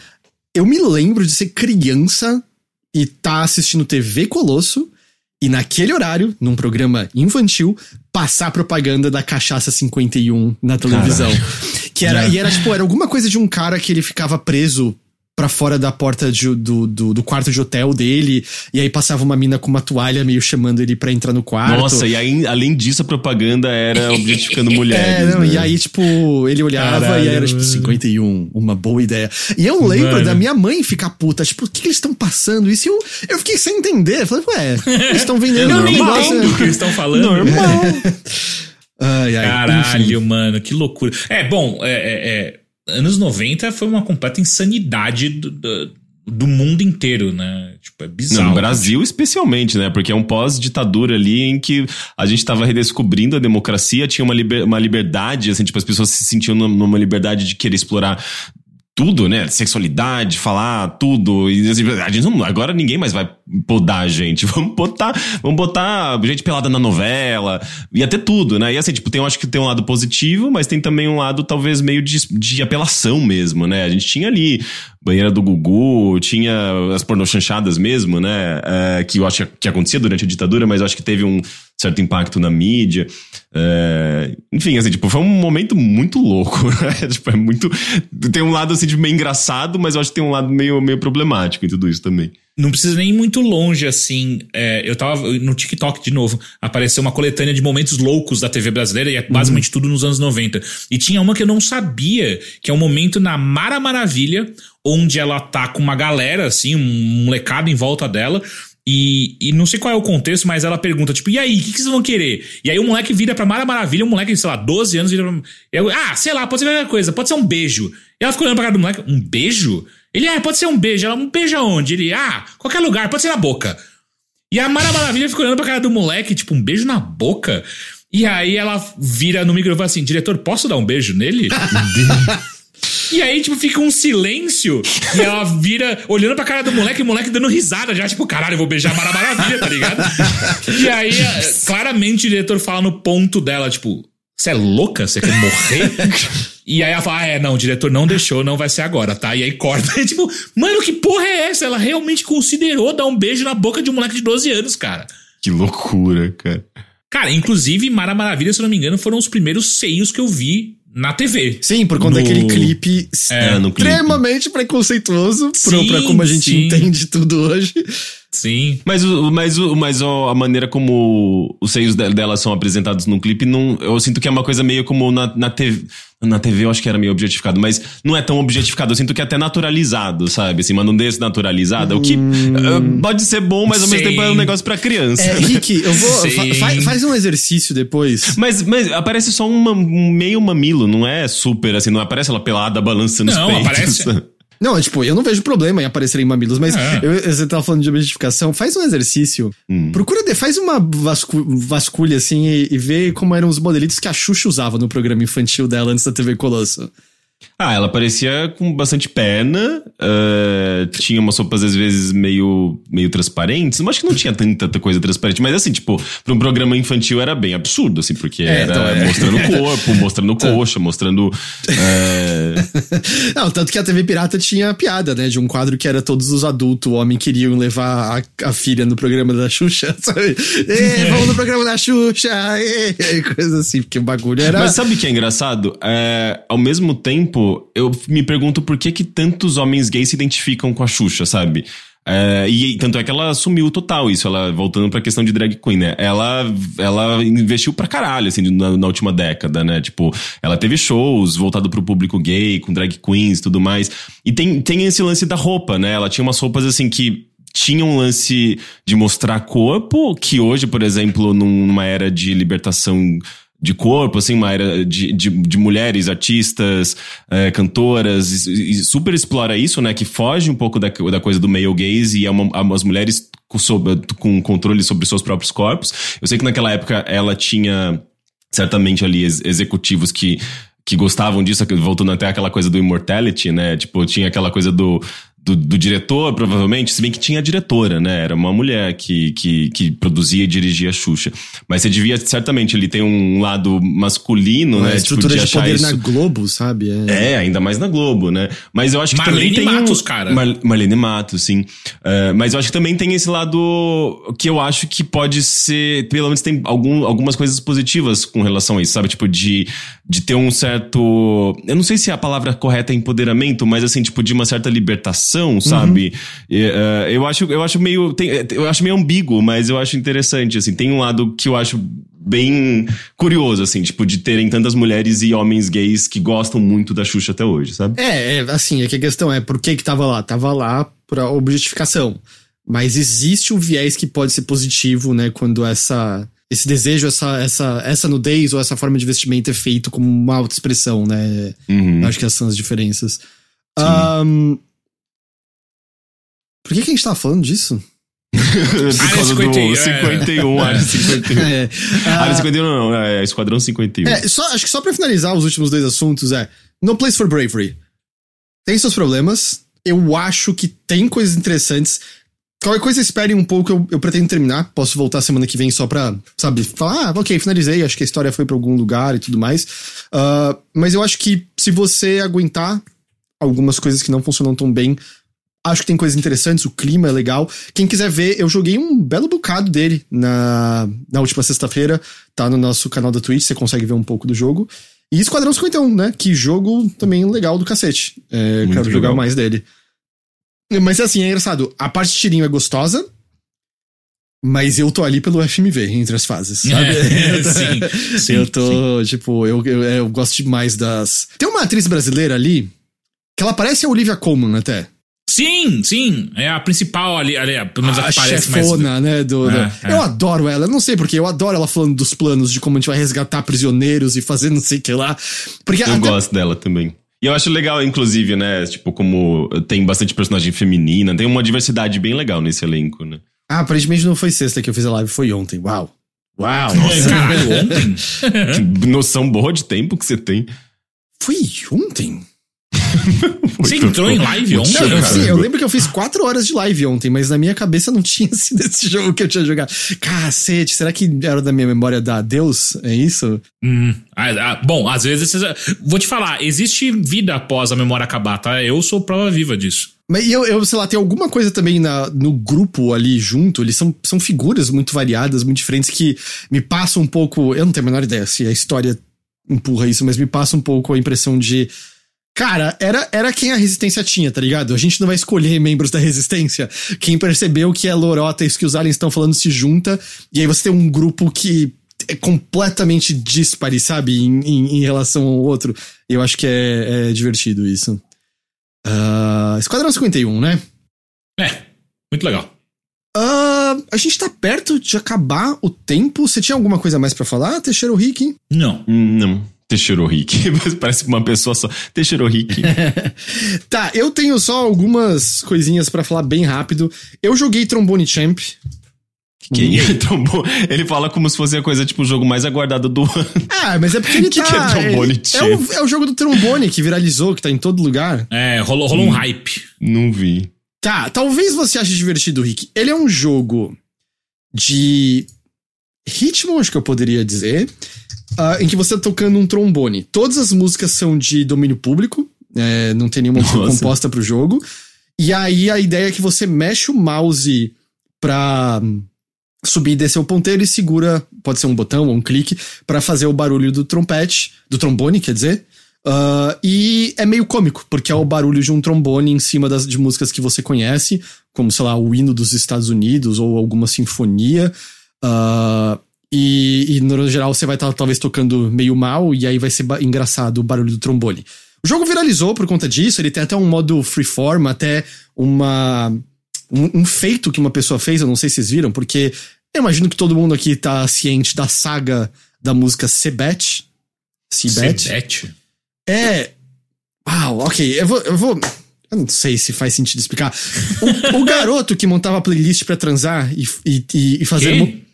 eu me lembro de ser criança e tá assistindo TV Colosso e naquele horário, num programa infantil, passar propaganda da cachaça 51 na televisão. Que era, e era tipo, era alguma coisa de um cara que ele ficava preso para fora da porta de, do, do, do, quarto de hotel dele, e aí passava uma mina com uma toalha meio chamando ele para entrar no quarto. Nossa, e aí, além disso, a propaganda era [laughs] objetificando mulheres. É, não, né? e aí, tipo, ele olhava Caralho, e era tipo 51, uma boa ideia. E eu lembro mano. da minha mãe ficar puta, tipo, o que, que eles estão passando isso? E eu, eu fiquei sem entender. Eu falei, ué, eles estão [laughs] vendendo eu um negócio. o que eles estão falando. Normal. [laughs] ai, ai, Caralho, enfim. mano, que loucura. É, bom, é, é, é anos 90 foi uma completa insanidade do, do, do mundo inteiro, né? Tipo, é bizarro. No Brasil, especialmente, né? Porque é um pós-ditadura ali em que a gente tava redescobrindo a democracia, tinha uma, liber, uma liberdade, assim, tipo, as pessoas se sentiam numa liberdade de querer explorar tudo, né? Sexualidade, falar tudo. E assim, a gente não, agora ninguém mais vai podar a gente. [laughs] Vamos botar, vamos botar gente pelada na novela. Ia ter tudo, né? E assim, tipo, tem, eu acho que tem um lado positivo, mas tem também um lado talvez meio de, de apelação mesmo, né? A gente tinha ali banheira do Gugu, tinha as pornochanchadas mesmo, né? É, que eu acho que acontecia durante a ditadura, mas eu acho que teve um certo impacto na mídia. É, enfim, assim, tipo, foi um momento muito louco, [laughs] né? Tipo, é muito. Tem um lado assim de meio engraçado, mas eu acho que tem um lado meio, meio problemático em tudo isso também. Não precisa nem ir muito longe, assim. É, eu tava no TikTok de novo. Apareceu uma coletânea de momentos loucos da TV brasileira e é basicamente uhum. tudo nos anos 90. E tinha uma que eu não sabia, que é um momento na Mara Maravilha, onde ela tá com uma galera, assim, um molecado em volta dela. E, e não sei qual é o contexto, mas ela pergunta, tipo, e aí, o que, que, vocês vão querer? E aí o moleque vira pra Mara Maravilha, um moleque de, sei lá, 12 anos, vira pra. Eu, ah, sei lá, pode ser qualquer coisa, pode ser um beijo. E ela ficou olhando pra cara do moleque, um beijo? Ele, é, pode ser um beijo. Ela, um beijo aonde? Ele, ah, qualquer lugar, pode ser na boca. E a Mara Maravilha ficou olhando pra cara do moleque, tipo, um beijo na boca. E aí ela vira no microfone assim, diretor, posso dar um beijo nele? [laughs] [laughs] E aí, tipo, fica um silêncio e ela vira olhando pra cara do moleque, e o moleque dando risada já, tipo, caralho, eu vou beijar a Mara Maravilha, tá ligado? E aí, claramente, o diretor fala no ponto dela, tipo, você é louca? Você quer morrer? e aí ela fala: Ah, é, não, o diretor não deixou, não vai ser agora, tá? E aí corta. E, [laughs] tipo, mano, que porra é essa? Ela realmente considerou dar um beijo na boca de um moleque de 12 anos, cara. Que loucura, cara. Cara, inclusive, Mara Maravilha, se eu não me engano, foram os primeiros seios que eu vi na TV. Sim, por conta No- daquele clipe É, no clipe. extremamente preconceituoso pro, Sim, pra como a gente sim. entende tudo hoje. Sim. Mas, o, mas, mas a maneira como os seios de- dela são apresentados no clipe, não, eu sinto que é uma coisa meio como na, na TV. Na TV eu acho que era meio objetificado, mas não é tão objetificado. Eu sinto que é até naturalizado, sabe? Assim, uma nudez naturalizada. O que eh, pode ser bom, mas ao mesmo Sim. tempo é um negócio pra criança. É, Rick, eu vou. fa- Sim. fa- faz um exercício depois. Mas, mas aparece só um meio mamilo, não é super assim, não aparece ela pelada balançando Não, os peitos. aparece- Não, tipo, eu não vejo problema em aparecerem mamilos, mas É. eu- você tava falando de objetificação. Faz um exercício. Hum. Procura, de- faz uma vascu- vasculha assim e, e vê como eram os modelitos que a Xuxa usava no programa infantil dela antes da TV Colosso. Ah, ela parecia com bastante perna, eh, tinha umas roupas às vezes meio, meio transparentes, mas acho que não tinha tanta, tanta coisa transparente, mas assim, tipo, pra um programa infantil era bem absurdo, assim, porque É, era então, é. mostrando o corpo, mostrando [laughs] coxa, mostrando... eh, [laughs] Não, tanto que a TV Pirata tinha piada, né? De um quadro que era todos os adultos, o homem queriam levar a, a filha no programa da Xuxa, [laughs] sabe? Ê, vamos no programa da Xuxa! ê, coisa assim, porque o bagulho era. Mas sabe o que é engraçado? É, ao mesmo tempo, eu me pergunto por que que tantos homens gays se identificam com a Xuxa, sabe? É, e tanto é que ela assumiu total isso, ela voltando pra questão de drag queen, né? Ela, ela investiu pra caralho, assim, na, na última década, né? Tipo, ela teve shows voltado pro público gay, com drag queens e tudo mais. E tem, tem esse lance da roupa, né? Ela tinha umas roupas, assim, que tinha um lance de mostrar corpo, que hoje, por exemplo, num- numa era de libertação de corpo, assim, uma era de, de, de mulheres, artistas, eh, cantoras, e, e super explora isso, né? Que foge um pouco da, da coisa do male gaze e é uma, as mulheres com, sob- com controle sobre seus próprios corpos. Eu sei que naquela época ela tinha certamente ali ex- executivos que que gostavam disso, voltando até aquela coisa do immortality, né? Tipo, tinha aquela coisa do, do, do diretor, provavelmente, se bem que tinha a diretora, né? Era uma mulher que, que, que produzia e dirigia a Xuxa. Mas você devia, certamente, ele tem um lado masculino, uma né? estrutura tipo, de, achar poder isso... na Globo, sabe? É. É, ainda mais na Globo, né? Mas eu acho que Marlene também tem Matos, um... cara. Mar Marlene Matos, sim. É, mas eu acho que também tem esse lado que eu acho que pode ser... Pelo menos tem algum, algumas coisas positivas com relação a isso, sabe? Tipo, de, de ter um certo... Eu não sei se a palavra correta é empoderamento, mas assim, tipo, de uma certa libertação, sabe? E, é, eu, acho, eu acho meio... Tem, eu acho meio ambíguo, mas eu acho interessante, assim. Tem um lado que eu acho bem curioso, assim, tipo, de terem tantas mulheres e homens gays que gostam muito da Xuxa até hoje, sabe? É, é, assim, é que a questão é por que que tava lá? Tava lá pra objetificação. Mas existe um viés que pode ser positivo, né, quando essa esse desejo, essa, essa, essa nudez ou essa forma de vestimento é feito como uma autoexpressão, né? Uhum. Acho que essas são as diferenças. Ahn, por que, que a gente tava falando disso? Por causa 51, do é. 51, área 51. É, Área ah, 51 não, é Esquadrão 51. é, só, acho que só pra finalizar os últimos dois assuntos é No Place for Bravery. Tem seus problemas. Eu acho que tem coisas interessantes. Qualquer coisa esperem um pouco, eu, eu pretendo terminar. Posso voltar semana que vem só pra, sabe, falar, ah, ok, finalizei, acho que a história foi pra algum lugar e tudo mais. Ah, mas eu acho que se você aguentar algumas coisas que não funcionam tão bem, acho que tem coisas interessantes, o clima é legal. Quem quiser ver, eu joguei um belo bocado dele na, na última sexta-feira, tá no nosso canal da Twitch, você consegue ver um pouco do jogo. E Esquadrão 51, né? Que jogo também legal do cacete. É, Muito quero jogar legal. mais dele. Mas assim, é engraçado. A parte de tirinho é gostosa, mas eu tô ali pelo FMV entre as fases, [laughs] sabe? É, sim, sim, eu tô, tipo, eu, eu, eu gosto demais das. Tem uma atriz brasileira ali que ela parece a Olivia Colman até. Sim, sim. É a principal ali, ali pelo menos a a que parece mais. chefona, né? Do, do- É, é. Eu adoro ela, eu não sei porque, eu adoro ela falando dos planos de como a gente vai resgatar prisioneiros e fazer não sei o que lá. Porque Eu até- gosto dela também. E eu acho legal, inclusive, né? Tipo, como tem bastante personagem feminina, tem uma diversidade bem legal nesse elenco, né? Ah, aparentemente não foi sexta que eu fiz a live, foi ontem. Uau. Uau. É, Caralho, ontem? [laughs] Que noção boa de tempo que você tem. Foi ontem? Você entrou em live ontem? Não, sim, eu lembro que eu fiz quatro horas de live ontem, mas na minha cabeça não [laughs] tinha sido esse jogo que eu tinha jogado. Cacete, será que era da minha memória da Deus? É isso? Hum, ah, ah, bom, às vezes. vocês- Vou te falar, existe vida após a memória acabar, tá? Eu sou prova viva disso. Mas eu, eu, sei lá, tem alguma coisa também na, no grupo ali junto. Eles são, são figuras muito variadas, muito diferentes, que me passam um pouco. Eu não tenho a menor ideia se a história empurra isso, mas me passa um pouco a impressão de. Cara, era, era quem a resistência tinha, tá ligado? A gente não vai escolher membros da resistência. Quem percebeu que é lorota isso que os aliens estão falando se junta, e aí você tem um grupo que é completamente dispare, sabe? Em, em, em relação ao outro. Eu acho que é, é divertido isso. Ah, Esquadrão 51, né? É, muito legal. Ah, a gente tá perto de acabar o tempo. Você tinha alguma coisa mais pra falar, Teixeira Rick? Não. Hum, Não. Teixeiro Rick. [laughs] Parece uma pessoa só. Teixeiro Rick. [laughs] Tá, eu tenho só algumas coisinhas pra falar bem rápido. Eu joguei Trombone Champ. Quem é [laughs] trombone? Ele fala como se fosse a coisa, tipo, o jogo mais aguardado do ano. Ah, mas é porque ele Que tá. que é Trombone ele- é, Champ? o, é o jogo do trombone que viralizou, que tá em todo lugar. É, rolou, rolou um hype. Não vi. Tá, talvez você ache divertido, Rick. Ele é um jogo de ritmo, acho que eu poderia dizer, ah, em que você tá tocando um trombone. Todas as músicas são de domínio público, é, não tem nenhuma música composta pro jogo. E aí a ideia é que você mexe o mouse pra hum, subir e descer o ponteiro e segura, pode ser um botão ou um clique, pra fazer o barulho do trompete, do trombone, quer dizer. Ah, e é meio cômico, porque é o barulho de um trombone em cima das, de músicas que você conhece, como, sei lá, o hino dos Estados Unidos ou alguma sinfonia. Ah, e, e, no geral, você vai estar talvez tocando meio mal, e aí vai ser engraçado o barulho do trombone. O jogo viralizou por conta disso, ele tem até um modo freeform, até uma. Um, um feito que uma pessoa fez, eu não sei se vocês viram, porque eu imagino que todo mundo aqui tá ciente da saga da música Sebet. Sebet. Sebete. É. Uau, ok. Eu vou, eu vou. Eu não sei se faz sentido explicar. O, o garoto que montava a playlist pra transar e, e- e fazer.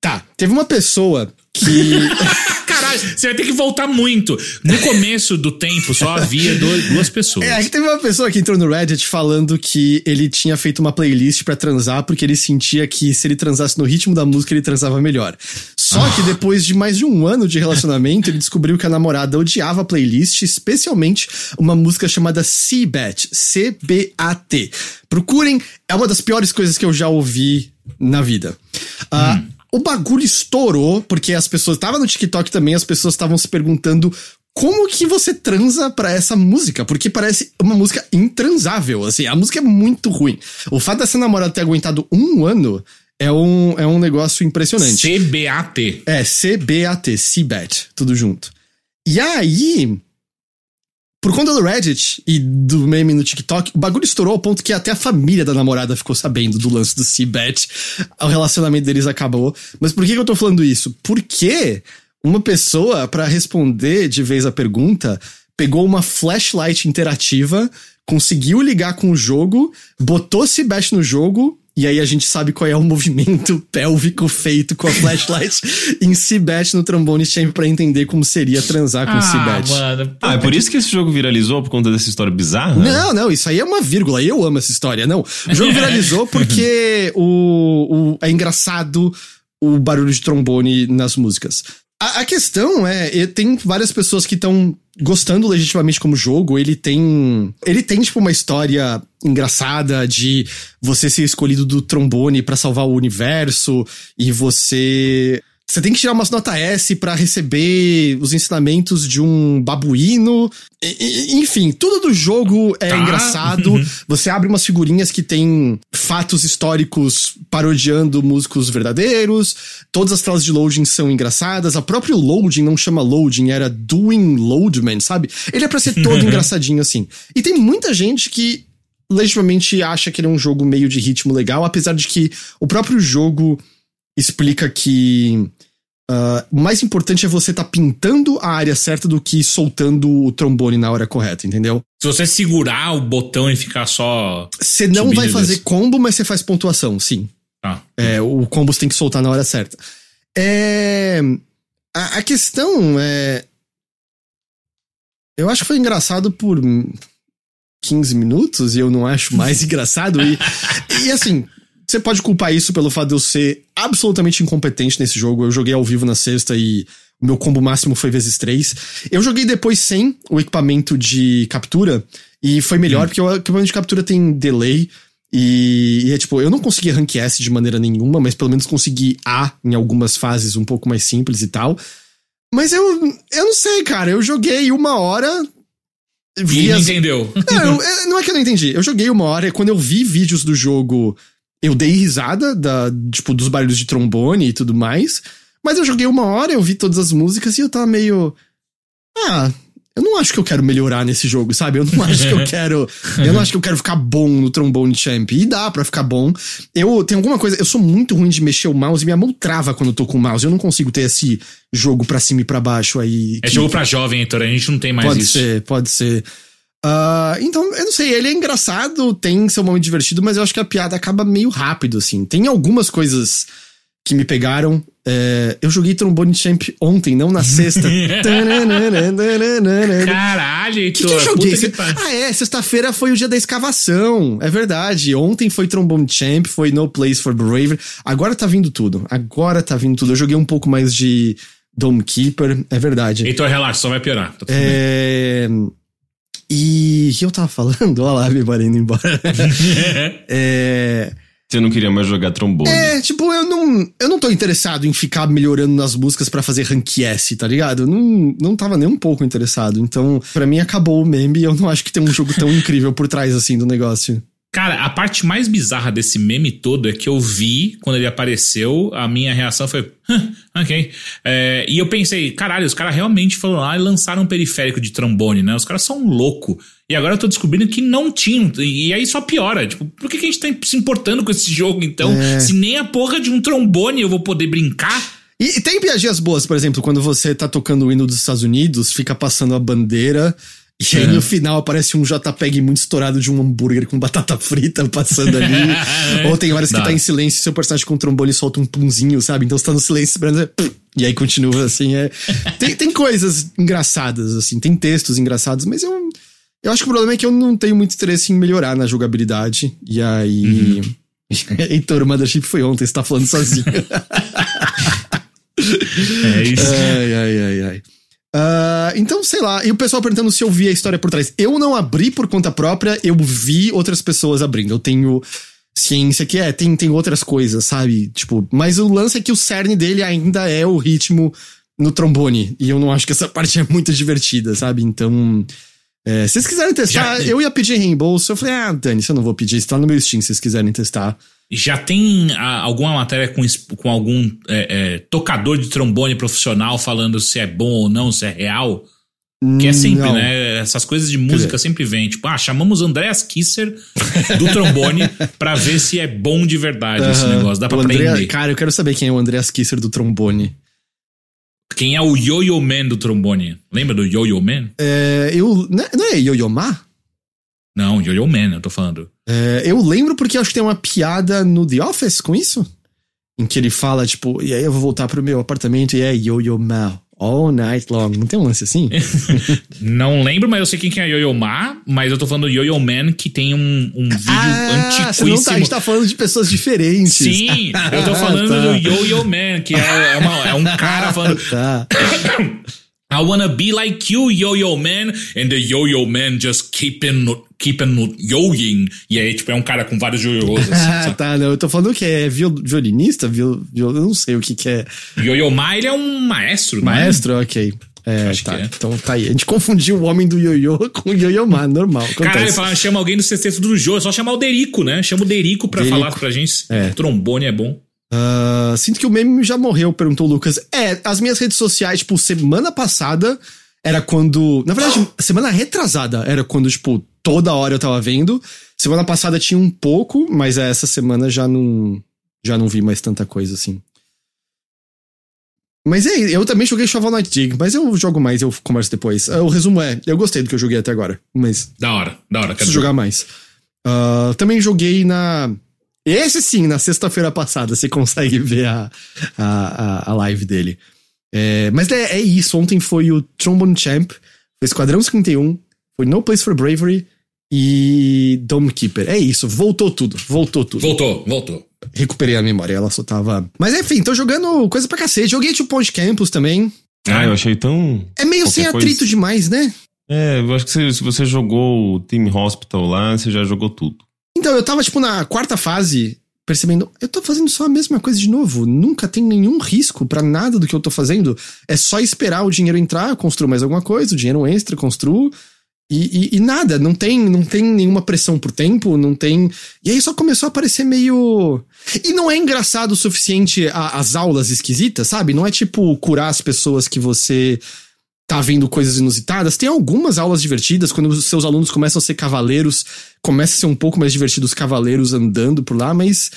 Tá, teve uma pessoa que. [laughs] Caralho, você vai ter que voltar muito. No começo do tempo só havia do- duas pessoas. É, que teve uma pessoa que entrou no Reddit falando que ele tinha feito uma playlist pra transar porque ele sentia que se ele transasse no ritmo da música ele transava melhor. Só que depois de mais de um ano de relacionamento, ele descobriu que a namorada odiava a playlist, especialmente uma música chamada C-Bet, C-B-A-T. Procurem, é uma das piores coisas que eu já ouvi na vida. Ah, O bagulho estourou, porque as pessoas. Tava no TikTok também, as pessoas estavam se perguntando como que você transa pra essa música? Porque parece uma música intransável, assim. A música é muito ruim. O fato dessa namorada ter aguentado um ano é um, é um negócio impressionante. CBAT. É, C-B-A-T, C-Bet, tudo junto. E aí, por conta do Reddit e do meme no TikTok, o bagulho estourou ao ponto que até a família da namorada ficou sabendo do lance do C-Bet. O relacionamento deles acabou. Mas por que, eu tô falando isso? Porque uma pessoa, pra responder de vez a pergunta, pegou uma flashlight interativa, conseguiu ligar com o jogo, botou C-Bet no jogo e aí a gente sabe qual é o movimento [laughs] pélvico feito com a flashlight [laughs] em Cibet no trombone champ pra entender como seria transar com Ah. Ah, é por isso que esse jogo viralizou por conta dessa história bizarra? Não, não, isso aí é uma vírgula. Eu amo essa história. Não, o jogo [laughs] viralizou porque o, o- é engraçado o barulho de trombone nas músicas. A, a questão é, tem várias pessoas que estão gostando legitimamente como jogo. Ele tem, ele tem tipo uma história engraçada de você ser escolhido do trombone pra salvar o universo e você você tem que tirar umas nota S pra receber os ensinamentos de um babuíno. E- e- enfim, tudo do jogo é Tá. engraçado. Você abre umas figurinhas que tem fatos históricos parodiando músicos verdadeiros. Todas as telas de loading são engraçadas. A própria loading não chama loading, era doing loadman, sabe? Ele é pra ser todo engraçadinho assim. E tem muita gente que legitimamente acha que ele é um jogo meio de ritmo legal, apesar de que o próprio jogo explica que ah, o mais importante é você estar pintando a área certa do que soltando o trombone na hora correta, entendeu? Se você segurar o botão e ficar só. Você não vai fazer descer. combo, mas você faz pontuação, sim. Ah, É, o combo você tem que soltar na hora certa. É, a, a questão é. Eu acho que foi engraçado por 15 minutos e eu não acho mais [laughs] engraçado. E, e assim, você pode culpar isso pelo fato de eu ser absolutamente incompetente nesse jogo. Eu joguei ao vivo na sexta e o meu combo máximo foi vezes 3. Eu joguei depois sem o equipamento de captura e foi melhor, hum. porque o equipamento de captura tem delay. E, e, é tipo, eu não consegui rank S de maneira nenhuma, mas pelo menos consegui A em algumas fases um pouco mais simples e tal. Mas eu, eu não sei, cara. Eu joguei uma hora. Vi e as... entendeu. Não, é, não é que eu não entendi. Eu joguei uma hora e quando eu vi vídeos do jogo, eu dei risada da, tipo, dos barulhos de trombone e tudo mais. Mas eu joguei uma hora, eu vi todas as músicas e eu tava meio. Ah, eu não acho que eu quero melhorar nesse jogo, sabe? Eu não acho que eu [laughs] quero. eu não acho que eu quero ficar bom no trombone champ. E dá pra ficar bom. Eu tenho alguma coisa. Eu sou muito ruim de mexer o mouse e minha mão trava quando eu tô com o mouse. Eu não consigo ter esse jogo pra cima e pra baixo aí. É que... jogo pra jovem, Heitor. A gente não tem mais pode isso. Pode ser, pode ser. Uh, então, eu não sei, ele é engraçado, tem seu momento divertido, mas eu acho que a piada acaba meio rápido, assim. Tem algumas coisas que me pegaram. É, eu joguei Trombone Champ ontem, não na sexta. [laughs] Caralho, que, que eu joguei? Que ah, é, sexta-feira foi o dia da escavação. É verdade. Ontem foi Trombone Champ, foi No Place for Braver. Agora tá vindo tudo. Agora tá vindo tudo. Eu joguei um pouco mais de Dome Keeper, é verdade. Então relaxa, só vai piorar. Tá é... E eu tava falando, [laughs] olha lá, me indo embora. [laughs] é. Você não queria mais jogar trombone. É, tipo, eu não, eu não tô interessado em ficar melhorando nas músicas para fazer rank S, tá ligado? Eu não, não tava nem um pouco interessado. Então, para mim acabou o meme e eu não acho que tem um jogo tão [laughs] incrível por trás assim do negócio. Cara, a parte mais bizarra desse meme todo é que eu vi quando ele apareceu, a minha reação foi, ok. É, e eu pensei, caralho, os caras realmente foram lá e lançaram um periférico de trombone, né? Os caras são loucos. E agora eu tô descobrindo que não tinham. E aí só piora. Tipo, por que, que a gente tá se importando com esse jogo então? É. Se nem a porra de um trombone eu vou poder brincar. E, e tem piadinhas boas, por exemplo, quando você tá tocando o hino dos Estados Unidos, fica passando a bandeira e aí no final aparece um JPEG muito estourado de um hambúrguer com batata frita passando ali. [laughs] Ou tem horas que tá em silêncio e seu personagem com trombone solta um punzinho, sabe? Então você tá no silêncio esperando. E aí continua assim. É... [laughs] Tem, tem coisas engraçadas, assim, tem textos engraçados, mas eu. Eu acho que o problema é que eu não tenho muito interesse em melhorar na jogabilidade. E aí. Uhum. [laughs] Heitor, o Mothership foi ontem, você tá falando sozinho. é isso. Ai, ai, ai, ai. Uh, então, sei lá, e o pessoal perguntando se eu vi a história por trás. Eu não abri por conta própria, eu vi outras pessoas abrindo. Eu tenho ciência que é, tem, tem outras coisas, sabe? Tipo, mas o lance é que o cerne dele ainda é o ritmo no trombone. E eu não acho que essa [laughs] parte é muito divertida, sabe? Então. É, se vocês quiserem testar, Já... eu ia pedir reembolso. Eu falei, ah, Dani, se eu não vou pedir, está no meu Steam se vocês quiserem testar. Já tem a, ah, alguma matéria com, com algum é, é, tocador de trombone profissional falando se é bom ou não, se é real? Que é sempre, não. né? Essas coisas de música sempre vem. Tipo, ah, chamamos Andreas Kisser do [laughs] trombone pra ver se é bom de verdade esse negócio. Dá pra o aprender. Andrea, cara, eu quero saber quem é o Andreas Kisser do trombone. Quem é o Yo-Yo Man do trombone? Lembra do Yo-Yo Man? É, eu. Não é, é Yo-Yo Ma? Não, Yo-Yo Man, eu tô falando. É, eu lembro porque acho que tem uma piada no The Office com isso. Em que ele fala, tipo, e aí eu vou voltar pro meu apartamento e é Yo-Yo Ma. All night long. Não tem um lance assim? [laughs] não lembro, mas eu sei quem é Yo-Yo Ma, mas eu tô falando do Yo-Yo Man, que tem um, um vídeo ah, antiquíssimo. Tá, a gente tá falando de pessoas diferentes. Sim, eu tô [laughs] falando tá. do Yo-Yo Man, que é, é, uma, é um cara falando... [laughs] tá. [coughs] I wanna be like you, Yo-Yo Man, and the Yo-Yo Man just keeping keeping yoing. E aí, tipo, é um cara com vários yo-yos. Assim, [laughs] ah, tá, não. Eu tô falando que é viol, violinista, viol, viol, eu não sei o que que é. Yo-Yo Ma, ele é um maestro, Maestro, é? ok. É, tá. É. Então tá aí. A gente confundiu o homem do ioiô [laughs] com o ioiô Ma, normal. Caralho, fala, chama alguém do sexteto do Jô, é só chamar o Derico, né? Chama o Derico pra Derico. falar pra gente. É. trombone é bom. Uh, sinto que o meme já morreu, perguntou o Lucas. É, as minhas redes sociais, tipo, semana passada era quando. Na verdade, semana retrasada era quando, tipo, toda hora eu tava vendo. Semana passada tinha um pouco, mas essa semana já não. Já não vi mais tanta coisa assim. Mas é, eu também joguei Shovel Knight Dig, mas eu jogo mais, eu converso depois. O resumo é, eu gostei do que eu joguei até agora, mas. Da hora, da hora. Preciso jogar mais. Uh, também joguei na esse sim, na sexta-feira passada, você consegue ver a, a, a live dele. É, mas é, é, isso, ontem foi o Trombone Champ. Foi Esquadrão 51, foi No Place for Bravery e Dome Keeper. É isso, voltou tudo, voltou tudo. Voltou, voltou. Recuperei a memória, ela só tava. Mas enfim, tô jogando coisa pra cacete. Joguei Two Point Campus também. Ah, eu achei tão. É meio sem atrito coisa. demais, né? É, eu acho que se, se você jogou o Team Hospital lá, você já jogou tudo. Então, eu tava, tipo, na quarta fase, percebendo, eu tô fazendo só a mesma coisa de novo. Nunca tem nenhum risco pra nada do que eu tô fazendo. É só esperar o dinheiro entrar, construo mais alguma coisa, o dinheiro extra, construo. E, e- e nada, não tem, não tem nenhuma pressão por tempo, não tem. E aí só começou a parecer meio. E não é engraçado o suficiente a- as aulas esquisitas, sabe? Não é tipo curar as pessoas que você tá vendo coisas inusitadas. Tem algumas aulas divertidas, quando os seus alunos começam a ser cavaleiros, começa a ser um pouco mais divertido os cavaleiros andando por lá, mas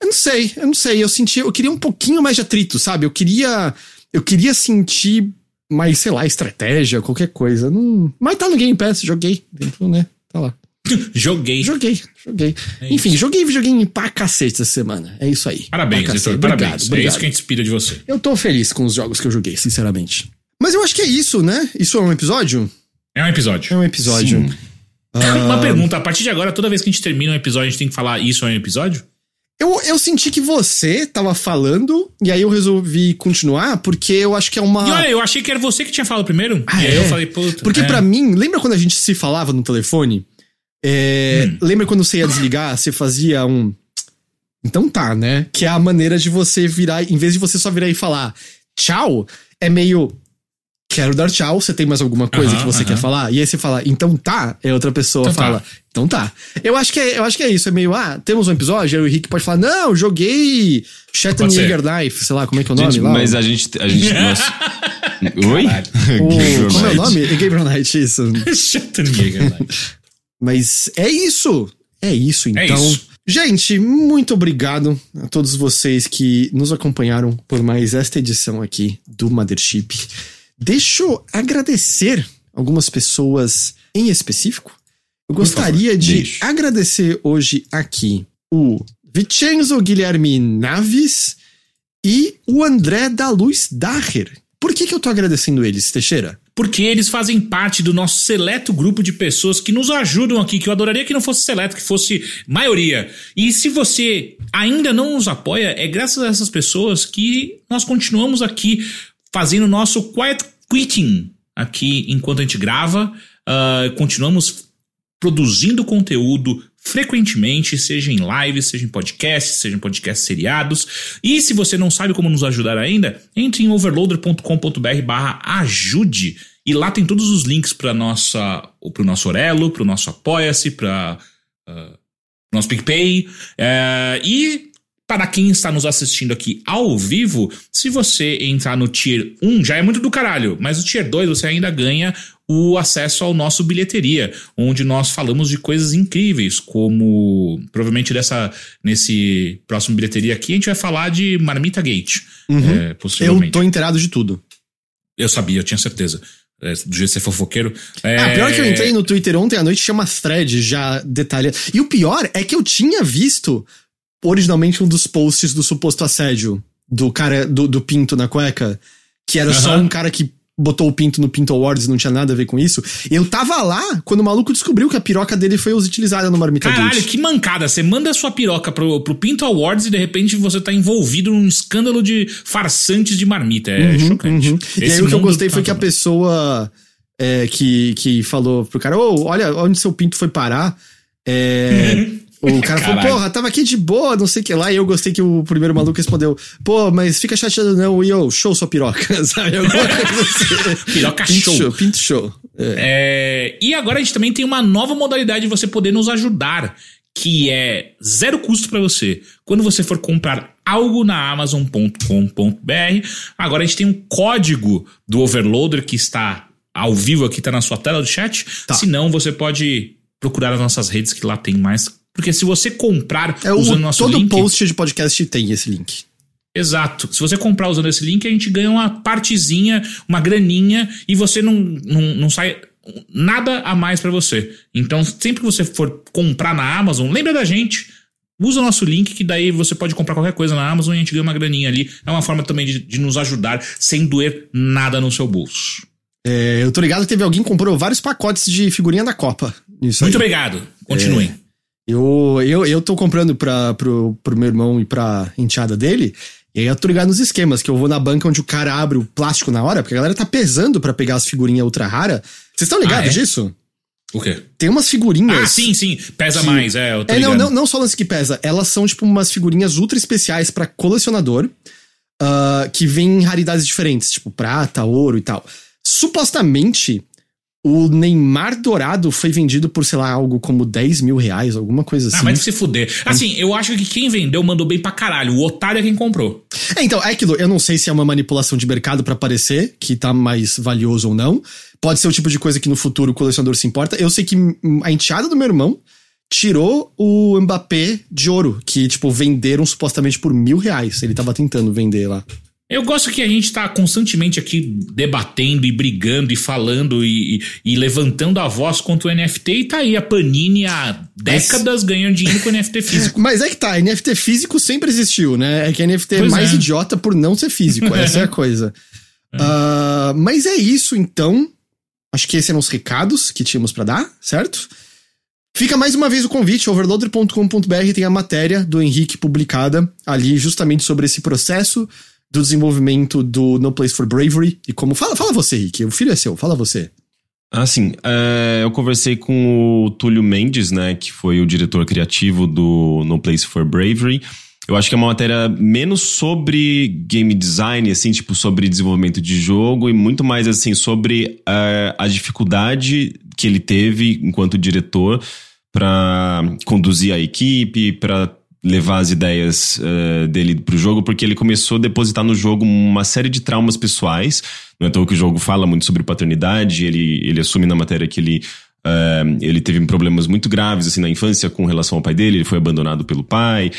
eu não sei, eu não sei, eu senti, eu queria um pouquinho mais de atrito, sabe? Eu queria, eu queria sentir mais, sei lá, estratégia, qualquer coisa. Não, mas tá no Game Pass, joguei, então, né? Tá lá. [laughs] Joguei. Joguei, joguei. É Enfim, joguei videogame pra cacete essa semana. É isso aí. Parabéns, cacete. Vitor. Obrigado, Parabéns. É obrigado. isso que a gente inspira de você. Eu tô feliz com os jogos que eu joguei, sinceramente. Mas eu acho que é isso, né? Isso é um episódio? É um episódio. É um episódio. Sim. Uma Ah, pergunta, a partir de agora, toda vez que a gente termina um episódio, a gente tem que falar isso é um episódio? Eu, eu senti que você tava falando, e aí eu resolvi continuar, porque eu acho que é uma. E olha, eu achei que era você que tinha falado primeiro. Ah, e aí é? eu falei, puta. Porque é. pra mim, lembra quando a gente se falava no telefone? É, Hum. Lembra quando você ia desligar, você fazia um. Então tá, né? Que é a maneira de você virar, em vez de você só virar e falar tchau, é meio. Quero dar tchau, você tem mais alguma coisa que você quer falar? E aí você fala, então tá, e a outra pessoa Então tá. fala, então tá. Eu acho, que é, eu acho que é isso, é meio, ah, temos um episódio, aí o Henrique pode falar, não, joguei. Shattered Knife, sei lá, como é que é o nome Gente, lá? mas a gente. A gente [laughs] nós... Oi? [laughs] O- como é o nome? Gabriel Knight, isso. [laughs] Schwarzenegger, né? Mas é isso. É isso, então. É isso. Gente, muito obrigado a todos vocês que nos acompanharam por mais esta edição aqui do Mothership. Deixa eu agradecer algumas pessoas em específico. Eu gostaria de deixe. agradecer hoje aqui o Vincenzo Guilherme Naves e o André da Luz Daher. Por que, que eu tô agradecendo eles, Teixeira? Porque eles fazem parte do nosso seleto grupo de pessoas que nos ajudam aqui, que eu adoraria que não fosse seleto, que fosse maioria. E se você ainda não nos apoia, é graças a essas pessoas que nós continuamos aqui fazendo o nosso quiet quitting aqui enquanto a gente grava. Ah, continuamos produzindo conteúdo frequentemente, seja em lives, seja em podcasts, seja em podcasts seriados. E se você não sabe como nos ajudar ainda, entre em overloader.com.br barra ajude e lá tem todos os links para pro nosso Orelo, pro nosso Apoia-se, para nosso PicPay. É, e para quem está nos assistindo aqui ao vivo, se você entrar no Tier 1, já é muito do caralho, mas o Tier 2 você ainda ganha o acesso ao nosso bilheteria, onde nós falamos de coisas incríveis, como provavelmente dessa nesse próximo bilheteria aqui a gente vai falar de Marmita Gate, é, Eu tô inteirado de tudo. Eu sabia, eu tinha certeza. É, do jeito que você é fofoqueiro. É... Ah, pior que eu entrei no Twitter ontem à noite, tinha umas threads já detalhadas. E o pior é que eu tinha visto originalmente um dos posts do suposto assédio do cara do, do pinto na cueca, que era só Aham. um cara que botou o pinto no Pinto Awards e não tinha nada a ver com isso. Eu tava lá quando o maluco descobriu que a piroca dele foi utilizada no Marmita Caralho, Gate. que mancada. Você manda a sua piroca pro, pro Pinto Awards e de repente você tá envolvido num escândalo de farsantes de marmita. É chocante. Uhum. E aí o que eu gostei tá foi que a pessoa é, que, que falou pro cara, ô, olha onde seu pinto foi parar. É, o cara falou, Caralho. porra, tava aqui de boa, não sei o que lá. E eu gostei que o primeiro maluco respondeu, pô, mas fica chateado não, e eu, show sua piroca, [laughs] sabe? Alguma coisa assim. [laughs] Piroca pinto show. show. Pinto show. É. É, e agora a gente também tem uma nova modalidade de você poder nos ajudar, que é zero custo para você. Quando você for comprar algo na Amazon.com.br, agora a gente tem um código do Overloader que está ao vivo aqui, tá na sua tela do chat. Tá. Se não, você pode procurar as nossas redes que lá tem mais. Porque se você comprar É, o, usando nosso todo link. post de podcast tem esse link. Exato. Se você comprar usando esse link, a gente ganha uma partezinha, uma graninha, e você não, não, não sai nada a mais pra você. Então, sempre que você for comprar na Amazon, lembra da gente. Usa o nosso link, que daí você pode comprar qualquer coisa na Amazon e a gente ganha uma graninha ali. É uma forma também de, de nos ajudar sem doer nada no seu bolso. É, eu tô ligado que teve alguém que comprou vários pacotes de figurinha da Copa. Muito aí. obrigado. Continuem. É, eu, eu, eu tô comprando pra, pro, pro meu irmão e pra enteada dele. E aí eu tô ligado nos esquemas, que eu vou na banca onde o cara abre o plástico na hora, porque a galera tá pesando para pegar as figurinhas ultra rara. Vocês estão ligados ah, é? disso? O quê? Tem umas figurinhas. Ah, sim, sim. Pesa que... mais, é. Eu tô é, não, não, não só lance que pesa. Elas são, tipo, umas figurinhas ultra especiais para colecionador. Uh, que vem em raridades diferentes, tipo prata, ouro e tal. Supostamente, o Neymar dourado foi vendido por, sei lá, algo como 10 mil reais, alguma coisa ah, assim. Ah, vai se fuder. Assim, eu acho que quem vendeu mandou bem pra caralho. O otário é quem comprou. É, então, é aquilo. Eu não sei se é uma manipulação de mercado para parecer que tá mais valioso ou não. Pode ser o tipo de coisa que no futuro o colecionador se importa. Eu sei que a enteada do meu irmão tirou o Mbappé de ouro, que, tipo, venderam supostamente por mil reais. Ele tava tentando vender lá. Eu gosto que a gente está constantemente aqui debatendo e brigando e falando e, e, levantando a voz contra o NFT e tá aí a Panini há décadas Mas... ganhando dinheiro com NFT físico. [laughs] Mas é que tá, NFT físico sempre existiu, né? É que NFT é mais é. idiota por não ser físico, [laughs] essa é a coisa. É. Uh, mas é isso então. Acho que esses eram os recados que tínhamos para dar, certo? Fica mais uma vez o convite, overloader.com.br tem a matéria do Henrique publicada ali justamente sobre esse processo do desenvolvimento do No Place for Bravery e como. Fala, fala você, Rick. O filho é seu, fala você. Ah, sim. É, eu conversei com o Túlio Mendes, né, que foi o diretor criativo do No Place for Bravery. Eu acho que é uma matéria menos sobre game design, assim, tipo, sobre desenvolvimento de jogo, e muito mais, assim, sobre uh, a dificuldade que ele teve enquanto diretor para conduzir a equipe, para levar as ideias uh, dele pro jogo, porque ele começou a depositar no jogo uma série de traumas pessoais. Não é toa que o jogo fala muito sobre paternidade, ele, ele assume na matéria que ele. Uh, ele teve problemas muito graves assim na infância com relação ao pai dele, ele foi abandonado pelo pai,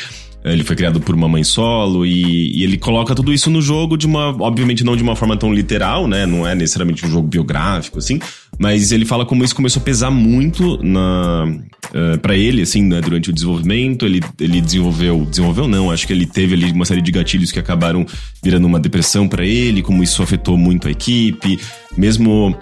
ele foi criado por uma mãe solo e, e, ele coloca tudo isso no jogo de uma, obviamente não de uma forma tão literal, né? Não é necessariamente um jogo biográfico assim, mas ele fala como isso começou a pesar muito na uh, eh, para ele assim, né? durante o desenvolvimento. Ele, ele desenvolveu, desenvolveu não, acho que ele teve ali uma série de gatilhos que acabaram virando uma depressão para ele, como isso afetou muito a equipe, mesmo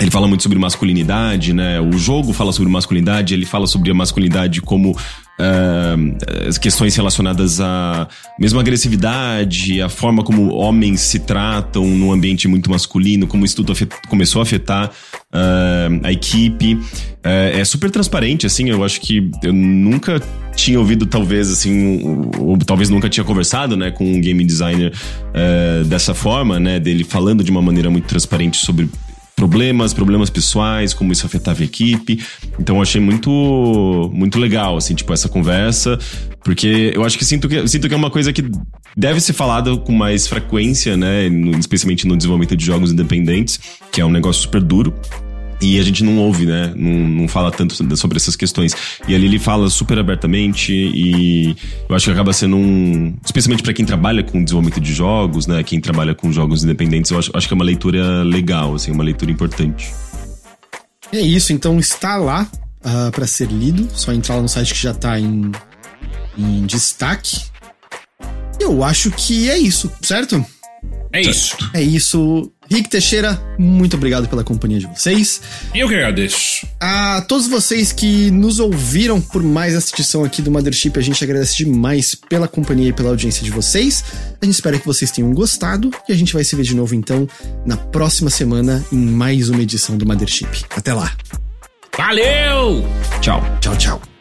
ele fala muito sobre masculinidade, né? O jogo fala sobre masculinidade, ele fala sobre a masculinidade como uh, questões relacionadas à mesma agressividade, a forma como homens se tratam num ambiente muito masculino, como isso tudo começou a afetar uh, a equipe. Uh, é super transparente, assim, eu acho que eu nunca tinha ouvido, talvez, assim, ou, talvez nunca tinha conversado, né, com um game designer dessa forma, né, dele falando de uma maneira muito transparente sobre problemas, problemas pessoais, como isso afetava a equipe. Então eu achei muito muito legal assim, tipo essa conversa, porque eu acho que sinto que sinto que é uma coisa que deve ser falada com mais frequência, né, especialmente no desenvolvimento de jogos independentes, que é um negócio super duro. E a gente não ouve, né? Não, não fala tanto sobre essas questões. E ali ele fala super abertamente e eu acho que acaba sendo um. Especialmente para quem trabalha com desenvolvimento de jogos, né? Quem trabalha com jogos independentes, eu acho, acho que é uma leitura legal, assim, uma leitura importante. É isso, então está lá uh, ah, para ser lido. Só entrar lá no site que já tá em, em destaque. Eu acho que é isso, certo? É isso. É isso. Rick Teixeira, muito obrigado pela companhia de vocês. Eu que agradeço. A todos vocês que nos ouviram por mais essa edição aqui do Mothership, a gente agradece demais pela companhia e pela audiência de vocês. A gente espera que vocês tenham gostado e a gente vai se ver de novo então na próxima semana em mais uma edição do Mothership. Até lá. Valeu! Tchau. Tchau, tchau.